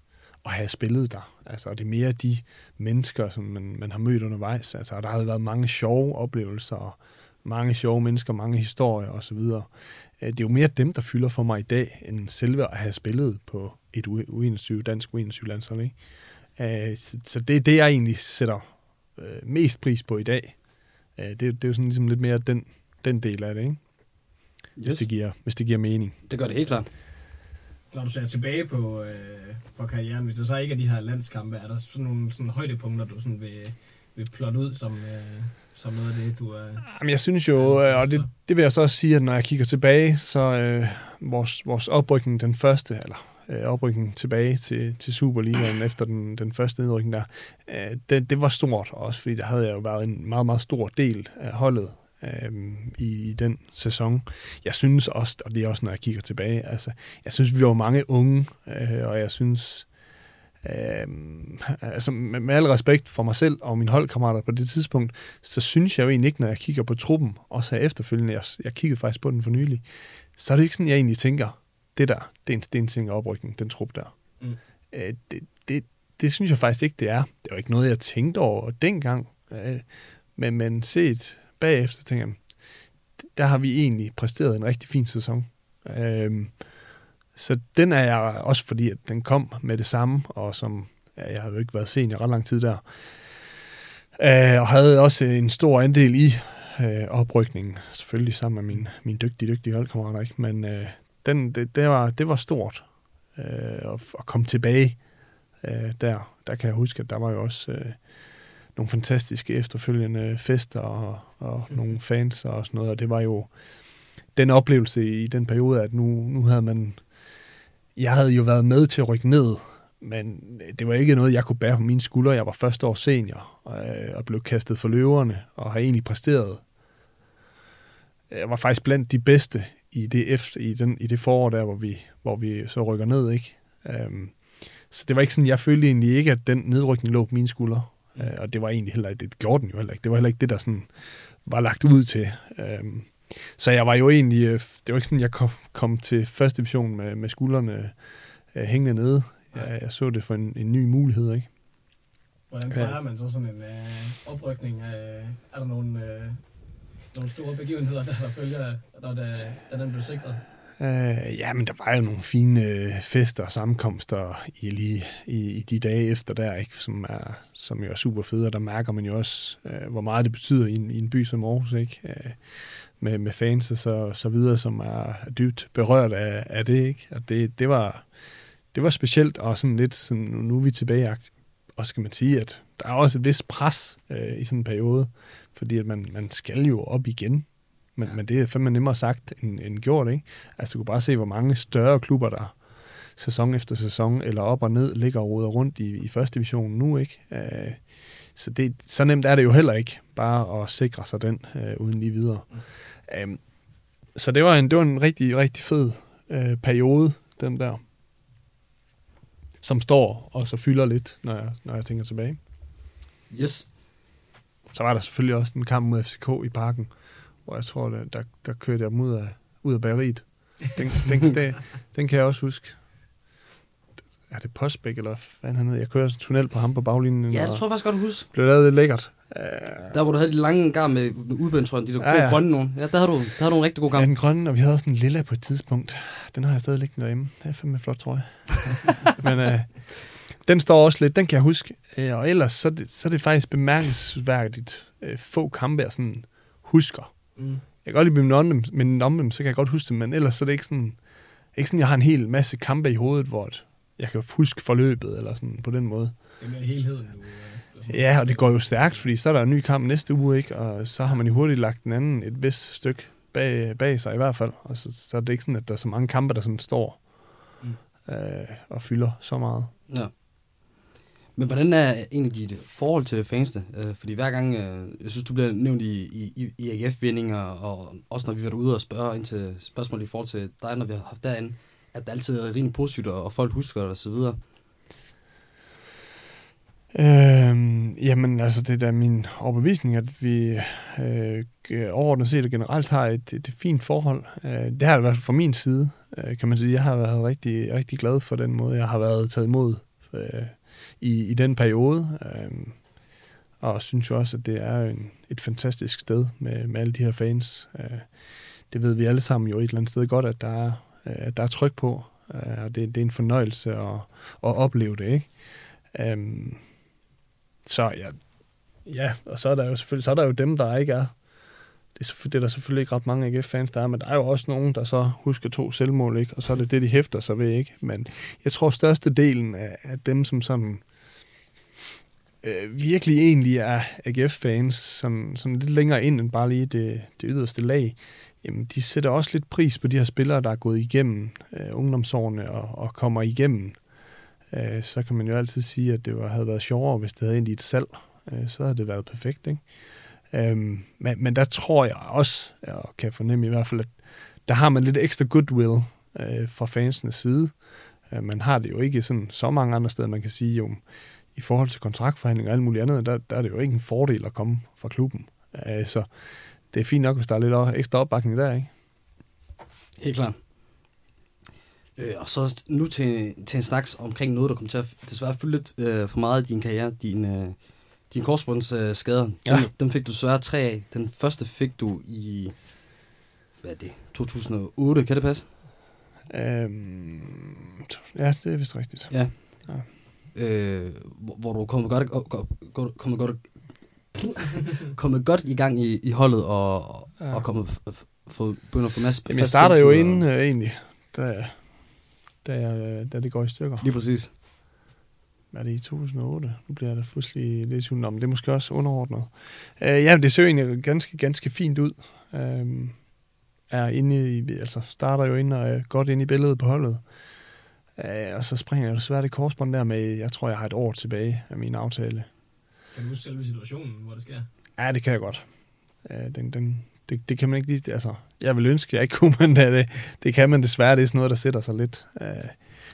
at have spillet der. Altså, og det er mere de mennesker, som man, man har mødt undervejs. Altså, og der har været mange sjove oplevelser, og mange sjove mennesker, mange historier osv. Øh, det er jo mere dem, der fylder for mig i dag, end selve at have spillet på et U21, dansk U21-landshold. Ikke? Øh, Så så det er det, jeg egentlig sætter øh, mest pris på i dag. Øh, Det er det er jo sådan ligesom lidt mere den, den del af det, ikke? Hvis, Yes. det giver, hvis det giver mening. Det gør det helt klart. Når du ser tilbage på, øh, på karrieren, hvis der så ikke er de her landskampe, er der sådan nogle sådan højdepunkter, du sådan vil, vil plotte ud som, øh, som noget af det, du er... Jamen, jeg synes jo, øh, og det, det vil jeg så også sige, at når jeg kigger tilbage, så øh, vores, vores oprykning, den første, eller øh, oprykning tilbage til, til Superligaen efter den, den første nedrykning der, øh, det, det var stort også, fordi der havde jeg jo været en meget, meget stor del af holdet øh, i, i den sæson. Jeg synes også, og det er også, når jeg kigger tilbage, altså, jeg synes, vi var mange unge, øh, og jeg synes, øh, altså med, med al respekt for mig selv og mine holdkammerater på det tidspunkt, så synes jeg jo egentlig ikke, når jeg kigger på truppen, også her efterfølgende, jeg, jeg kiggede faktisk på den for nylig, så er det ikke sådan, jeg egentlig tænker, det der, det er en stensinger oprykning, den trup der. Mm. Øh, det, det, det synes jeg faktisk ikke, det er. Det var ikke noget, jeg tænkte over dengang, øh, men, men set bagefter, tænker jeg, der har vi egentlig præsteret en rigtig fin sæson. Øh, så den er jeg også, fordi at den kom med det samme, og som ja, jeg har jo ikke været senior ret lang tid der, øh, og havde også en stor andel i øh, oprykningen, selvfølgelig sammen med min, min dygtige, dygtige holdkammerater, ikke? men øh, den, det, det, var, det var stort øh, at, at komme tilbage øh, der. Der kan jeg huske, at der var jo også øh, nogle fantastiske efterfølgende fester og, og Mhm. nogle fans og sådan noget, og det var jo den oplevelse i den periode, at nu, nu havde man jeg havde jo været med til at rykke ned, men det var ikke noget, jeg kunne bære på mine skuldre. Jeg var første år senior øh, og blev kastet for løverne og har egentlig præsteret. Jeg var faktisk blandt de bedste i det, efter, i den, i det forår der, hvor vi, hvor vi så rykker ned. ikke. Øhm, så det var ikke sådan, jeg følte egentlig ikke, at den nedrykning lå på mine skuldre. Øh, og det var egentlig heller ikke, det gjorde den jo heller ikke. Det var heller ikke det, der sådan var lagt ud til. Øhm, så jeg var jo egentlig, øh, det var ikke sådan, jeg kom, kom til første division med, med skuldrene øh, hængende nede. Jeg, jeg så det for en, en ny mulighed, ikke? Hvordan fejrer man så sådan en øh, oprykning? Øh, er der nogle, øh, nogle store begivenheder, der, følger, når, det, da den blev sikret? Øh, ja, men der var jo nogle fine øh, fester og sammenkomster i, lige, i, i de dage efter der, ikke? Som, er, som jo er super fede, og der mærker man jo også, øh, hvor meget det betyder i en, i en by som Aarhus, ikke? Øh, med, med fans og så, så videre, som er dybt berørt af, af det, ikke? Og det, det, var, det var specielt, og sådan lidt, sådan, nu er vi tilbage, og skal man sige, at der er også et vis pres øh, i sådan en periode, fordi at man, man skal jo op igen, men, ja. men det er fandme nemmere sagt end, end gjort, ikke? Altså, du kan bare se, hvor mange større klubber, der sæson efter sæson, eller op og ned, ligger og ruder rundt i, i første division nu, ikke? Øh, så, det, så nemt er det jo heller ikke, bare at sikre sig den, øh, uden lige videre. Mm. Øh, så det var en, det var en rigtig, rigtig fed øh, periode, den der, som står og så fylder lidt, når jeg, når jeg tænker tilbage. Yes. Så var der selvfølgelig også en kamp mod FCK i parken, hvor jeg tror, der, der, der kørte jeg dem ud af, ud af bageriet. Den, den, *laughs* den, den kan jeg også huske. Er det Postbæk, eller hvad han hedder? Jeg kører en tunnel på ham på baglinjen. Ja, det tror jeg faktisk godt, du husker. Blev lavet lidt lækkert. Der, hvor du havde de lange gar med, med udbændtrøjen, de der ja, ja. grønne nogle. Ja, der havde du, der havde du en rigtig god gang. Ja, den grønne, og vi havde også en lilla på et tidspunkt. Den har jeg stadig liggende derhjemme. Det er fandme flot, tror jeg. *laughs* Men øh, den står også lidt, den kan jeg huske. Øh, og ellers, så er det, så er det faktisk bemærkelsesværdigt øh, få kampe, jeg sådan husker. Mm. Jeg kan godt lide minde om dem, men om dem, så kan jeg godt huske dem, men ellers så er det ikke sådan, ikke sådan, jeg har en hel masse kampe i hovedet, hvor jeg kan huske forløbet, eller sådan på den måde. Det er helheden, du... Ja, og det går jo stærkt, fordi så er der en ny kamp næste uge, ikke? og så har man jo hurtigt lagt den anden et vist stykke bag, bag sig i hvert fald. Og så, så er det ikke sådan, at der er så mange kampe, der sådan står mm. øh, og fylder så meget. Ja. Men hvordan er egentlig dit forhold til fansene? Øh, fordi hver gang, øh, jeg synes, du bliver nævnt i, i, i AGF-vindinger, og også når vi har været ude og spørge ind til spørgsmål i forhold til dig, når vi har haft derinde, at det altid er rimelig positivt, og folk husker det og så videre. Øh, jamen, altså, det er da min overbevisning, at vi øh, overordnet set og generelt har et, et, et fint forhold. Øh, det har det været fra min side, øh, kan man sige. Jeg har været rigtig, rigtig glad for den måde, jeg har været taget imod øh, i, i den periode. Øh, og synes jo også, at det er en, et fantastisk sted med, med alle de her fans. Øh, det ved vi alle sammen jo et eller andet sted godt, at der er, øh, der er tryk på. Øh, og det, det er en fornøjelse at, at opleve det, ikke? Øh, så ja, ja, og så er der jo selvfølgelig så er der jo dem, der ikke er. Det er, det er der selvfølgelig ikke ret mange AGF-fans, der er, men der er jo også nogen, der så husker to selvmål, ikke? og så er det det, de hæfter sig ved. ikke. Men jeg tror, største delen af, af dem, som sådan øh, virkelig egentlig er AGF-fans, sådan, sådan lidt længere ind end bare lige det, det yderste lag, jamen de sætter også lidt pris på de her spillere, der er gået igennem øh, ungdomsårene og, og kommer igennem øh, så kan man jo altid sige, at det var, havde været sjovere, hvis det havde ind i et salg. Øh, så havde det været perfekt, ikke? Øhm, men, men der tror jeg også, og kan fornemme i hvert fald, at der har man lidt ekstra goodwill øh, fra fansenes side. Øh, man har det jo ikke sådan så mange andre steder, man kan sige, jo, i forhold til kontraktforhandlinger og alt muligt andet, der, der er det jo ikke en fordel at komme fra klubben. Øh, så det er fint nok, hvis der er lidt ekstra opbakning der, ikke? Helt klart. Øh, og så nu til, til en snak omkring noget, der kommer til at desværre fylde lidt øh, for meget i din karriere. Din, øh, din korsbåndsskader, øh, ja. dem, dem fik du desværre tre af. Den første fik du i, hvad er det, 2008, kan det passe? Øhm, ja, det er vist rigtigt. Ja. ja. Øh, hvor, hvor du kommer godt, godt, kommer godt, kommet godt i gang i, i holdet og, ja. og kommet få, begynder at få masse Jamen, jeg starter jo inden og... øh, egentlig, da, da, jeg, da det går i stykker. Lige præcis. Er det i 2008? Nu bliver jeg da fuldstændig lidt tvivl om. Det er måske også underordnet. Uh, ja, det ser egentlig ganske, ganske fint ud. Uh, er inde i, altså starter jo ind og er godt ind i billedet på holdet. Uh, og så springer jeg desværre det korsbånd der med, jeg tror, jeg har et år tilbage af min aftale. Kan du huske selve situationen, hvor det sker? Ja, det kan jeg godt. Uh, den, den, det, det kan man ikke lige, altså, jeg vil ønske, at jeg ikke *laughs* kunne, men det, det kan man desværre, det er sådan noget, der sætter sig lidt, øh,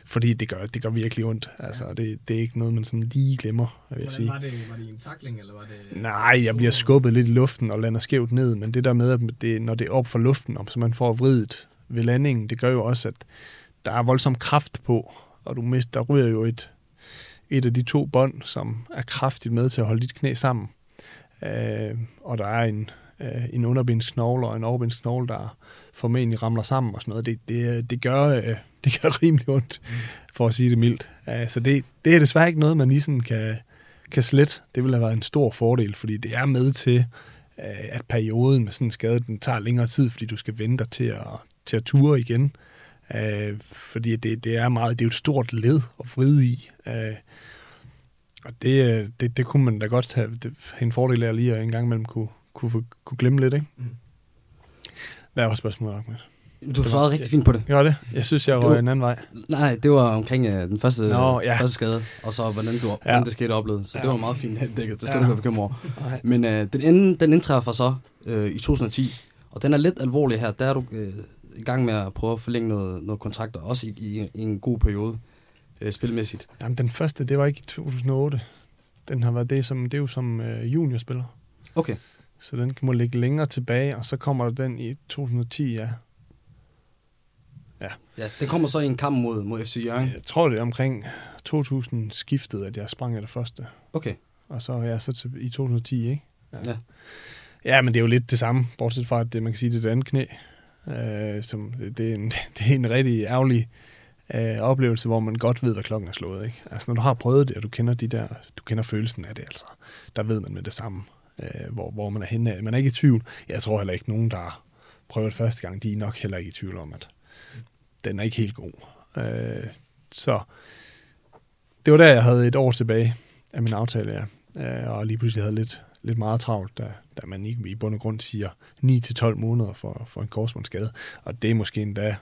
fordi det gør, det gør virkelig ondt, altså, ja. det, det er ikke noget, man sådan lige glemmer, vil jeg sige. Var det, var det en takling, eller var det... Nej, jeg bliver skubbet lidt i luften og lander skævt ned, men det der med, at det, når det er op for luften, så man får vridet ved landingen, det gør jo også, at der er voldsom kraft på, og du mister, der ryger jo et, et af de to bånd, som er kraftigt med til at holde dit knæ sammen. Øh, og der er en, øh, en underbindsknogle og en overbindsknogle, der formentlig ramler sammen og sådan noget. Det, det, det, gør, øh, *laughs* det gør rimelig ondt, mm. for at sige det mildt. Uh, så det, det er desværre ikke noget, man lige sådan kan, kan slet. Det vil have været en stor fordel, fordi det er med til, uh, at perioden med sådan en skade, den tager længere tid, fordi du skal vente til at, til at ture igen. Uh, fordi det, det er meget, det er jo et stort led at vride i. Uh, og det, det, det kunne man da godt have, det, en fordel af lige at en gang imellem kunne, kunne, kunne glemme lidt, ikke? Mm. Hvad var spørgsmålet, Ahmed? Du svarede rigtig fint på det. Gjorde det? Jeg synes, jeg var en anden vej. Nej, det var omkring uh, den første, Nå, ja. første skade, og så hvordan, du, hvordan ja. det skete oplevet. Så ja. det var meget fint dækket. Det skal ja. du ikke være bekymret over. Okay. Men uh, den, ende, den indtræffer så uh, i 2010, og den er lidt alvorlig her. Der er du uh, i gang med at prøve at forlænge noget, noget kontrakter, også i, i, i en god periode uh, spilmæssigt. Jamen, den første, det var ikke i 2008. Den har været det, som, det er jo som uh, juniorspiller. Okay. Så den må ligge længere tilbage, og så kommer der den i 2010, ja. Ja. ja, det kommer så i en kamp mod, mod FC Jørgen. Jeg tror, det er omkring 2000 skiftet, at jeg sprang af det første. Okay. Og så er jeg så til, i 2010, ikke? Ja. ja. Ja, men det er jo lidt det samme, bortset fra, at det, man kan sige, det er det andet knæ. Øh, som, det, er en, *laughs* det er en rigtig ærgerlig øh, oplevelse, hvor man godt ved, hvad klokken er slået. Ikke? Altså, når du har prøvet det, og du kender, de der, du kender følelsen af det, altså, der ved man med det samme øh, hvor, hvor man er henne. Man er ikke i tvivl. Jeg tror heller ikke, nogen, der prøver prøvet første gang, de er nok heller ikke i tvivl om, at den er ikke helt god. Øh, så det var der, jeg havde et år tilbage af min aftale, ja. Øh, og lige pludselig havde lidt, lidt meget travlt, da, da man ikke i bund og grund siger 9-12 måneder for, for en korsbåndsskade. Og det er måske endda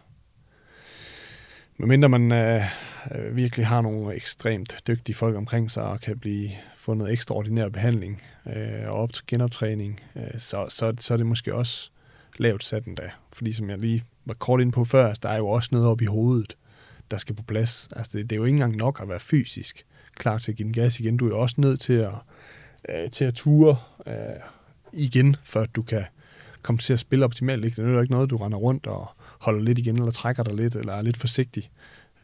medmindre man øh, virkelig har nogle ekstremt dygtige folk omkring sig og kan blive få noget ekstraordinær behandling øh, og op til genoptræning, øh, så, så, så er det måske også lavt sat endda. Fordi som jeg lige var kort inde på før, altså, der er jo også noget op i hovedet, der skal på plads. Altså det, det er jo ikke engang nok at være fysisk klar til at give den gas igen. Du er jo også nødt til at, øh, til at ture øh, igen, før du kan komme til at spille optimalt. Ikke? Det er jo ikke noget, du render rundt og holder lidt igen, eller trækker dig lidt, eller er lidt forsigtig.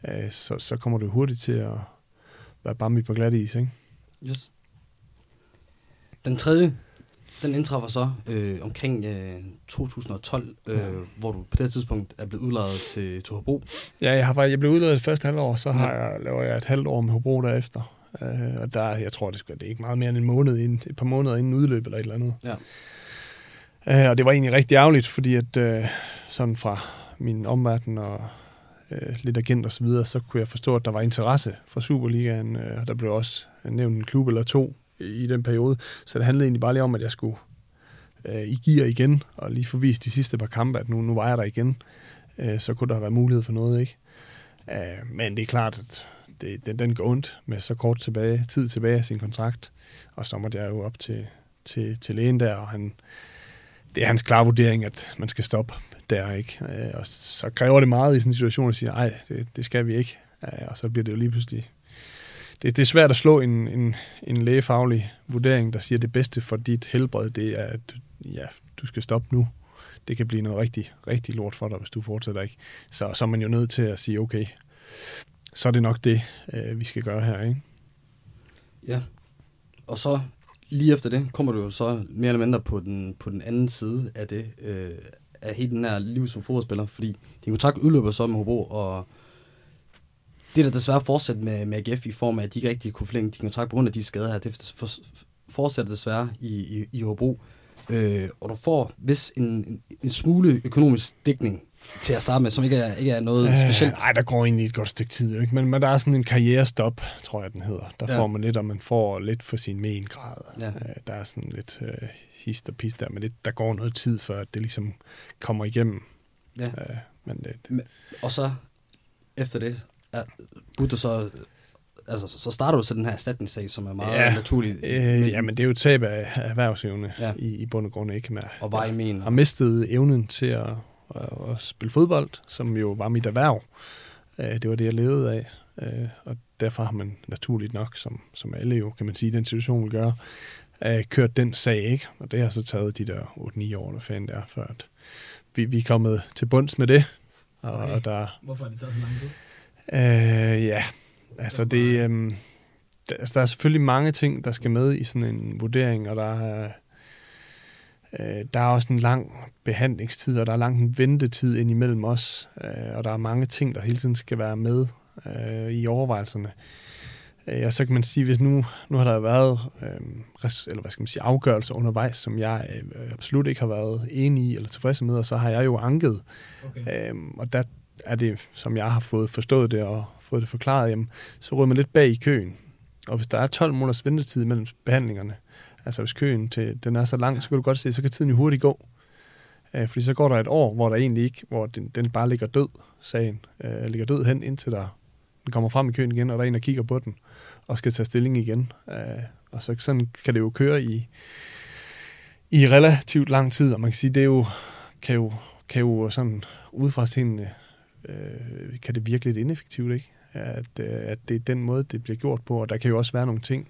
Øh, så, så kommer du hurtigt til at være bambi på glat is, ikke? Yes. Den tredje, den indtræffer så øh, omkring øh, 2012, øh, ja. hvor du på det tidspunkt er blevet udlejet til, til Hobro. Ja, jeg, har, jeg blev udlejet det første halvår, så har jeg, laver jeg et halvt år med Hobro derefter. Øh, og der, jeg tror, det, skal, det er ikke meget mere end en måned, inden, et par måneder inden udløb eller et eller andet. Ja. Øh, og det var egentlig rigtig ærgerligt, fordi at øh, sådan fra min omverden og øh, lidt agent osv., så videre, så kunne jeg forstå, at der var interesse for Superligaen, øh, og der blev også nævnt en klub eller to i den periode. Så det handlede egentlig bare lige om, at jeg skulle øh, i gear igen, og lige forvise de sidste par kampe, at nu, nu var jeg der igen. Øh, så kunne der være mulighed for noget, ikke? Øh, men det er klart, at det, den, den går ondt med så kort tilbage, tid tilbage af sin kontrakt. Og så måtte jeg jo op til, til, til lægen der, og han, det er hans klare vurdering, at man skal stoppe der, ikke? Øh, og så kræver det meget i sådan en situation at sige, nej, det, det skal vi ikke. Øh, og så bliver det jo lige pludselig det, det er svært at slå en, en, en lægefaglig vurdering, der siger, at det bedste for dit helbred, det er, at ja, du skal stoppe nu. Det kan blive noget rigtig, rigtig lort for dig, hvis du fortsætter ikke. Så, så er man jo nødt til at sige, okay, så er det nok det, øh, vi skal gøre her, ikke? Ja, og så lige efter det kommer du jo så mere eller mindre på den, på den anden side af det, øh, af hele den her liv som fodboldspiller, fordi din kontrakt udløber så med Hobro, og det der desværre fortsat med, med AGF i form af, at de ikke rigtig kunne forlænge din kontrakt på grund af de skader her. Det for, fortsætter desværre i, i, i Hobro. Øh, og du får hvis en, en, en smule økonomisk dækning til at starte med, som ikke er, ikke er noget øh, specielt. Nej, der går egentlig et godt stykke tid, ikke? Men, men der er sådan en karrierestop, tror jeg, den hedder. Der ja. får man lidt, og man får lidt for sin mengrad. Ja. Øh, der er sådan lidt øh, hist og pist der, men det, der går noget tid, før det ligesom kommer igennem. Ja. Øh, men det, det. Og så efter det, ja, burde så altså, så starter du så den her erstatningssag, som er meget ja, naturlig. Øh, ja, men det er jo et tab af erhvervsevne ja. i, i bund og grund, ikke? Med, og hvad I? Har mistet evnen til at, at, at spille fodbold, som jo var mit erhverv. Øh, det var det, jeg levede af. Øh, og derfor har man naturligt nok, som, som alle jo, kan man sige, den situation vil gøre, øh, kørt den sag, ikke? Og det har så taget de der 8-9 år, der fandt der, før at vi, vi er kommet til bunds med det. Og, okay. og der, Hvorfor er det taget så lang tid? Øh, ja, altså det... Øh, der, altså der er selvfølgelig mange ting, der skal med i sådan en vurdering, og der er... Øh, der er også en lang behandlingstid, og der er lang en ventetid indimellem os, øh, og der er mange ting, der hele tiden skal være med øh, i overvejelserne. Øh, og så kan man sige, hvis nu, nu har der været øh, eller hvad skal man sige, afgørelser undervejs, som jeg øh, absolut ikke har været enig i eller tilfreds med, og så har jeg jo anket. Okay. Øh, og der er det, som jeg har fået forstået det og fået det forklaret, jamen, så ryger man lidt bag i køen. Og hvis der er 12 måneders ventetid mellem behandlingerne, altså hvis køen til, den er så lang, så kan du godt se, så kan tiden jo hurtigt gå. Øh, fordi så går der et år, hvor der egentlig ikke, hvor den, den bare ligger død, sagen, øh, ligger død hen, indtil der, den kommer frem i køen igen, og der er en, der kigger på den, og skal tage stilling igen. Øh, og så sådan kan det jo køre i, i relativt lang tid, og man kan sige, det er jo, kan jo, kan jo sådan udefra tingene, øh, kan det virke lidt ineffektivt, ikke? At, øh, at det er den måde, det bliver gjort på, og der kan jo også være nogle ting,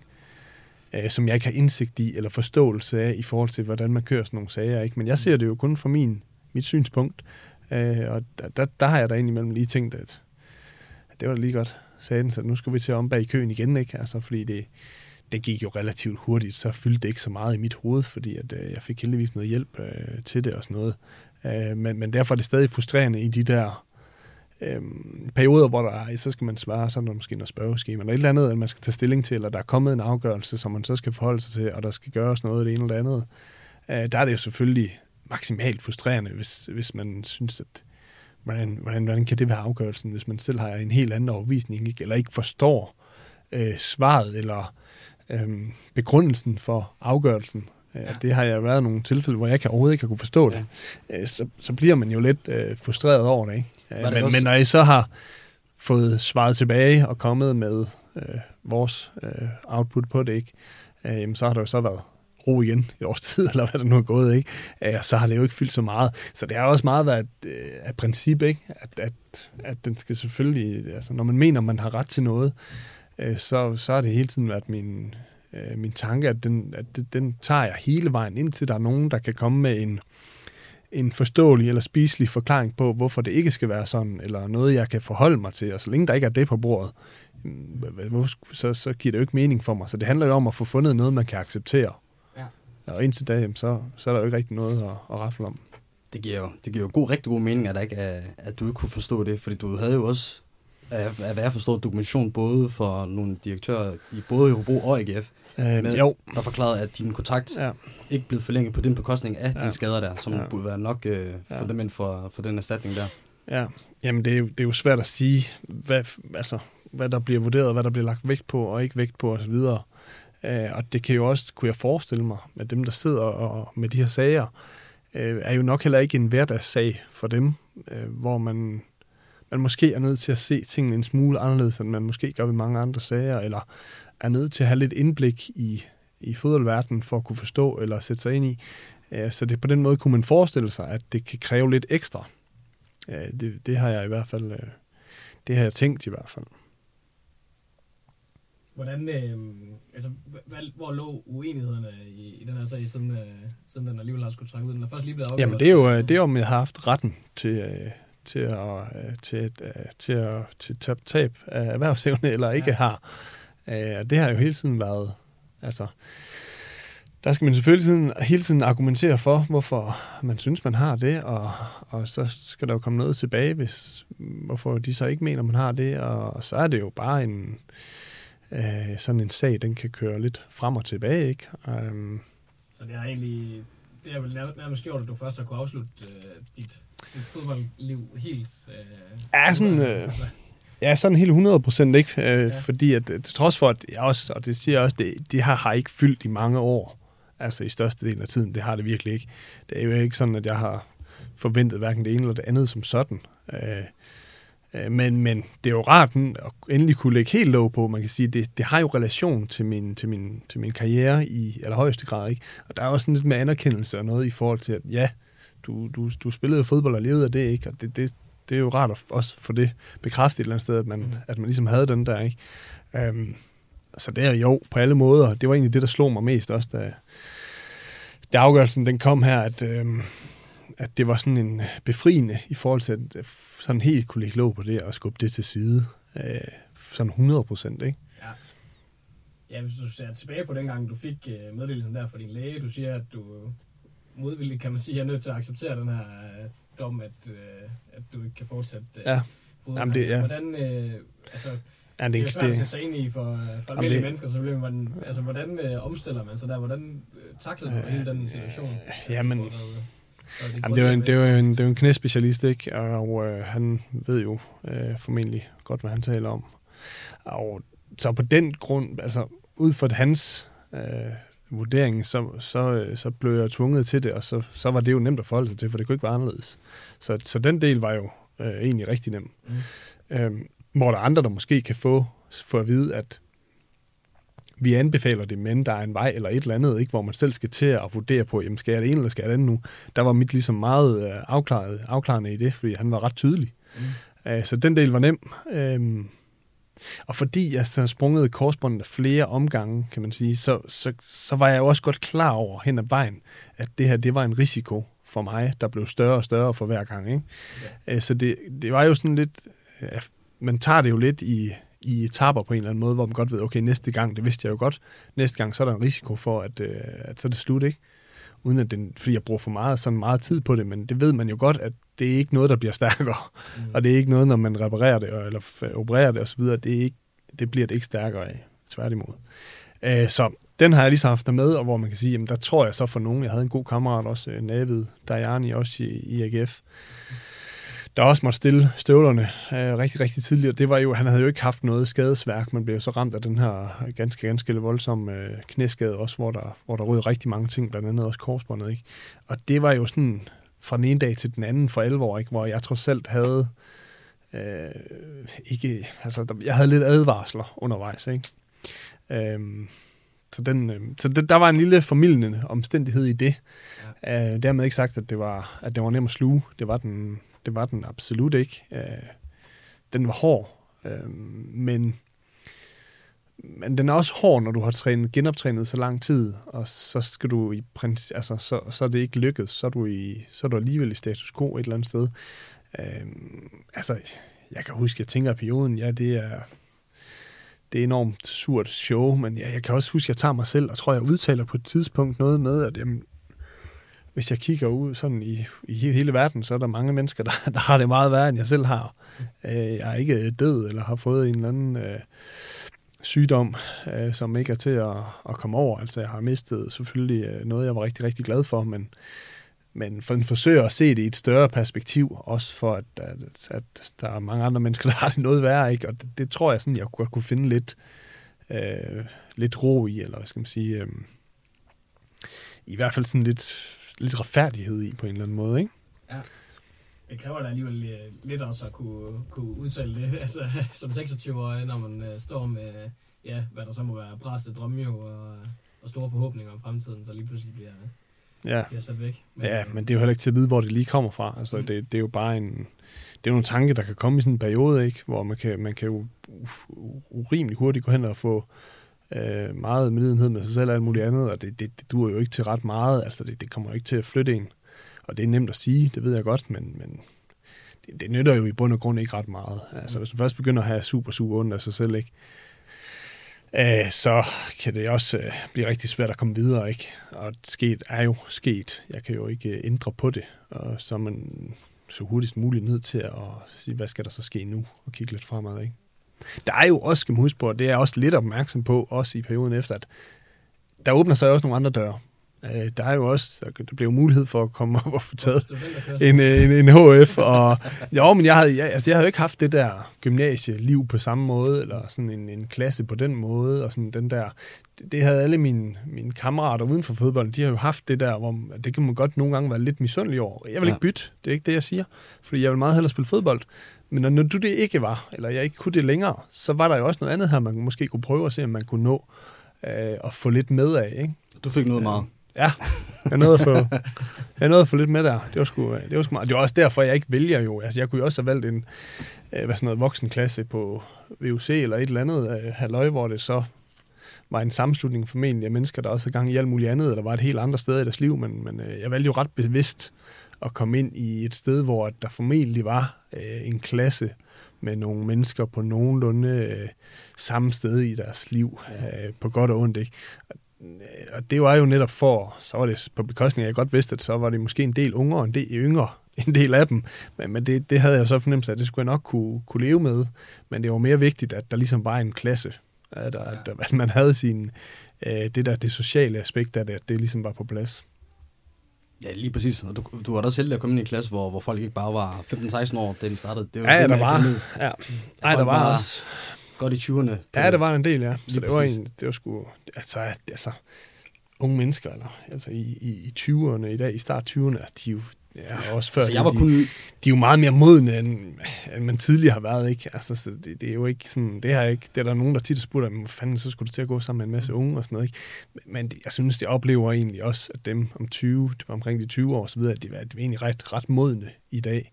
øh, som jeg ikke har indsigt i eller forståelse af i forhold til, hvordan man kører sådan nogle sager. Ikke? Men jeg ser det jo kun fra min, mit synspunkt, øh, og der, der, der har jeg da indimellem lige tænkt, at, at det var lige godt, sagde den, så nu skal vi til om bag i køen igen, ikke? Altså, fordi det, det gik jo relativt hurtigt, så fyldte det ikke så meget i mit hoved, fordi at, øh, jeg fik heldigvis noget hjælp øh, til det og sådan noget. Øh, men, men derfor er det stadig frustrerende i de der øhm, perioder, hvor der er, så skal man svare, så er der måske noget spørgeskema, eller et eller andet, at man skal tage stilling til, eller der er kommet en afgørelse, som man så skal forholde sig til, og der skal gøres noget det ene eller det andet. Øh, der er det jo selvfølgelig maksimalt frustrerende, hvis, hvis man synes, at hvordan, hvordan, hvordan kan det være afgørelsen, hvis man selv har en helt anden overvisning, ikke? eller ikke forstår øh, svaret, eller øh, begrundelsen for afgørelsen. Øh, ja. Det har jeg været nogle tilfælde, hvor jeg kan overhovedet ikke kunne forstå det. Ja. Øh, så, så bliver man jo lidt øh, frustreret over det. Ikke? det men, også? men når I så har fået svaret tilbage og kommet med øh, vores øh, output på det, ikke, øh, så har der jo så været ro igen i års *laughs* tid, eller hvad der nu er gået, ikke? Øh, så har det jo ikke fyldt så meget. Så det har også meget været et, øh, et princip, ikke? At, at, at den skal selvfølgelig, altså når man mener, man har ret til noget, øh, så, så har det hele tiden været min, øh, min tanke, at, den, at den tager jeg hele vejen, indtil der er nogen, der kan komme med en, en forståelig eller spiselig forklaring på, hvorfor det ikke skal være sådan, eller noget, jeg kan forholde mig til. Og så længe der ikke er det på bordet, mm, så, så giver det jo ikke mening for mig. Så det handler jo om at få fundet noget, man kan acceptere. Ja. Og indtil da, så, så er der jo ikke rigtig noget at, at rafle om. Det giver jo, det giver jo god, rigtig god mening, at, der ikke er, at du ikke kunne forstå det, fordi du havde jo også af, af hvad jeg forstår, dokumentation både for nogle direktører i både Hobro og AGF, øh, med, jo. der forklarede, at din kontakt ja. ikke blev forlænget på den bekostning af ja. dine skader der, som ja. burde være nok øh, ind for, for den erstatning der. Ja, jamen det er, jo, det er jo svært at sige, hvad, altså, hvad der bliver vurderet, hvad der bliver lagt vægt på og ikke vægt på osv. Øh, og det kan jo også, kunne jeg forestille mig, at dem, der sidder og, med de her sager, øh, er jo nok heller ikke en hverdagssag for dem, øh, hvor man man måske er nødt til at se tingene en smule anderledes, end man måske gør ved mange andre sager, eller er nødt til at have lidt indblik i, i fodboldverdenen for at kunne forstå eller sætte sig ind i. Så det, på den måde kunne man forestille sig, at det kan kræve lidt ekstra. Det, det har jeg i hvert fald, øh, det har jeg tænkt i hvert fald. Hvordan, øh, altså, hvad, hvor lå uenighederne i, i den her sag, siden, øh, siden den alligevel har skulle trække ud? Den er først lige blevet afgjort. Jamen, det er jo, øh, det er om jeg har haft retten til, øh, til at, øh, til, til, øh, til, at, til tab, tab af erhvervsevne, eller ikke ja. har. Øh, det har jo hele tiden været, altså, der skal man selvfølgelig tiden, hele tiden argumentere for, hvorfor man synes, man har det, og, og så skal der jo komme noget tilbage, hvis, hvorfor de så ikke mener, man har det, og så er det jo bare en, øh, sådan en sag, den kan køre lidt frem og tilbage, ikke? Um, så det er egentlig, det er vel nærmest gjort, at du først har kunne afslutte øh, dit dit fodboldliv helt... Øh, ja, sådan... Øh, *laughs* ja, sådan helt 100 procent ikke. Øh, ja. Fordi at, til trods for, at jeg også, og det siger jeg også, det, det har, har ikke fyldt i mange år. Altså i største del af tiden. Det har det virkelig ikke. Det er jo ikke sådan, at jeg har forventet hverken det ene eller det andet som sådan. Øh, øh men, men det er jo rart at endelig kunne lægge helt lov på. Man kan sige, det, det har jo relation til min, til, min, til min karriere i allerhøjeste grad. Ikke? Og der er også sådan lidt med anerkendelse og noget i forhold til, at ja, du, du, du spillede fodbold og levede af det, ikke? Og det, det, det er jo rart at også få det bekræftet et eller andet sted, at man, mm. at man ligesom havde den der, ikke? Um, så det er jo på alle måder. Det var egentlig det, der slog mig mest også, da, da afgørelsen den kom her, at, øhm, at det var sådan en befriende i forhold til at sådan helt kunne lægge låg på det og skubbe det til side. Øh, sådan 100 procent, ikke? Ja. Ja, hvis du ser tilbage på den gang, du fik øh, meddelelsen der fra din læge, du siger, at du modvilligt, kan man sige, er nødt til at acceptere den her øh, dom, at, øh, at du ikke kan fortsætte øh, Ja. Jamen, det- ja. Hvordan, øh, altså, Ja, det er jo det, svært at sætte sig ind i for, for almindelige det- mennesker, så bliver man, altså, hvordan øh, omstiller man sig der? Hvordan øh, takler du hele den situation? jamen, Så er det Jamen, det er jo en, grundlæggende- det er jo en, det er jo en knæspecialist, ikke? Og øh, han ved jo øh, formentlig godt, hvad han taler om. Og så på den grund, altså ud fra hans øh, vurdering, så, så, øh, så blev jeg tvunget til det, og så, så var det jo nemt at forholde sig til, for det kunne ikke være anderledes. Så, så den del var jo øh, egentlig rigtig nem. Mm. Øhm, hvor der er andre, der måske kan få, få at vide, at vi anbefaler det, men der er en vej eller et eller andet, ikke, hvor man selv skal til at vurdere på, jamen skal jeg det ene eller skal jeg det andet nu? Der var mit ligesom meget øh, afklaret, afklarende i det, fordi han var ret tydelig. Mm. Øh, så den del var nem. Øhm, og fordi jeg så sprunget korsbåndet flere omgange, kan man sige, så, så, så var jeg jo også godt klar over hen ad vejen, at det her, det var en risiko for mig, der blev større og større for hver gang. Ikke? Okay. Så det, det var jo sådan lidt, ja, man tager det jo lidt i, i etaper på en eller anden måde, hvor man godt ved, okay, næste gang, det vidste jeg jo godt, næste gang, så er der en risiko for, at, øh, at så er det slut, ikke? Uden at den, fordi jeg bruger for meget, sådan meget tid på det, men det ved man jo godt, at det er ikke noget, der bliver stærkere. Mm. Og det er ikke noget, når man reparerer det, eller opererer det osv., det, er ikke, det bliver det ikke stærkere af, tværtimod. Øh, så den har jeg lige så haft der med, og hvor man kan sige, jamen der tror jeg så for nogen, jeg havde en god kammerat også, øh, Navid Dajani, også i, i AGF, der også måtte stille støvlerne øh, rigtig, rigtig tidligt. Det var jo, han havde jo ikke haft noget skadesværk, man blev så ramt af den her ganske, ganske voldsomme øh, knæskade også, hvor der, hvor der rød rigtig mange ting, blandt andet også korsbåndet. Ikke? Og det var jo sådan fra den ene dag til den anden for alvor, ikke? hvor jeg trods alt havde øh, ikke, altså, jeg havde lidt advarsler undervejs. Ikke? Øhm, så den, øh, så det, der var en lille formidlende omstændighed i det. Ja. Øh, dermed ikke sagt, at det var, at det var nemt at sluge. Det var den, det var den absolut ikke. Øh, den var hård, øh, men, men den er også hård, når du har trænet, genoptrænet så lang tid, og så skal du i prins, altså, så, så er det ikke lykkedes, så er du, i, så er du alligevel i status quo et eller andet sted. Øh, altså, jeg kan huske, jeg tænker på perioden, ja, det er, det er enormt surt show, men jeg, jeg kan også huske, at jeg tager mig selv, og tror, jeg udtaler på et tidspunkt noget med, at jamen, hvis jeg kigger ud sådan i, i hele verden, så er der mange mennesker, der, *laughs* der har det meget værre, end jeg selv har. Øh, jeg er ikke død, eller har fået en eller anden øh, sygdom, øh, som ikke er til at, at komme over. Altså, jeg har mistet selvfølgelig øh, noget, jeg var rigtig, rigtig glad for, men, men for, forsøger at se det i et større perspektiv, også for, at, at, at der er mange andre mennesker, *laughs* der har det noget værre, ikke? og det, det tror jeg sådan, jeg godt kunne finde lidt, øh, lidt ro i, eller hvad skal man sige, øh, i hvert fald sådan lidt, lidt retfærdighed i på en eller anden måde, ikke? Ja. Det kræver da alligevel øh, lidt også at kunne, kunne udtale det, *laughs* altså som 26-årig, når man øh, står med, ja, hvad der så må være bræste drømme jo, og, og store forhåbninger om fremtiden, så lige pludselig bliver, Ja. bliver sat væk. Ja, men det er jo heller ikke til at vide, hvor det lige kommer fra. Altså, Mm. det, det er jo bare en... Det er jo nogle tanke, der kan komme i sådan en periode, ikke? hvor man kan, man kan jo u- u- urimelig hurtigt gå hen og få øh, Øh, meget medlidenhed med sig selv og alt muligt andet, og det, det, det duer jo ikke til ret meget. Altså, det, det kommer jo ikke til at flytte en. Og det er nemt at sige, det ved jeg godt, men, men det, det nytter jo i bund og grund ikke ret meget. Altså, hvis man først begynder at have super, super ondt af sig selv, ikke? Øh, så kan det også øh, blive rigtig svært at komme videre, ikke? Og sket er jo sket. Jeg kan jo ikke øh, ændre på det. Og så er man så hurtigst muligt nødt til at sige, hvad skal der så ske nu? Og kigge lidt fremad, ikke? Der er jo også, skal man huske på, og det er jeg også lidt opmærksom på, også i perioden efter, at der åbner sig også nogle andre døre. Øh, der er jo også, der bliver jo mulighed for at komme op og få taget en, øh, en, en HF, og jo, men jeg havde, jeg, altså, jeg havde jo ikke haft det der gymnasieliv på samme måde, eller sådan en, en klasse på den måde, og sådan den der, det, havde alle mine, mine kammerater uden for fodbolden, de har jo haft det der, hvor det kan man godt nogle gange være lidt misundelig over. Jeg vil Ja. ikke bytte, det er ikke det, jeg siger, fordi jeg vil meget hellere spille fodbold. Men når, når du det ikke var, eller jeg ikke kunne det længere, så var der jo også noget andet her, man måske kunne prøve at se, om man kunne nå øh, at få lidt med af, ikke? Du fik noget meget. Ja, jeg nåede at få, jeg nåede at få lidt med der. Det var, sgu, det var sgu meget. Det var også derfor, jeg ikke vælger jo. Altså, jeg kunne jo også have valgt en øh, hvad sådan noget, voksenklasse på VUC eller et eller andet øh, halvøj, hvor det så var en sammenslutning formentlig af mennesker, der også havde gang i alt muligt andet, eller var et helt andet sted i deres liv, men, men øh, jeg valgte jo ret bevidst at komme ind i et sted, hvor der formentlig var øh, en klasse med nogle mennesker på nogenlunde øh, samme sted i deres liv, øh, på godt og ondt, ikke? og det var jo netop for, så var det på bekostning af, jeg godt vidste, at så var det måske en del unge og en del yngre, *laughs* en del af dem. Men, men det, det havde jeg så fornemmelse af, at det skulle jeg nok kunne, kunne leve med. Men det var mere vigtigt, at der ligesom var en klasse. At, at, at man havde sin, øh, det der det sociale aspekt af det, at det ligesom var på plads. Ja, lige præcis. Du, du var da heldig at komme ind i en klasse, hvor, hvor folk ikke bare var 15-16 år, da de startede. Det var Ja, det, der var, ja. Ej, der var var også... Godt i 20'erne. Ja, der var en del, ja. Så Lige det var, præcis. en, det var sgu... Altså, altså unge mennesker, eller, altså i, i, i 20'erne i dag, i start 20'erne, altså, de er jo ja, også før, Altså, jeg var de, kun... de er jo meget mere modne, end, end man tidligere har været, ikke? Altså, så det, det, er jo ikke sådan, det har ikke, det er der nogen, der tit spurgte, hvad fanden, så skulle du til at gå sammen med en masse unge og sådan noget, ikke? Men, men det, jeg synes, det oplever egentlig også, at dem om 20, omkring de 20 år og så videre, at de, er- de er egentlig ret, ret modne i dag.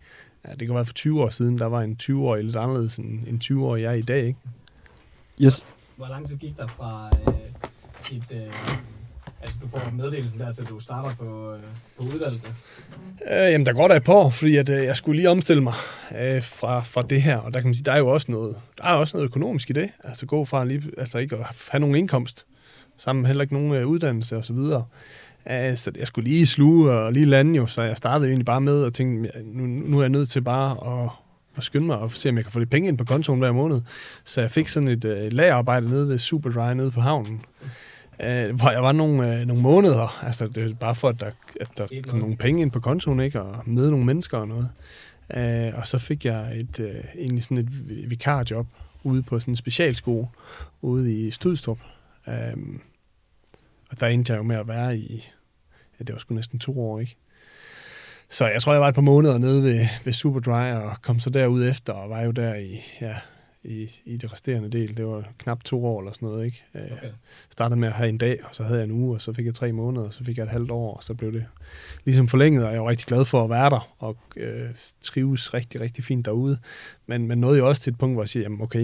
Ja, det kan være for 20 år siden, der var en 20-årig lidt anderledes end en 20-årig jeg er i dag, ikke? Yes. Hvor lang tid gik der fra øh, et... Øh, altså, du får meddelelsen der, til du starter på, øh, på uddannelse? Øh, jamen, der går der et par år, fordi at, øh, jeg skulle lige omstille mig øh, fra, fra det her, og der kan man sige, der er jo også noget, der er også noget økonomisk i det. Altså gå fra lige, altså ikke at have nogen indkomst, sammen heller ikke nogen øh, uddannelse og så videre. Øh, så jeg skulle lige sluge og lige lande jo, så jeg startede egentlig bare med at tænke, nu, nu er jeg nødt til bare at, at skynde mig og se, om jeg kan få lidt penge ind på kontoen hver måned. Så jeg fik sådan et øh, lagerarbejde nede ved Superdry nede på havnen, øh, hvor jeg var nogle, øh, nogle måneder. Altså, det er bare for, at der, at der kom nogle penge ind på kontoen, ikke? Og møde nogle mennesker og noget. Øh, og så fik jeg et, øh, egentlig sådan et vi- vikarjob ude på sådan en specialskole ude i Studstrup. Øh, og der endte jeg jo med at være i, ja, det var sgu næsten to år, ikke? Så jeg tror, jeg var et par måneder nede ved, ved Superdry, og kom så derud efter, og var jo der i, ja, i, i det resterende del. Det var knap to år eller sådan noget, ikke? Øh, Okay. startede med at have en dag, og så havde jeg en uge, og så fik jeg tre måneder, og så fik jeg et halvt år, og så blev det ligesom forlænget, og jeg var rigtig glad for at være der, og øh, trives rigtig, rigtig fint derude. Men man nåede jo også til et punkt, hvor jeg siger, jamen okay,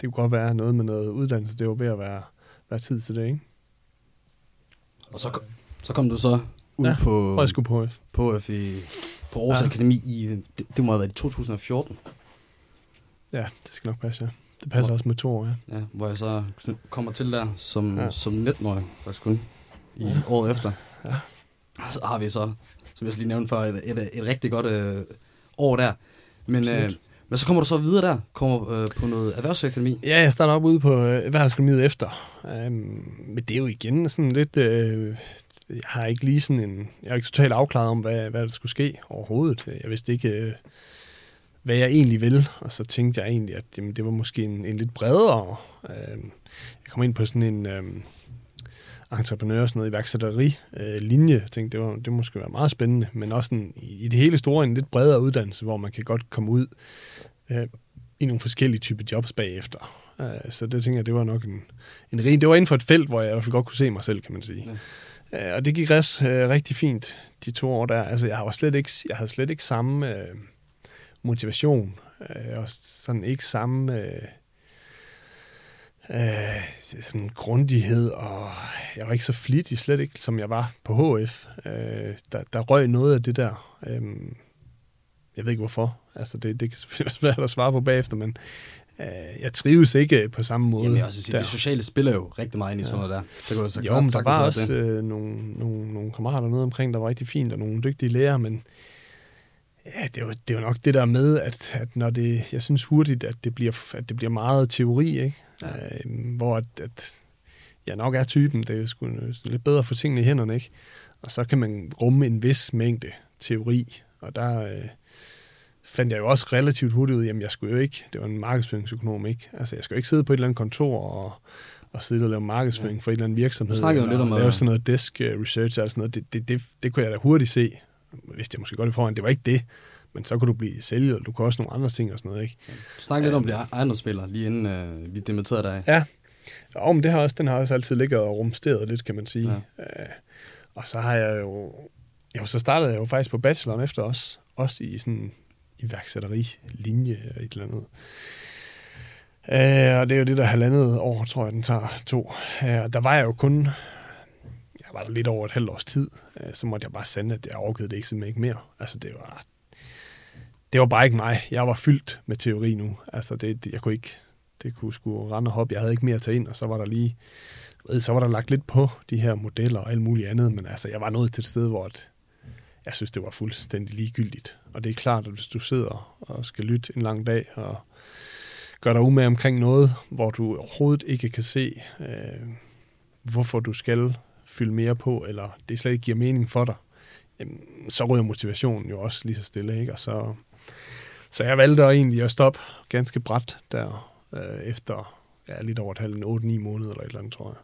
det kunne godt være noget med noget uddannelse, det var ved at være, være tid til det, ikke? Og så, så kom du så ud Ja, på, Og jeg skulle på F. på, F i, på Aarhus ja. Akademi i, det, det må have været i 2014, Ja, det skal nok passe, ja. Det passer Hvor- også med to år, ja. ja, hvor jeg så kommer til der som, Ja. som 19-årig, faktisk kun, i Ja. året efter. Ja. Og så har vi så, som jeg lige nævnte før, et, et, et rigtig godt øh, år der. Men, øh, men så kommer du så videre der, kommer øh, på noget erhvervsakademi. Ja, jeg starter op ude på øh, erhvervsakademiet efter. Um, men det er jo igen sådan lidt... Øh, jeg har ikke lige sådan en... Jeg er ikke totalt afklaret om, hvad, hvad der skulle ske overhovedet. Jeg vidste ikke, øh, hvad jeg egentlig vil. Og så tænkte jeg egentlig, at jamen, det var måske en, en lidt bredere... Øh, jeg kom ind på sådan en... Øh, entreprenør, sådan noget iværksætteri øh, linje. Jeg tænkte, det, var, det måske være meget spændende, men også en, i det hele store en lidt bredere uddannelse, hvor man kan godt komme ud øh, i nogle forskellige typer jobs bagefter. Øh, så det tænker jeg, det var nok en, en rig... Det var inden for et felt, hvor jeg i hvert fald godt kunne se mig selv, kan man sige. Ja. Øh, og det gik res, øh, rigtig fint, de to år der. Altså, jeg var slet ikke, jeg havde slet ikke samme øh, motivation, øh, og sådan ikke samme... Øh, øh, sådan grundighed, og jeg var ikke så flittig, slet ikke, som jeg var på HF. Øh, der, der røg noget af det der. Øh, jeg ved ikke hvorfor. Altså, det, det kan *laughs* være svært at svare på bagefter, men øh, jeg trives ikke på samme måde. Jamen, jeg også vil sige, der. det sociale spiller jo rigtig meget ind i sådan noget der. Det går jo så Jo, klart men der var også det. øh, nogle, nogle, nogle kammerater nede omkring, der var rigtig fint, og nogle dygtige lærere, men ja, det er jo, det er jo nok det der med, at, at når det, jeg synes hurtigt, at det bliver, at det bliver meget teori, ikke? Ja. Øh, hvor at, at jeg nok er typen, det er jo sgu lidt bedre at få tingene i hænderne, ikke? Og så kan man rumme en vis mængde teori, og der øh, fandt jeg jo også relativt hurtigt ud, jamen jeg skulle jo ikke, det var en markedsføringsøkonom, ikke? Altså jeg skulle ikke sidde på et eller andet kontor og, og sidde og lave markedsføring ja. for et eller andet virksomhed. Du snakkede jo eller lidt om, lave at- sådan noget desk øh, research og sådan noget. Det, det, det, det kunne jeg da hurtigt se. Vidste jeg måske godt i forvejen, det var ikke det. Men så kunne du blive sælger, og du kunne også nogle andre ting og sådan noget, ikke? Du snakkede lidt om at blive ejendomsspiller, lige inden øh, vi demitterede dig. Ja, og men det har også, den har også altid ligget og rumsteret lidt, kan man sige. Ja. Øh, og så har jeg jo, jo, så startede jeg jo faktisk på bacheloren efter os, også i sådan iværksætteri-linje eller et eller andet. Øh, og det er jo det der halvandet år, tror jeg, den tager to. Øh, og der var jeg jo kun, jeg var der lidt over et halvt års tid, øh, så måtte jeg bare sande, at jeg orkede det ikke simpelthen ikke mere. Altså det var, det var bare ikke mig. Jeg var fyldt med teori nu. Altså det, det jeg kunne ikke, det kunne sgu rende og hoppe. Jeg havde ikke mere at tage ind, og så var der lige ved, så var der lagt lidt på de her modeller og alt muligt andet, men altså, jeg var nået til et sted, hvor et, jeg synes, det var fuldstændig ligegyldigt. Og det er klart, at hvis du sidder og skal lytte en lang dag og gør dig umage omkring noget, hvor du overhovedet ikke kan se, øh, hvorfor du skal fylde mere på, eller det slet ikke giver mening for dig, jamen, så ryger motivationen jo også lige så stille. Ikke? Og så, så jeg valgte egentlig at stoppe ganske bræt der, øh, efter ja, lidt over et halvt, 8-9 måneder eller et eller andet, tror jeg.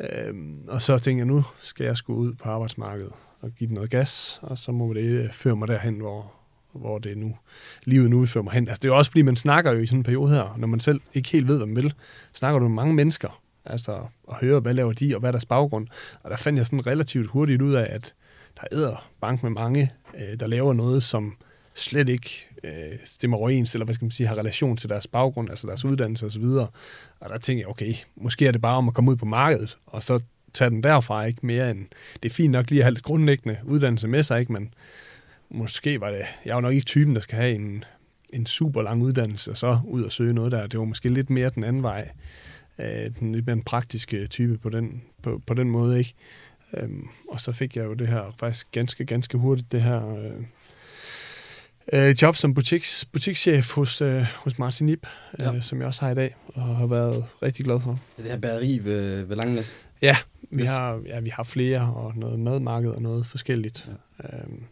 Øhm, og så tænkte jeg, nu skal jeg skulle ud på arbejdsmarkedet og give den noget gas, og så må det øh, føre mig derhen, hvor, hvor det nu, livet nu fører mig hen. Altså, det er jo også, fordi man snakker jo i sådan en periode her, når man selv ikke helt ved, hvad man vil, snakker du med mange mennesker, altså at høre, hvad laver de, og hvad er deres baggrund. Og der fandt jeg sådan relativt hurtigt ud af, at der æder bank med mange, øh, der laver noget, som slet ikke øh, stemmer overens, eller hvad skal man sige, har relation til deres baggrund, altså deres uddannelse osv. Og, og der tænkte jeg, okay, måske er det bare om at komme ud på markedet, og så tage den derfra, ikke mere end, det er fint nok lige at have lidt grundlæggende uddannelse med sig, ikke, men måske var det, jeg var nok ikke typen, der skal have en, en super lang uddannelse, og så ud og søge noget der. Det var måske lidt mere den anden vej, øh, den lidt mere den praktiske type på den, på, på den måde, ikke? Øhm, og så fik jeg jo det her faktisk ganske, ganske hurtigt, det her øh, øh, job som butiks, butikschef hos, øh, hos Martin Nip, ja. øh, som jeg også har i dag, og har været rigtig glad for. Det her bageri ved, ved Langnæs? Ja, vi, yes. har, ja, vi har flere, og noget madmarked og noget forskelligt. Ja. Øhm,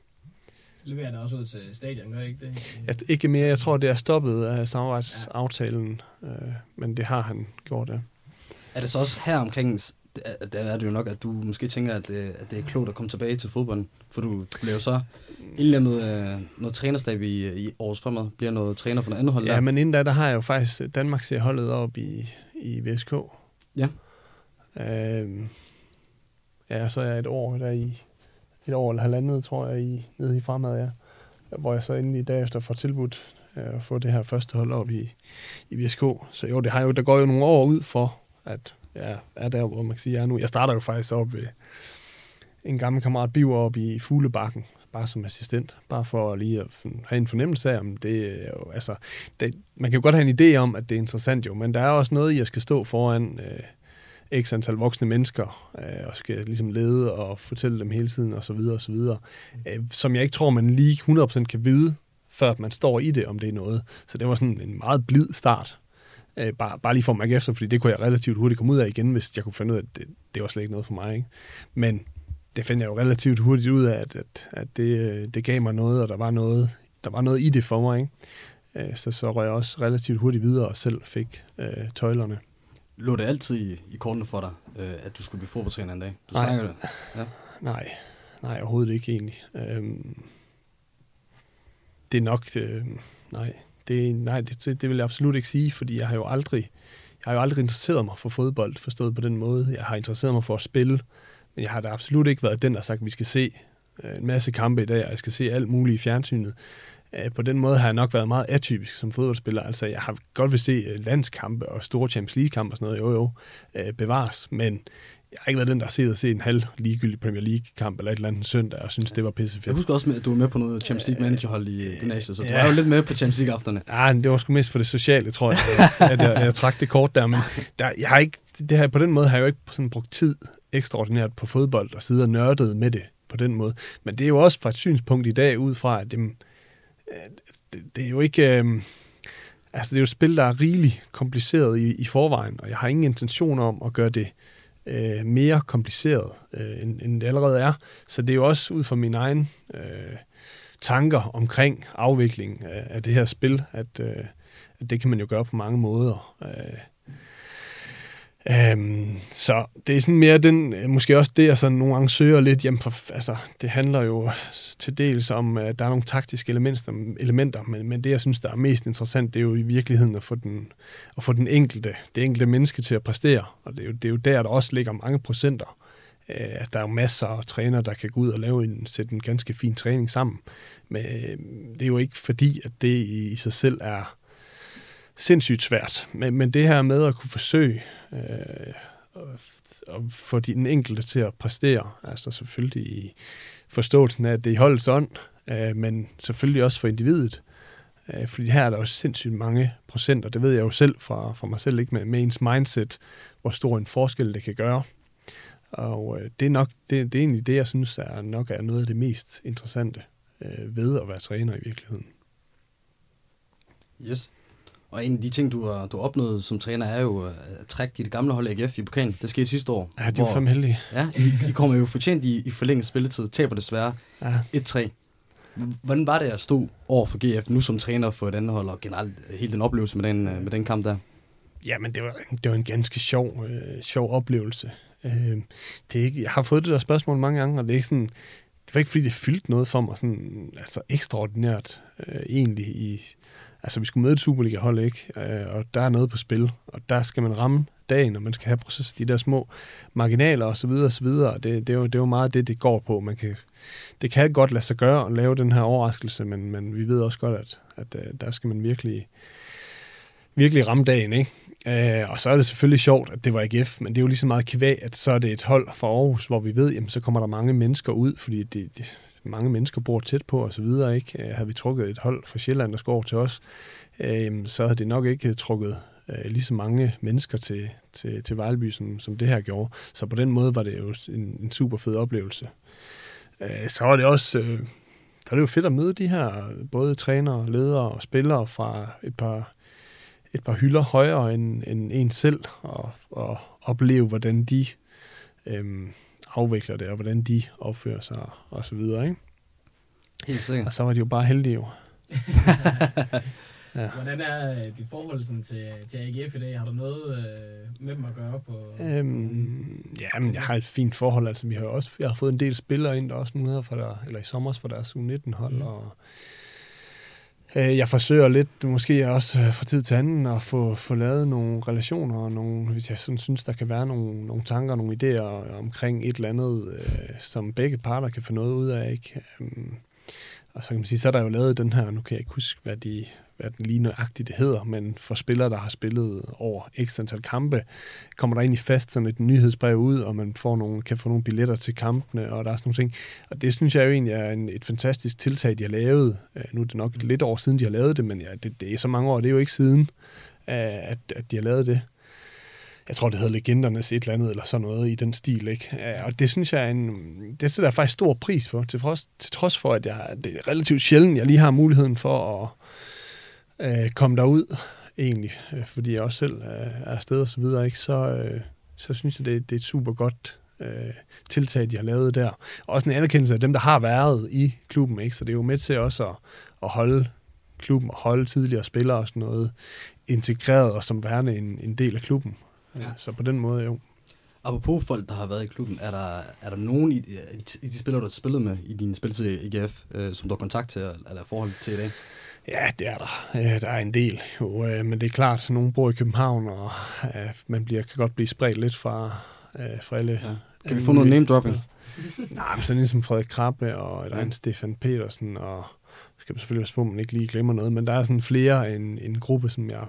leverer det også ud til stadion, gør ikke det? Ikke mere. Jeg tror, det er stoppet af samarbejdsaftalen, ja. øh, men det har han gjort, ja. Er det så også her omkring, der er det jo nok, at du måske tænker, at det, at det er klogt at komme tilbage til fodbolden, for du blev så indlemmet øh, noget trænerstab i, i årets fremad, bliver noget træner for noget andet hold Ja, der. men inden da, der har jeg jo faktisk Danmark ser holdet op i, i VSK. Ja. Øhm, ja, så er jeg et år der i, et år eller halvandet, tror jeg, i, nede i fremad, ja. Hvor jeg så endelig derefter får tilbudt øh, at få det her første hold op i, i VSK. Så jo, det har jo, der går jo nogle år ud for, at jeg er der, hvor man kan sige, jeg er nu. Jeg starter jo faktisk op ved en gammel kammerat Biver op i Fuglebakken, bare som assistent, bare for lige at have en fornemmelse af, om det er jo, altså, det, man kan jo godt have en idé om, at det er interessant jo, men der er også noget, jeg skal stå foran øh, x antal voksne mennesker, øh, og skal ligesom lede og fortælle dem hele tiden, og så videre, og så videre, øh, som jeg ikke tror, man lige 100% kan vide, før man står i det, om det er noget. Så det var sådan en meget blid start, øh, bare, bare lige for at mærke efter, fordi det kunne jeg relativt hurtigt komme ud af igen, hvis jeg kunne finde ud af, at det, det var slet ikke noget for mig. Ikke? Men det fandt jeg jo relativt hurtigt ud af, at, at, at det, øh, det gav mig noget, og der var noget, der var noget i det for mig. Ikke? Øh, så så røg jeg også relativt hurtigt videre og selv fik øh, tøjlerne. Lå det altid i, i kortene for dig, øh, at du skulle blive fodboldtræner en dag? Du Nej. snakker det. Ja. Nej, nej, overhovedet ikke egentlig. Øhm, det er nok, øh, nej, det, nej det, det vil jeg absolut ikke sige, fordi jeg har jo aldrig, jeg har jo aldrig interesseret mig for fodbold, forstået på den måde. Jeg har interesseret mig for at spille, men jeg har da absolut ikke været den, der har sagt, at vi skal se øh, en masse kampe i dag, og jeg skal se alt muligt i fjernsynet. Øh, På den måde har jeg nok været meget atypisk som fodboldspiller. Altså, jeg har godt vil se øh, landskampe og store Champions League-kampe og sådan noget, jo jo, øh, bevares, men jeg har ikke været den, der har set og set en halv ligegyldig Premier League-kamp eller et eller andet søndag, og synes, det var pissefedt. Jeg husker også, at du var med på noget Champions League managerhold i gymnasiet, så du Ja. var jo lidt med på Champions League-afterne. Ja, det var sgu mest for det sociale, tror jeg, at *laughs* jeg, jeg trak det kort der. Men der, jeg har ikke, det her, på den måde har jeg jo ikke sådan brugt tid ekstraordinært på fodbold og sidde og nørdet med det på den måde. Men det er jo også fra et synspunkt i dag ud fra, at det, Øh, det, det er jo ikke... Øh, altså, det er jo et spil, der er rigeligt kompliceret i, i forvejen, og jeg har ingen intention om at gøre det øh, mere kompliceret, øh, end, end det allerede er. Så det er jo også ud fra min egen øh, tanker omkring afvikling af, af det her spil, at, øh, at det kan man jo gøre på mange måder. Øh, Øhm, så det er sådan mere den, måske også det, jeg sådan nogle gange søger lidt, jamen for, altså, det handler jo til dels om, at der er nogle taktiske elementer, elementer men, men det, jeg synes, der er mest interessant, det er jo i virkeligheden at få den, at få den enkelte, det enkelte menneske til at præstere, og det er jo, det er jo der, der også ligger mange procenter. Øh, at der er jo masser af trænere, der kan gå ud og lave en, sætte en ganske fin træning sammen, men øh, det er jo ikke fordi, at det i, i sig selv er sindssygt svært, men, men det her med at kunne forsøge øh, og få den enkelte til at præstere, altså selvfølgelig i forståelsen af, at det er i holdets ånd, øh, men selvfølgelig også for individet, Øh, fordi her er der også sindssygt mange procenter. Det ved jeg jo selv fra, fra mig selv, ikke med, med ens mindset, hvor stor en forskel det kan gøre. Og øh, det er nok det, det er egentlig det, jeg synes er nok er noget af det mest interessante øh, ved at være træner i virkeligheden. Yes. Og en af de ting, du har, du har opnået som træner, er jo at trække dit gamle hold AGF i pokalen. Det skete sidste år. Ja, de var fandme heldige. Ja, I, I kommer jo fortjent i, i forlænget spilletid. Taber desværre Ja. 1-3. Hvordan var det at stå over for GF nu som træner for et andet hold, og generelt hele den oplevelse med den, øh, med den kamp der? Ja, men det var, det var en ganske sjov, øh, sjov oplevelse. Øh, det er ikke, jeg har fået det der spørgsmål mange gange, og det er ikke sådan, det var ikke fordi, det fyldte noget for mig sådan, altså ekstraordinært øh, egentlig i, altså vi skulle møde et Superliga-hold, ikke? Øh, og der er noget på spil, og der skal man ramme dagen, og man skal have proces, de der små marginaler og så videre og så videre. Det, det, er jo, det er jo meget det, det går på. Man kan, det kan godt lade sig gøre at lave den her overraskelse, men, men vi ved også godt, at, at øh, der skal man virkelig, virkelig ramme dagen, ikke? Øh, og så er det selvfølgelig sjovt, at det var AGF, men det er jo lige så meget kvæg, at så er det et hold fra Aarhus, hvor vi ved, jamen så kommer der mange mennesker ud, fordi det, det, mange mennesker bor tæt på og så videre, ikke? Øh, Havde vi trukket et hold fra Sjælland, der skår over til os, øh, så havde det nok ikke trukket øh, lige så mange mennesker til, til, til Vejleby, som, som det her gjorde. Så på den måde var det jo en, en super fed oplevelse. Øh, så var det også... Øh, der er det jo fedt at møde de her både trænere, ledere og spillere fra et par, et par hylder højere end, end en selv, og, og opleve, hvordan de øhm, afvikler det, og hvordan de opfører sig, og så videre, ikke? Helt sikkert. Og så var de jo bare heldige jo. *laughs* Ja. Hvordan er øh, dit forhold sådan, til, til AGF i dag? Har du noget øh, med dem at gøre på? Øhm, ja, men jeg har et fint forhold. Altså, vi har også, jeg har fået en del spillere ind, der også nu her fra der, eller i sommer for deres U19-hold, Mm. og Øh, jeg forsøger lidt, måske også øh, fra tid til anden, at få, få lavet nogle relationer, og nogle, hvis jeg sådan synes, der kan være nogle, nogle tanker, nogle idéer øh, omkring et eller andet, øh, som begge parter kan få noget ud af, ikke? Øhm, og så kan man sige, så er der jo lavet den her, nu kan jeg ikke huske, hvad, de, hvad den lige nøjagtigt hedder, men for spillere, der har spillet over x antal kampe, kommer der egentlig fast sådan et nyhedsbrev ud, og man får nogle, kan få nogle billetter til kampene, og der er sådan nogle ting. Og det synes jeg jo egentlig er en, et fantastisk tiltag, de har lavet. Øh, nu er det nok lidt år siden, de har lavet det, men ja, det, det er så mange år, det er jo ikke siden, øh, at, at de har lavet det. Jeg tror, det hedder Legendernes et eller andet, eller sådan noget i den stil, ikke? Øh, og det synes jeg er en, det sætter jeg faktisk stor pris på, til trods, til trods for, at jeg, det er relativt sjældent, jeg lige har muligheden for at øh, komme derud, egentlig, øh, fordi jeg også selv øh, er afsted og så videre, ikke? Så, øh, så synes jeg, det, det er et super godt øh, tiltag, de har lavet der. Også en anerkendelse af dem, der har været i klubben, ikke? Så det er jo med til også at, at holde klubben og holde tidligere spillere og sådan noget integreret og som værende en, en del af klubben. Ja. Ja. Så på den måde jo. Apropos folk, der har været i klubben, er der, er der nogen i, i de spillere, du har spillet med i din spilletid i AGF, øh, som du har kontakt til, eller forhold til i dag? Ja, det er der. Der er en del. Jo, øh, men det er klart, at nogen bor i København, og øh, man bliver, kan godt blive spredt lidt fra, øh, fra alle. Ja. Kan vi få noget name dropping? Nej, men sådan en som Frederik Krabbe, og der er en Stefan Petersen, og skal man selvfølgelig passe på, at man ikke lige glemmer noget, men der er sådan flere en, en gruppe, som jeg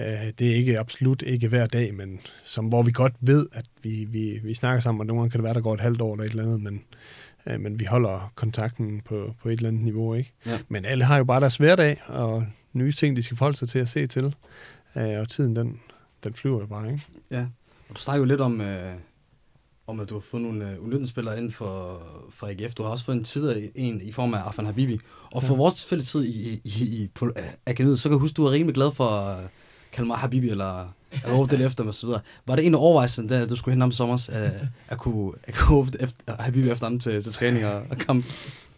øh, det er ikke absolut ikke hver dag, men som, hvor vi godt ved, at vi, vi, vi snakker sammen, og nogle gange kan det være, der går et halvt år eller et eller andet, men, øh, men vi holder kontakten på, på et eller andet niveau, ikke? Ja. Men alle har jo bare deres hverdag, og nye ting, de skal forholde sig til at se til, øh, og tiden, den, den flyver jo bare, ikke? Ja. Og du snakker jo lidt om, øh, om at du har fået nogle øh, U19-spillere inden for, for AGF. Du har også fået en tidligere en i form af Afan Habibi. Og for ja. vores fælles tid i, i, i, på øh, akademiet, så kan jeg huske, du var rimelig glad for at kalde mig Habibi, eller eller råbe det efter mig, og så videre. Var det en af overvejelserne, da du skulle hente ham i sommer, at, at kunne, at kunne råbe efter, Habibi efter ham til, til træning og, og kamp?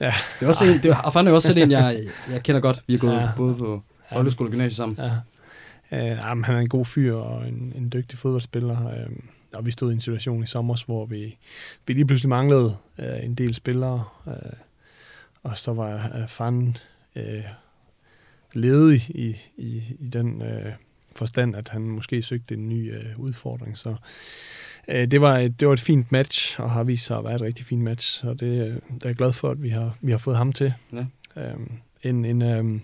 Ja. Det er også en, det er, er jo også selv en, jeg, jeg kender godt. Vi har gået ja. Både på folkeskole og gymnasiet sammen. Ja. Øh, jamen, han er en god fyr og en, en dygtig fodboldspiller. Øh, og vi stod i en situation i sommer, hvor vi, vi lige pludselig manglede øh, en del spillere. Øh, og så var øh, Fan øh, ledig i, i, i den øh, forstand, at han måske søgte en ny øh, udfordring. Så øh, det, var et, det var et fint match, og har vist sig at være et rigtig fint match. Og det, øh, det er jeg glad for, at vi har, vi har fået ham til. Ja. Øh, en, en, øh,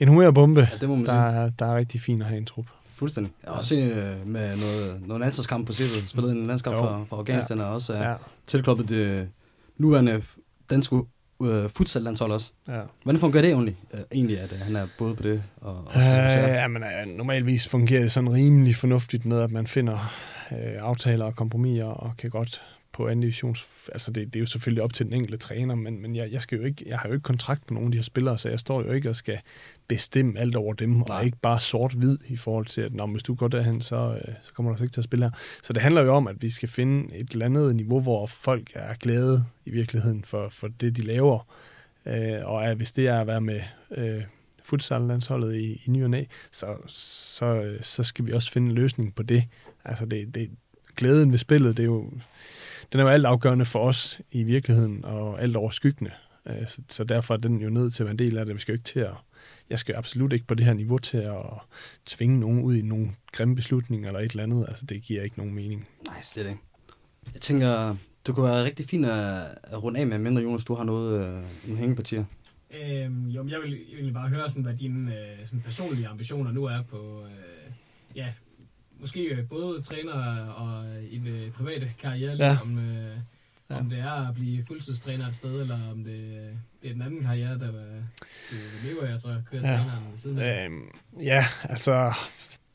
en humørbombe, Ja, det må man der, sige. er, der er rigtig fint at have en trup. Fuldstændig. Også øh, med noget, noget landsholdskamp på CV'et. Spillet en landskamp for, for Afghanistan, og også er Ja. tilkloppet det nuværende danske uh, futsal-landshold også. Ja. Hvordan fungerer det egentlig, uh, egentlig at uh, han er både på det og, og Øh, uh, ja, men uh, normalvis fungerer det sådan rimelig fornuftigt med, at man finder uh, aftaler og kompromiser, og kan godt på anden divisions... Altså, det, det er jo selvfølgelig op til den enkelte træner, men, men jeg, jeg, skal jo ikke, jeg har jo ikke kontrakt på nogen af de her spillere, så jeg står jo ikke og skal bestemme alt over dem, Nej. og ikke bare sort-hvid i forhold til, at når, hvis du går derhen, så, uh, så kommer du altså ikke til at spille her. Så det handler jo om, at vi skal finde et eller andet niveau, hvor folk er glade i virkeligheden for, for det, de laver. Uh, og at hvis det er at være med... Uh, futsal-landsholdet i, i ny og næ, så, så, så skal vi også finde en løsning på det. Altså det, det, glæden ved spillet, det er jo, den er jo alt afgørende for os i virkeligheden, og alt overskyggende. Øh, Så, så derfor er den jo nødt til at være en del af det. Vi skal jo ikke til at, jeg skal jo absolut ikke på det her niveau til at tvinge nogen ud i nogle grimme beslutninger eller et eller andet. Altså det giver ikke nogen mening. Nej, slet ikke. Jeg tænker, du kunne være rigtig fint at, at runde af med, mindre Jonas, du har noget, øh, nogle hængepartier. Øhm, jo, men jeg vil egentlig bare høre, sådan, hvad dine øh, sådan personlige ambitioner nu er på, øh, ja, måske øh, både træner og en øh, private karriere, ja. om, øh, Ja. om det er at blive fuldtidstræner et sted, eller om det, det er den anden karriere, der vil, du vil leve af, og så køre Ja. ja. træneren ved siden af. Øhm, ja, altså,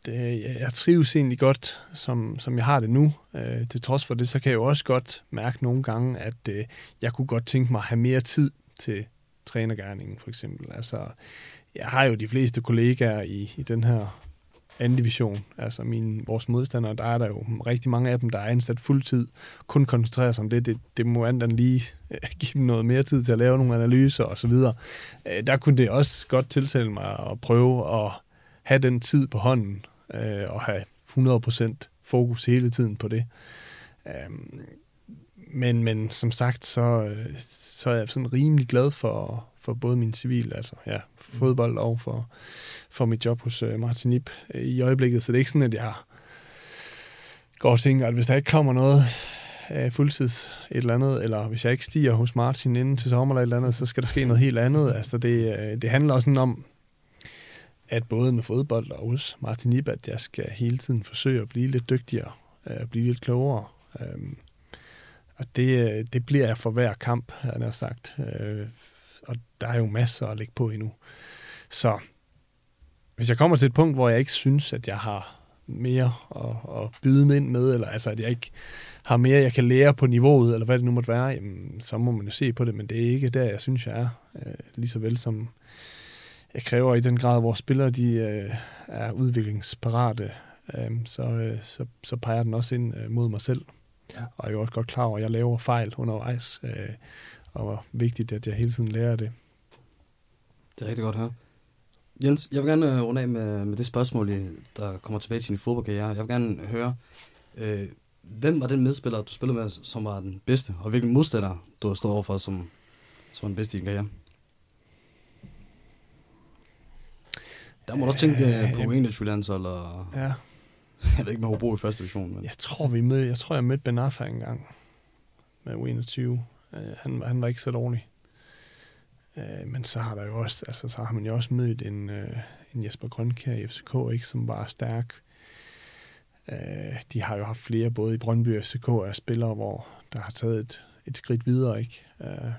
det, jeg, jeg trives egentlig godt, som, som jeg har det nu. Øh, til trods for det, så kan jeg jo også godt mærke nogle gange, at øh, jeg kunne godt tænke mig at have mere tid til trænergærningen, for eksempel. Altså, jeg har jo de fleste kollegaer i, i den her anden division, altså mine, vores modstandere, der er der jo rigtig mange af dem, der er ansat fuldtid, kun koncentrerer sig om det. Det, det må andet lige øh, *laughs* give dem noget mere tid til at lave nogle analyser og så videre. Øh, der kunne det også godt tiltale mig at prøve at have den tid på hånden øh, og have 100% fokus hele tiden på det. Øhm, men, men som sagt, så, så er jeg sådan rimelig glad for, for både min civil, altså ja, fodbold og for, for mit job hos øh, Martin Ip øh, i øjeblikket. Så det er ikke sådan, at jeg går og tænker, at hvis der ikke kommer noget øh, fuldtids et eller andet, eller hvis jeg ikke stiger hos Martin inden til sommer eller et eller andet, så skal der ske noget helt andet. Altså det, øh, det handler også sådan om, at både med fodbold og hos Martin Ip, at jeg skal hele tiden forsøge at blive lidt dygtigere, øh, blive lidt klogere. Øhm, og det, øh, det bliver jeg for hver kamp, han har sagt. Øh, og der er jo masser at lægge på endnu. Så hvis jeg kommer til et punkt, hvor jeg ikke synes, at jeg har mere at, at byde ind med, eller altså, at jeg ikke har mere, jeg kan lære på niveauet, eller hvad det nu måtte være, jamen, så må man jo se på det, men det er ikke der, jeg synes, jeg er. Øh, lige så vel som jeg kræver i den grad, hvor spillere de, øh, er udviklingsparate, øh, så, øh, så, så peger den også ind øh, mod mig selv. Ja. Og jeg er jo også godt klar over, at jeg laver fejl undervejs, øh, og hvor vigtigt, at jeg hele tiden lærer det. Det er rigtig godt høre. Jens, jeg vil gerne øh, runde af med, med det spørgsmål, der kommer tilbage til din fodboldkarriere. Jeg vil gerne høre, øh, hvem var den medspiller, du spillede med, som var den bedste, og hvilken modstander, du har stået overfor, som, som var den bedste i din karriere? Der må du også tænke øh, på Øh, 21 landshold, og Ja. *laughs* jeg ved ikke med Hobro i første division. Men... Jeg tror, vi mød, jeg tror, jeg mødte Ben Arfa engang med U21. Øh, han, han var ikke så dårlig. Øh, men så har der jo også, altså, så har man jo også mødt en, øh, en Jesper Grønkær i FCK, ikke, som var stærk. Øh, de har jo haft flere, både i Brøndby og FCK, af spillere, hvor der har taget et, et skridt videre, ikke? Øh,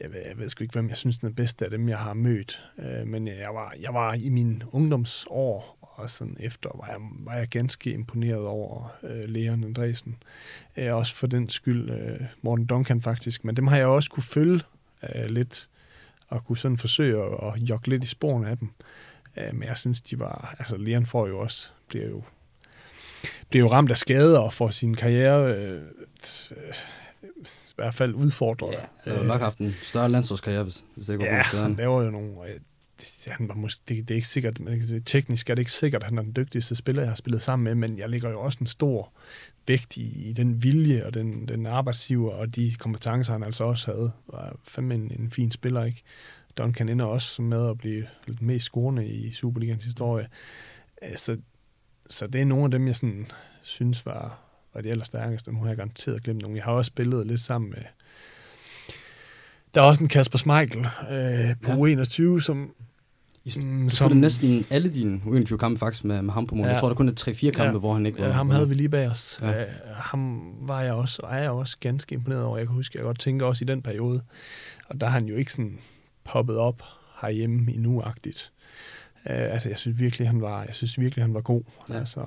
jeg ved, jeg ved sgu ikke, hvem jeg synes, den er bedste af dem, jeg har mødt. Øh, men jeg var, jeg var i mine ungdomsår, og sådan efter, var jeg, var jeg ganske imponeret over øh, Leon Andresen. Øh, også for den skyld øh, Morten Duncan faktisk. Men dem har jeg også kunne følge øh, lidt, og kunne sådan forsøge at, at jogge lidt i sporene af dem. Øh, men jeg synes, de var... Altså, Leon får jo også... Bliver jo, bliver jo ramt af skader og får sin karriere øh, øh, i hvert fald udfordret. Ja, han havde nok haft en større landsholdskarriere, hvis, hvis det ikke var Ja, ja, han laver jo nogle... Det, han var måske, det, det, er ikke sikkert, men teknisk er det ikke sikkert, at han er den dygtigste spiller, jeg har spillet sammen med, men jeg lægger jo også en stor vægt i, i den vilje og den, den arbejdsgiver og de kompetencer, han altså også havde. Var fandme en, en fin spiller, ikke? Duncan ender også med at blive den mest scorende i Superligans historie. Så, så det er nogle af dem, jeg sådan synes var, var de allerstærkeste. Nu har jeg garanteret glemt nogle. Jeg har også spillet lidt sammen med der er også en Kasper Schmeichel øh, på Ja. U21, som... Mm, som- næsten alle dine U21 kampe faktisk med, med ham på mål. Ja. Jeg tror, der kun er 3-4 kampe, Ja. hvor han ikke var. Ja, ham havde vi lige bag os. Ja. Ja. ham var jeg også, og er jeg også ganske imponeret over. Jeg kan huske, jeg godt tænker også i den periode. Og der er han jo ikke sådan poppet op herhjemme endnu-agtigt. Uh, altså, jeg synes virkelig, han var, jeg synes virkelig, han var god. Ja. Altså,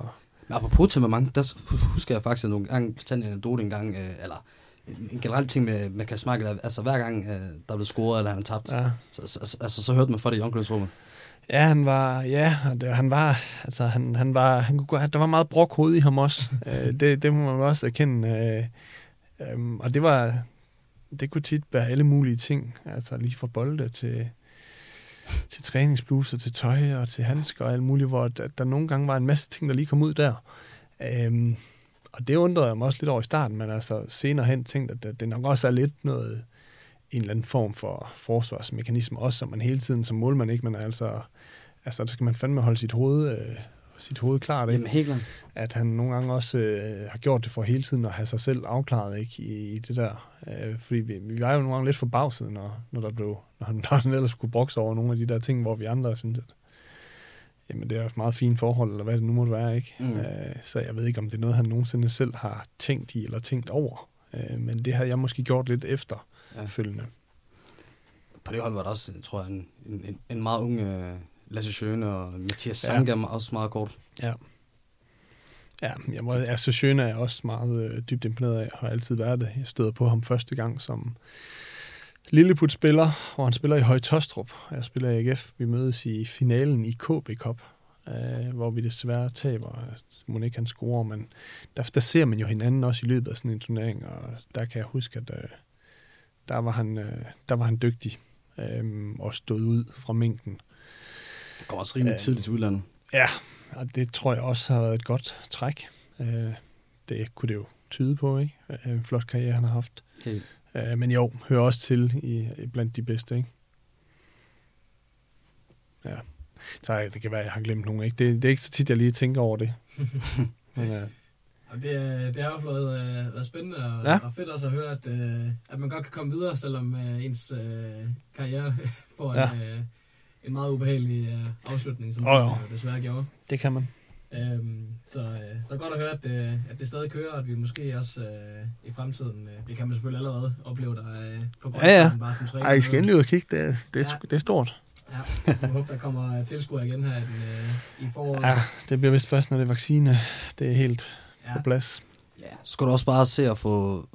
Men apropos temperament, der husker jeg faktisk, nogle gange fortalte en anekdote en gang, øh, eller en en generel ting med, med Schmeichel, altså hver gang øh, der blev scoret, eller han har tabt, ja. så, så, altså, så hørte man fra det i omklædningsrummet. Ja, han var, ja, det, han var, altså han, han var, han kunne, der var meget brok hoved i ham også. *laughs* øh, det, det må man også erkende. Øh, øhm, og det var, det kunne tit være alle mulige ting, altså lige fra bolde til, til træningsbluser, til tøj og til handsker og alt muligt, hvor der, der nogle gange var en masse ting, der lige kom ud der. Øhm, og det undrede jeg mig også lidt over i starten, men altså senere hen tænkte, at det, det nok også er lidt noget, en eller anden form for forsvarsmekanisme, også som man hele tiden som målmand ikke, men altså, altså der skal man fandme holde sit hoved, øh, sit hoved klart, ikke? Jamen helt klart. at han nogle gange også øh, har gjort det for hele tiden at have sig selv afklaret ikke, i, i det der. Øh, fordi vi, vi var jo nogle gange lidt forbavset, når, når, der blev, når, han, *laughs* når han ellers skulle brokse over nogle af de der ting, hvor vi andre synes, at jamen, det er et meget fint forhold, eller hvad det nu måtte være. ikke. Mm. Øh, så jeg ved ikke, om det er noget, han nogensinde selv har tænkt i, eller tænkt over. Øh, men det har jeg måske gjort lidt efter Ja. følgende. På det hold var der også, tror jeg, en, en, en meget ung øh, Lasse Schøne og Mathias Ja. Sanga ja. også meget kort. Ja. Ja, jeg må, altså Sjøne er også meget øh, dybt imponeret af, og har altid været det. Jeg støder på ham første gang som Lilleput-spiller, hvor han spiller i Høje Tostrup. Jeg spiller i AGF. Vi mødes i finalen i KB Cup, øh, hvor vi desværre taber. Må ikke han scorer, men der, der ser man jo hinanden også i løbet af sådan en turnering, og der kan jeg huske, at øh, der, var han, øh, der var han dygtig øh, og stod ud fra mængden. Det går også rimelig Ja. tidligt til udlandet. Ja, og det tror jeg også har været et godt træk. Øh, det kunne det jo tyde på, ikke? Øh, En flot karriere, han har haft. Helt. Øh, Men jo, hører også til i, blandt de bedste, ikke? Ja. Så det kan være, at jeg har glemt nogen, ikke? Det, det er ikke så tit, jeg lige tænker over det. *laughs* Men, øh, Og det, er- det har jo været, øh, været spændende og, Ja. og fedt også at høre, at, øh, at man godt kan komme videre, selvom øh, ens øh, karriere *laughs* får Ja. en, øh, en meget ubehagelig øh, afslutning, som oh, jo. desværre gjorde. det kan man. Øhm, så, øh, så godt at høre, at, øh, at det stadig kører, og at vi måske også øh, i fremtiden, øh, det kan man selvfølgelig allerede opleve der øh, på grund Ja, ja. bare som træner. Ej, I skal endelig ud og kigge. Det, er- det, er, Ja. det er stort. Ja, jeg håber, der kommer tilskuere igen her i, den, øh, i foråret. Ja, det bliver vist først, når det er vaccine. Det er helt ja. på plads. Ja, så skal du også bare se at få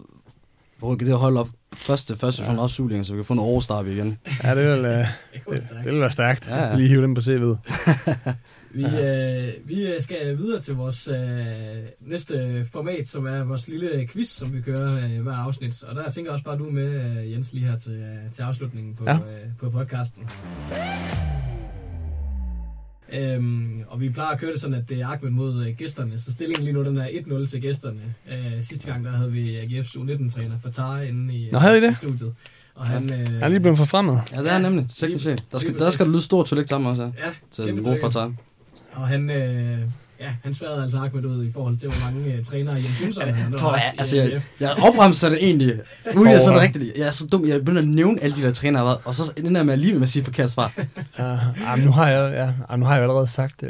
rykket det hold op første, første Ja. ja. opsugling, så vi kan få noget overstart igen. Ja, det vil, øh, *laughs* Det, det, det vil være stærkt. Ja, ja. Lige hive den på CV'et. *laughs* Vi, øh, vi øh, skal videre til vores øh, næste format, som er vores lille quiz, som vi kører øh, hver afsnit. Og der tænker jeg også bare, du med, øh, Jens, lige her til, øh, til afslutningen på, Ja. ja. øh, på podcasten. Øhm, og vi plejer at køre det sådan, at det er Ahmed mod øh, gæsterne. Så stillingen lige nu, den er 1-0 til gæsterne. Øh, sidste gang, der havde vi AGF's U19-træner Fatah inde i, Nå, havde I det? i studiet. Og han, øh, Jeg er lige blevet forfremmet. Ja, det er nemlig. Teknisk set. Der skal, der skal der lyde stor tillæg sammen også, ja. Ja, Til for tillykke. tage. Og han, øh, ja, han sværede altså Ahmed ud i forhold til, hvor mange øh, trænere Jens Jonsson han har For, haft i altså, jeg, jeg opremser det egentlig, uden jeg er sådan rigtigt. Jeg er så dum, jeg begynder at nævne alle de der trænere, jeg været, og så ender jeg med alligevel med at sige forkert svar. *laughs* Ja, ah, nu har jeg, ja, nu har jeg allerede sagt, øh,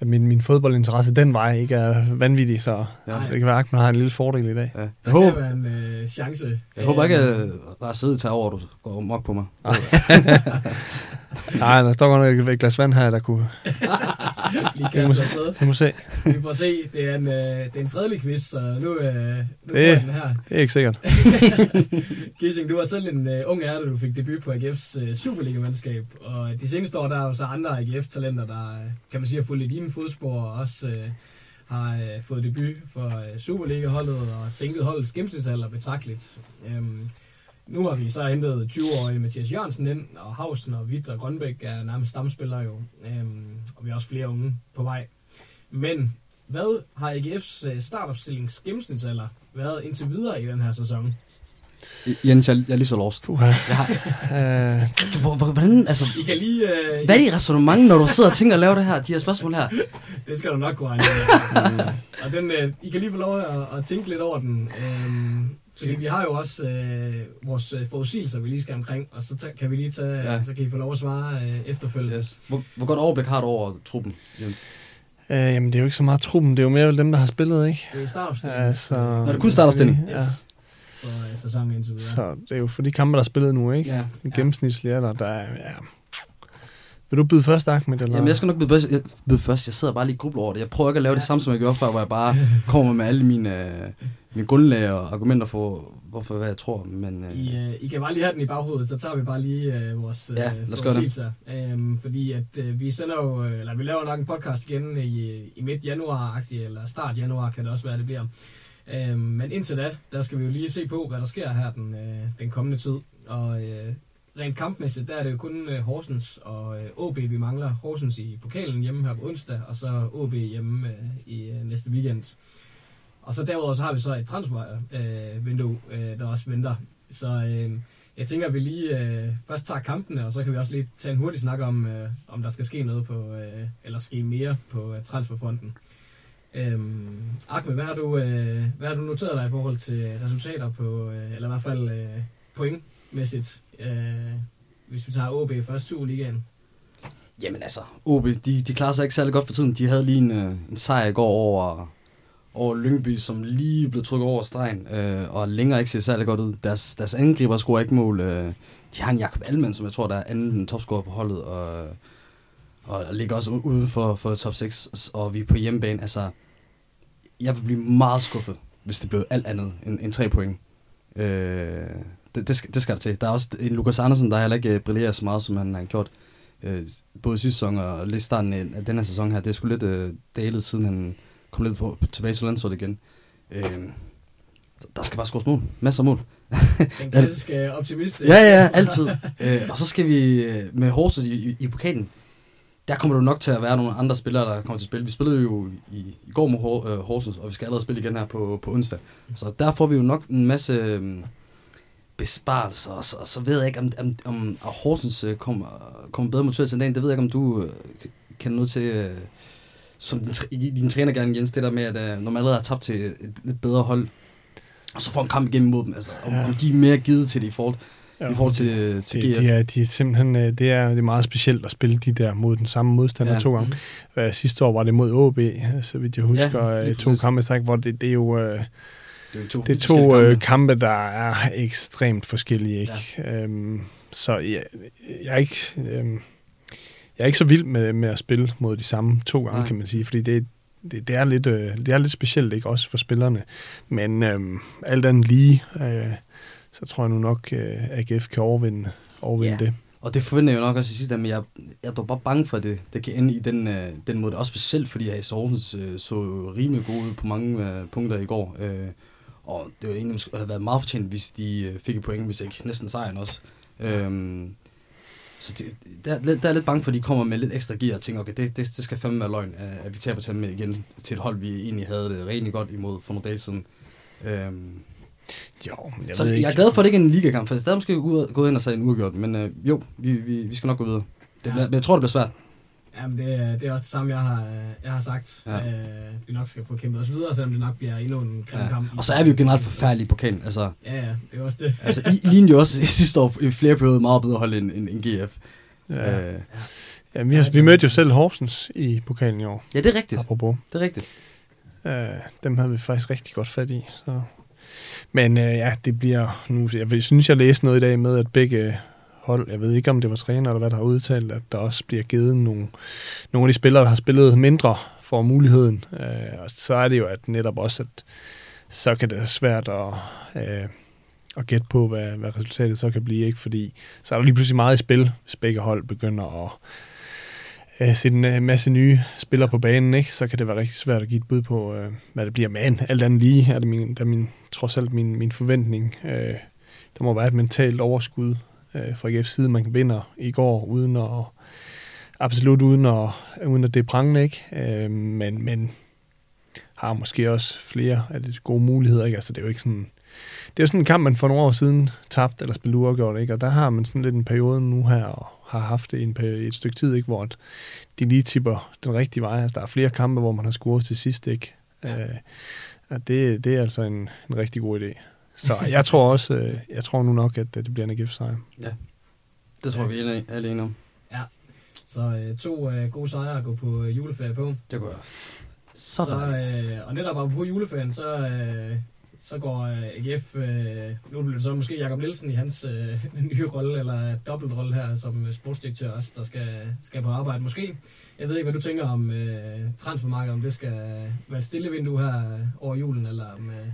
at min, min fodboldinteresse den vej ikke er vanvittig, så Ja. det kan være, at man har en lille fordel i dag. Ja. Jeg, Der håber, være en øh, chance. jeg håber ikke, at bare sidde og tage over, at du går mok på mig. *laughs* *laughs* Nej, der står godt nok et glas vand her, der kunne... *laughs* Vi må, vi må se. Vi får se. Det er en, øh, det er en fredelig quiz, så nu, øh, nu Det- den her. Det er ikke sikkert. *laughs* Kissing, du var selv en øh, ung ærte, du fik debut på AGF's øh, Superliga-mandskab. Og de seneste år, der er jo så andre AGF-talenter, der øh, kan man sige har fulgt i dine fodspor og også øh, har øh, fået debut for øh, Superliga-holdet og sænket holdets gennemsnitsalder betragteligt. Øhm, nu har vi så hentet 20-årige Mathias Jørgensen ind, og Hausen og Witt og Grønbæk er nærmest stamspillere jo. Øhm, og vi har også flere unge på vej. Men hvad har AGF's øh, startopstillings gennemsnitsalder været indtil videre i den her sæson? Jens, jeg, jeg er lige så lost. Uha. Jeg har, Øh, du, hvor- hvor- hvordan, altså, I kan lige... Øh, hvad er dit resonemang, når du sidder og tænker at lave det her, de her spørgsmål her? *laughs* Det skal du nok kunne regne *laughs* og den, øh, I kan lige få lov at, at tænke lidt over den. Øhm, Så vi har jo også øh, vores øh, forudsigelser, vi lige skal omkring, og så ta- kan vi lige tage, Ja. ja. så kan I få lov at svare øh, efterfølgende. Yes. Hvor, hvor godt overblik har du over truppen, Jens? Øh, jamen, det er jo ikke så meget truppen, det er jo mere vel dem, der har spillet, ikke? Det er startopstillingen. Altså, Nå, det er kun startopstillingen? Yes. Ja. For øh, sæsonen indtil videre. Så det er jo for de kampe, der er spillet nu, ikke? Ja. En gennemsnitlig alder, der er, ja. Vil du byde først, Ahmed? Eller? Jamen, jeg skal nok byde, først- jeg, byde først. Jeg sidder bare lige og grubler over det. Jeg prøver ikke at lave det samme, som jeg gjorde før, hvor jeg bare kommer med alle mine, øh, mine grundlag og argumenter for, hvorfor hvad jeg tror. Men, øh, I, øh, I kan bare lige have den i baghovedet, så tager vi bare lige øh, vores øh, Ja, lad os forudsigelser. Øhm, fordi at øh, vi sender jo, øh, eller vi laver nok en podcast igen i, i midt januar eller start januar kan det også være, det bliver. Øhm, men indtil da, der skal vi jo lige se på, hvad der sker her den, øh, den kommende tid. Og øh, rent kampmæssigt, der er det jo kun øh, Horsens og øh, OB, vi mangler. Horsens i pokalen hjemme her på onsdag, og så OB hjemme øh, i øh, næste weekend. Og så derudover så har vi så et transfervindue, øh, øh, der også venter. Så øh, jeg tænker, at vi lige øh, først tager kampene, og så kan vi også lige tage en hurtig snak om, øh, om der skal ske noget på, øh, eller ske mere på øh, transferfronten. Øhm, Ahmed, hvad har, du, øh, hvad har du noteret dig i forhold til resultater på, øh, eller i hvert fald øh, pointmæssigt, øh, hvis vi tager OB først Superligaen? Jamen altså, OB, de, de klarer sig ikke særlig godt for tiden. De havde lige en, øh, en sejr i går over, over Lyngby, som lige blev trykket over stregen, øh, og længere ikke ser særlig godt ud. Deres, deres angriber scorer ikke mål. Øh, de har en Jakob Almen, som jeg tror, der er anden topscorer på holdet, og, og ligger også uden for, for top 6, og vi er på hjemmebane. Altså, jeg vil blive meget skuffet, hvis det blev alt andet end, end tre point. Øh, det, det, skal, det skal der til. Der er også en Lukas Andersen, der heller ikke øh, brillerer så meget, som han har gjort øh, både sidste sæson og lidt starten af, af den her sæson her. Det er sgu lidt øh, dalet, siden han kom lidt på, tilbage til landsholdet igen. Øh, der skal bare scores mål. Masser af mål. *laughs* Den klassiske optimist. Ja, ja, altid. øh, og så skal vi øh, med Horsens i, i, i pokalen. Der kommer jo nok til at være nogle andre spillere, der kommer til at spille. Vi spillede jo i, i går mod Hor- øh, Horsens, og vi skal allerede spille igen her på, på onsdag. Så der får vi jo nok en masse øh, besparelser, og så, og så ved jeg ikke, om, om, om Horsens øh, kommer, kommer bedre motiveret til dagen. Det ved jeg ikke, om du øh, kender noget til, øh, som din, tr- i din træner gerne, Jens, det der med, at øh, når man allerede har tabt til et lidt bedre hold, og så får en kamp igennem mod dem, altså om, Ja. om de er mere givet til det i forhold, Ja, i forhold til, til de, GF. de, er, de er simpelthen, øh, det er, det er meget specielt at spille de der mod den samme modstander Ja. to gange. Mhm. Øh, sidste år var det mod OB, så vidt jeg husker, Ja, to kampe træk, hvor det, det er jo øh, Det er jo to, det er to kampe. øh, kampe, der er ekstremt forskellige. Ikke? Ja. Øhm, så jeg, jeg, er ikke, øhm, jeg er ikke så vild med, med at spille mod de samme to gange, Nej. Kan man sige, fordi det, det, det, er lidt, øh, det er lidt specielt, ikke også for spillerne. Men øhm, alt andet lige, øh, så tror jeg nu nok, øh, at AGF kan overvinde, overvinde Ja. det. Og det forventer jeg jo nok også i sidste ende, men jeg, jeg er dog bare bange for, at det, det kan ende i den, øh, den måde. Også specielt, fordi AS Horsens øh, så rimelig gode ud på mange øh, punkter i går. Øh, og det var egentlig have været meget fortjent, hvis de øh, fik et point, hvis ikke næsten sejren også. Øh, så det, der, der, er lidt bange for, at de kommer med lidt ekstra gear og tænker, okay, det, det, det skal fandme være løgn, at vi taber til dem igen til et hold, vi egentlig havde det rigtig godt imod for nogle dage siden. Øh, Jo, men jeg så ved jeg ikke. er glad for, at det ikke er en ligakamp, for der er måske gået, ind og sagt en uafgjort, men øh, jo, vi, vi, vi skal nok gå videre. Det Ja. bliver, men jeg tror, det bliver svært. Jamen, det, er- det er også det samme, jeg har, jeg har sagt. Ja. Ja. Øh, vi nok skal få kæmpet os videre, selvom det nok bliver endnu en grim Ja. kamp. Og så er vi jo generelt forfærdelige i pokalen. Altså, Ja, ja, det er også det. altså I, lignede jo også sidste år i flere perioder meget bedre hold end, end, end GF. Ja. Øh, Ja, vi, har, vi mødte jo selv Horsens i pokalen i år, ja, det er rigtigt. apropos. Det er rigtigt. Øh, dem havde vi faktisk rigtig godt fat i. Så. Men øh, ja, det bliver nu... Jeg synes, jeg læste noget i dag med, at begge hold, jeg ved ikke, om det var træner eller hvad, der har udtalt, at der også bliver givet nogle, nogle af de spillere, der har spillet mindre, for muligheden. Øh, og så er det jo at netop også, at så kan det være svært at, øh, at gætte på, hvad, hvad resultatet så kan blive, ikke? fordi så er der lige pludselig meget i spil, hvis begge hold begynder at øh, sætte en øh, masse nye spillere på banen, ikke? så kan det være rigtig svært at give et bud på, øh, hvad det bliver. Men alt andet lige er det min, der er min, trods alt min, min forventning. Øh, der må være et mentalt overskud øh, fra AGF's side, man vinder i går, uden at absolut uden at, uden at det er prangende, ikke? Øh, men, men har måske også flere af de gode muligheder, ikke? Altså det er jo ikke sådan, det er jo sådan en kamp, man for nogle år siden tabte eller spillede uafgjort, ikke? Og der har man sådan lidt en periode nu her, og har haft det en peri- et stykke tid, ikke? Hvor at de lige tipper den rigtige vej. Altså, der er flere kampe, hvor man har scoret til sidst, ikke? Øh, og det, det er altså en, en rigtig god idé. Så jeg tror også, øh, jeg tror nu nok, at det bliver en AGF-sejr. Det tror jeg, vi er enige om. Så øh, to øh, gode sejre at gå på øh, juleferie på. Det går jeg. Så, Så, øh, og netop bare på juleferien, så, øh, så går øh, AGF, øh, nu bliver det så måske Jakob Nielsen i hans øh, *laughs* nye rolle, eller dobbeltrolle her som øh, sportsdirektør også, der skal, skal på arbejde måske. Jeg ved ikke, hvad du tænker om øh, transfermarkedet, om det skal være et stille vindue her øh, over julen, eller om, øh,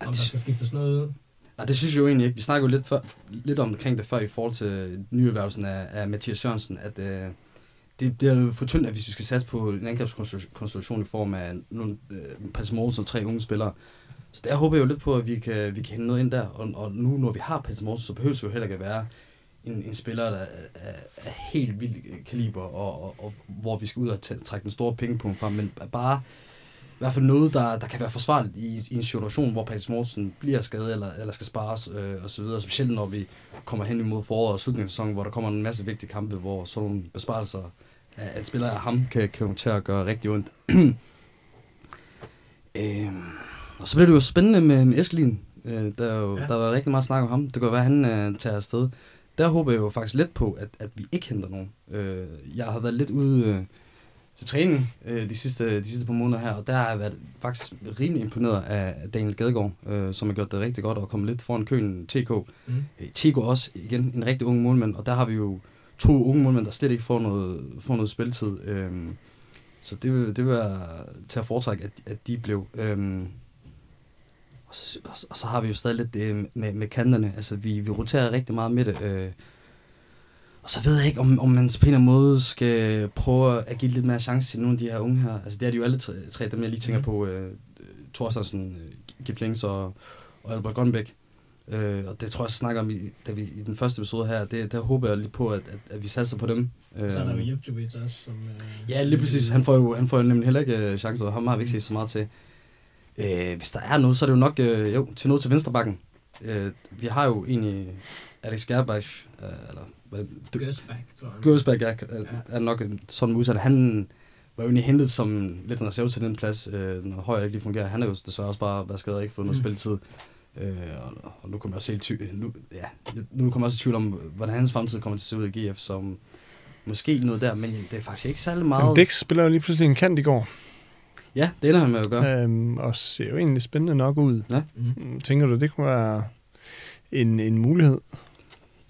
om der skal skiftes noget ud. Nej, det synes jeg jo egentlig ikke. Vi snakkede jo lidt, for, lidt omkring det før i forhold til nyerhvervelsen af, af Mathias Sørensen, at øh, det, det er jo for tyndt, at hvis vi skal satse på en angrebskonstruktion i form af nogle øh, Patrick Mortensen og tre unge spillere. Så der håber jeg jo lidt på, at vi kan, vi kan hente noget ind der. Og, og nu, når vi har Patrick Mortensen, så behøver det jo heller ikke at være en, en spiller, der er, er, helt vild kaliber, og, og, og hvor vi skal ud og trække den store pengepunkt frem, men bare hvert fald noget, der, der kan være forsvarligt i, i en situation, hvor Patrick Mortensen bliver skadet eller, eller skal spares øh, og så videre. Specielt når vi kommer hen imod foråret og slutningen af sæsonen, hvor der kommer en masse vigtige kampe, hvor sådan nogle besparelser af at spillere af ham kan, komme til at gøre rigtig ondt. *clears throat* øhm, og så bliver det jo spændende med, med Eskelin. Øh, der, er jo, Ja. der var rigtig meget snak om ham. Det kan være, at han øh, tager afsted. Der håber jeg jo faktisk lidt på, at, at vi ikke henter nogen. Øh, jeg har været lidt ude øh, til træning øh, de, sidste, de sidste par måneder her, og der har jeg været faktisk rimelig imponeret af Daniel Gadegaard, øh, som har gjort det rigtig godt og kommet lidt foran køen TK. Mm. Øh, Tigo også, igen, en rigtig ung målmand, og der har vi jo to unge målmænd, der slet ikke får noget, får noget spilletid. Øhm, så det det være til at foretrække, at, at de blev. Og, så, og, så- og så har vi jo stadig lidt det med, med kanterne. Altså, vi, vi roterer rigtig meget med det. Øh, og så ved jeg ikke, om, om man på en eller anden måde skal prøve at give lidt mere chance til nogle af de her unge her. Altså, det er de jo alle tre, tre dem jeg lige tænker Mhm. på. Øh, Thorstensen, øh, Giflings og, og Albert Grønbæk. Øh, og det tror jeg, jeg snakker om, i, da vi, i den første episode her. Det, der håber jeg lidt på, at, at, at vi satser på dem. Øh, Så er der jo Jevtovic også. Som, øh, Ja, lige præcis. Han får jo, han får jo nemlig heller ikke øh, chancer, og ham har vi ikke set så meget til. Øh, hvis der er noget, så er det jo nok øh, jo, til noget til venstrebakken. Øh, vi har jo egentlig Alex Gerbach, øh, eller jeg. Gørsberg er, er, er nok en sådan udsat. Han var jo egentlig hentet som lidt en reserve til den plads, øh, når Højer ikke lige fungerer. Han er jo desværre også bare været skadet og ikke fået noget Mm. spilletid. Øh, og, og, nu kommer jeg også helt ty- nu, ja, nu kommer jeg også i tvivl om, hvordan hans fremtid kommer til at se ud i GF, som måske noget der, men det er faktisk ikke særlig meget. Men Dix spiller jo lige pludselig en kant i går, Ja, det ender han med at gøre. ja. øhm, og ser jo egentlig spændende nok ud. Mm. Mm, Tænker du, det kunne være en, en mulighed?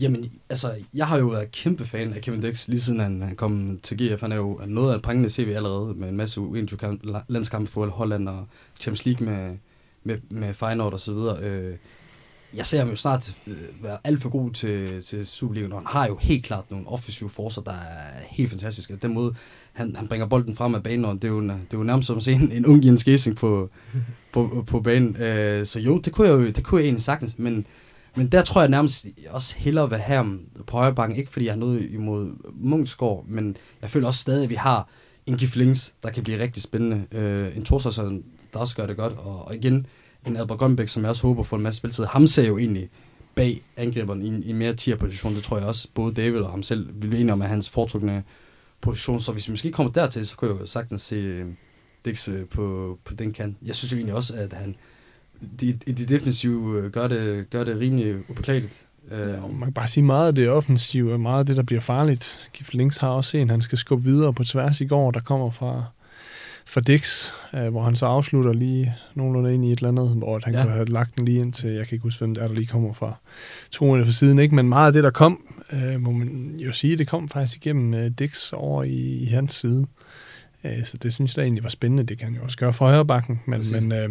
Jamen, altså, jeg har jo været kæmpe fan af Kevin Dix, lige siden han, han kom til GF. Han er jo noget af et prangende CV allerede, med en masse U21 landskampe for Holland og Champions League med, med, med Feyenoord og så videre. Øh, jeg ser ham jo snart øh, være alt for god til, til Superligaen, og han har jo helt klart nogle offensive forser, der er helt fantastiske. Den måde, han, han bringer bolden frem af banen, og det er jo, det er jo nærmest som at se en, en ung Jens Gesing på, på, på banen. Øh, så jo, det kunne jeg jo det kunne jeg egentlig sagtens, men men der tror jeg nærmest også hellere vil have ham på højre bakken. Ikke fordi jeg har noget imod Munchsgaard, men jeg føler også stadig, at vi har en Giflings, der kan blive rigtig spændende. Øh, en Torsson, der også gør det godt. Og, og igen, en Albert Grønbæk, som jeg også håber får en masse spilletid. Ham ser jo egentlig bag angriberen i, en- i en mere tier-position. Det tror jeg også, både David og ham selv vil blive enige om, at hans foretrukne position. Så hvis vi måske kommer dertil, så kunne jeg jo sagtens se Dix øh, på, på den kant. Jeg synes jo egentlig også, at han de, i det defensive øh, gør det, gør det rimelig ubeklageligt. Øh, Ja, man kan bare sige meget af det offensive, og meget af det, der bliver farligt. Kif Links har også en, han skal skubbe videre på tværs i går, der kommer fra, fra Dix, øh, hvor han så afslutter lige nogenlunde ind i et eller andet, hvor han Ja. kunne have lagt den lige ind til, jeg kan ikke huske, hvem det er, der lige kommer fra to meter fra siden, ikke? men meget af det, der kom, øh, må man jo sige, det kom faktisk igennem øh, Dix over i, i hans side. Øh, så det synes jeg da egentlig var spændende. Det kan han jo også gøre for højre bakken, men, Præcis. men øh,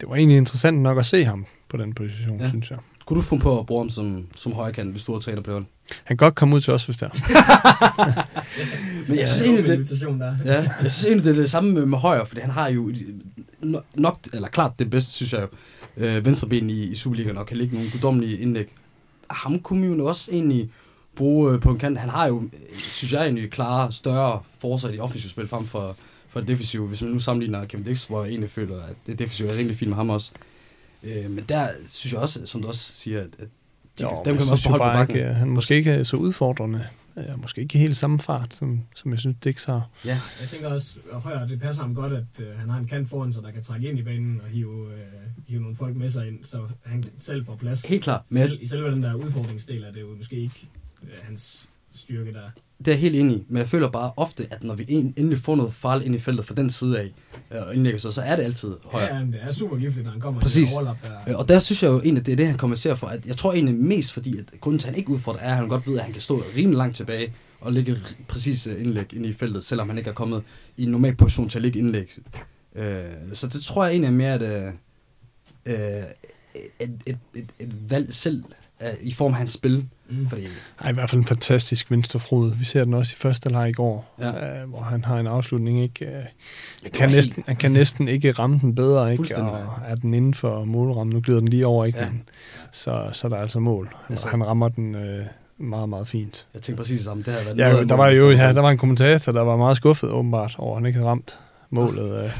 det var egentlig interessant nok at se ham på den position, Ja. synes jeg. kunne du finde på at bruge ham som, som højrekant, hvis du var træner på det? Han kan godt komme ud til os, hvis det er. *laughs* Men jeg synes Ja, egentlig, det, ja, jeg synes egentlig, det er det samme med, med højre, fordi han har jo nok, eller klart det bedste, synes jeg jo, øh, venstreben i, i Superligaen, og kan ligge nogle guddommelige indlæg. Ham kunne man jo også egentlig bruge øh, på en kant. Han har jo, øh, synes jeg egentlig, klare, større forser i offensive spil frem for, for det defensive. Hvis man nu sammenligner Kevin Dix, hvor jeg egentlig føler, at det defensive er rimelig fint med ham også. Øh, men der synes jeg også, som du også siger, at, at de, Jo, dem kan man også beholde på bakken. Ikke, han måske ikke er så udfordrende Øh, måske ikke helt samme fart, som, som jeg synes, Dix har. Ja, Jeg tænker også, at Højer, det passer ham godt, at øh, han har en kant foran sig, der kan trække ind i banen og hive, øh, hive nogle folk med sig ind, så han selv får plads. helt klart. Men Selv, I selve den der udfordringsdel er det jo måske ikke øh, hans styrke der. Det er jeg helt enig i, men jeg føler bare ofte, at når vi en- endelig får noget farligt ind i feltet fra den side af, øh, og indlægger så, så er det altid højere. Ja, det er super giftigt, når han kommer Præcis. det overlap der. Øh, Og der synes jeg jo egentlig, at det er det, han kompenserer for. At jeg tror egentlig mest fordi, at grunden til, at han ikke udfordrer, er, at han godt ved, at han kan stå rimelig langt tilbage og lægge r- præcis øh, indlæg ind i feltet, selvom han ikke er kommet i en normal position til at lægge indlæg. Så det tror jeg egentlig er mere øh, et, et, et, et valg selv i form af hans spil. Mm. Fordi, Ej, i hvert fald en fantastisk venstrefrod. Vi ser den også i første leg i går, Ja. øh, hvor han har en afslutning. Ikke, øh, det kan var næsten, han kan næsten ikke ramme den bedre, ikke? Og er den inden for målrammen. Nu glider den lige over, ikke? Ja. Men, så, så er der altså mål. Altså- han rammer den øh, meget, meget fint. Jeg tænkte præcis det samme. Det været Ja, noget der var jo ja, der var en kommentator, der var meget skuffet åbenbart over, at han ikke havde ramt målet. Øh,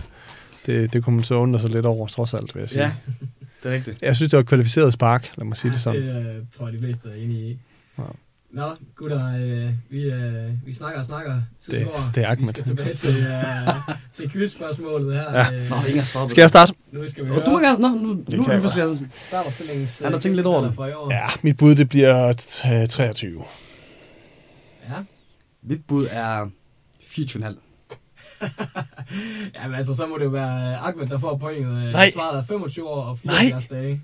det, det kunne man så undre sig lidt over, trods alt, vil jeg sige. Ja, det er rigtigt. Jeg synes, det var et kvalificeret spark, lad mig sige det sådan. Det øh, tror jeg, de fleste er enige i. Ja. Nå, gutter, øh, vi, øh, vi snakker og snakker. Tiden Det- går. det er Ahmed. Vi skal tilbage til, øh, *laughs* til quizspørgsmålet her. Ja. Øh, Nå, svarede på Skal jeg starte? Nu skal vi høre Og du må gerne... Nå, nu, nu, kan nu, jeg nu skal jeg... startopstillingens... Han har tænkt lidt over det. Ja, mit bud det bliver t- 23. ja. Mit bud er 24,5. *laughs* Jamen altså, så må det jo være Ahmed, der får pointet. Øh, Nej. Svaret er 25 år og 74 dage.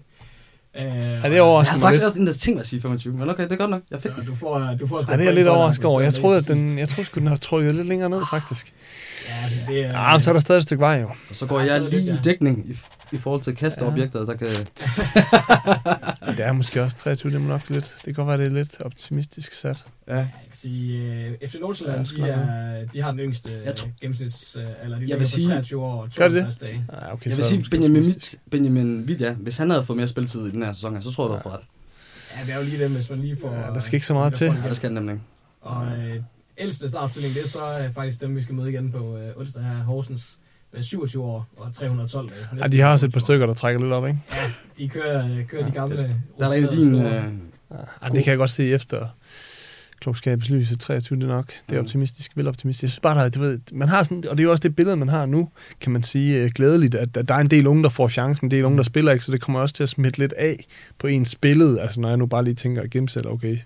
Øh, Er det Jeg overraskende har mig faktisk også en der ting at sige 25, men okay, det er godt nok. Jeg fik Så du får, du får sgu Ja, det er jeg lidt at overrasket over. Jeg troede, at den, jeg troede sgu, den har trykket lidt længere ned, faktisk. sidst. Ja, det er... Ja, men så er der stadig et stykke vej, jo. Og så går Ja, jeg er lige i ja. dækning i, i forhold til kasteobjekter, der kan... *laughs* Det er måske også 23, det er nok lidt. Det kan godt være, det er lidt optimistisk sat. Ja. Jeg sige, uh, FC Nordsjælland, Ja, de, er, de har den yngste Jeg tror- gennemsnits... Uh, eller de ligger vil sige- 23 år og Gør det det? 52 dage. Ja, okay, Jeg så vil sige, det Benjamin. Witt, Benjamin ja. Hvis han havde fået mere spilletid i den her sæson, så tror jeg, du har fået ret. Ja, det er jo lige dem, hvis man lige får... Ja, der skal ikke så meget til. Ja, det skal nemlig. Og øh, ældste startopstilling, det er så øh, faktisk dem, vi skal møde igen på øh, onsdag her. Horsens med 27 år og 312 dage. Ja, de har også et par stykker, der trækker lidt op, ikke? Ja, de kører, øh, kører de gamle... Der er der en af rutinerede dine... store. Øh, Ja, det kan jeg godt se efter klokskabets lys, at 23 det nok. Det er Mm. optimistisk, vel optimistisk. Jeg synes bare, der, er- du ved, man har sådan, og det er jo også det billede, man har nu, kan man sige, øh, glædeligt, at, at der er en del unge, der får chancen, en del unge, der spiller ikke, så det kommer også til at smitte lidt af på ens billede. Altså når jeg nu bare lige tænker at gemme selv, okay,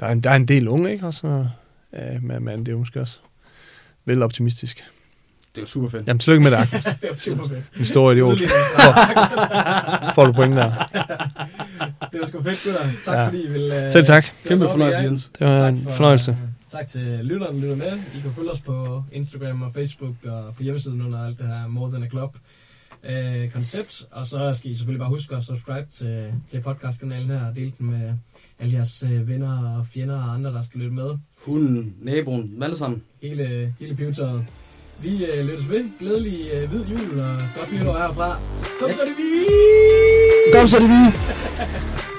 der er en, der er en del unge, ikke? Og så, ja, men, men det er jo måske også vel optimistisk. Det er jo super fedt. Jamen, tillykke med det, Ahmed. *laughs* det er super fedt. En stor idiot. Udligning. Får du point der. *laughs* Det var sgu fedt, gutter. Tak Ja. fordi I ville... øh, Selv tak. Kæmpe fornøjelse. Jens. Det var en for- fornøjelse. Tak til lytterne, der lytter med. I kan følge os på Instagram og Facebook og på hjemmesiden under alt det her More Than a Club øh, koncept. Og så skal I selvfølgelig bare huske at subscribe til, til podcastkanalen her og dele den med alle jeres øh, venner og fjender og andre, der skal lytte med. Hunden, naboen, alle sammen. Hele, hele pivetøjet. Vi øh, lyttes ved. Glædelig øh, hvid jul og godt nytår herfra. Kom så det vi! Kom så det vi!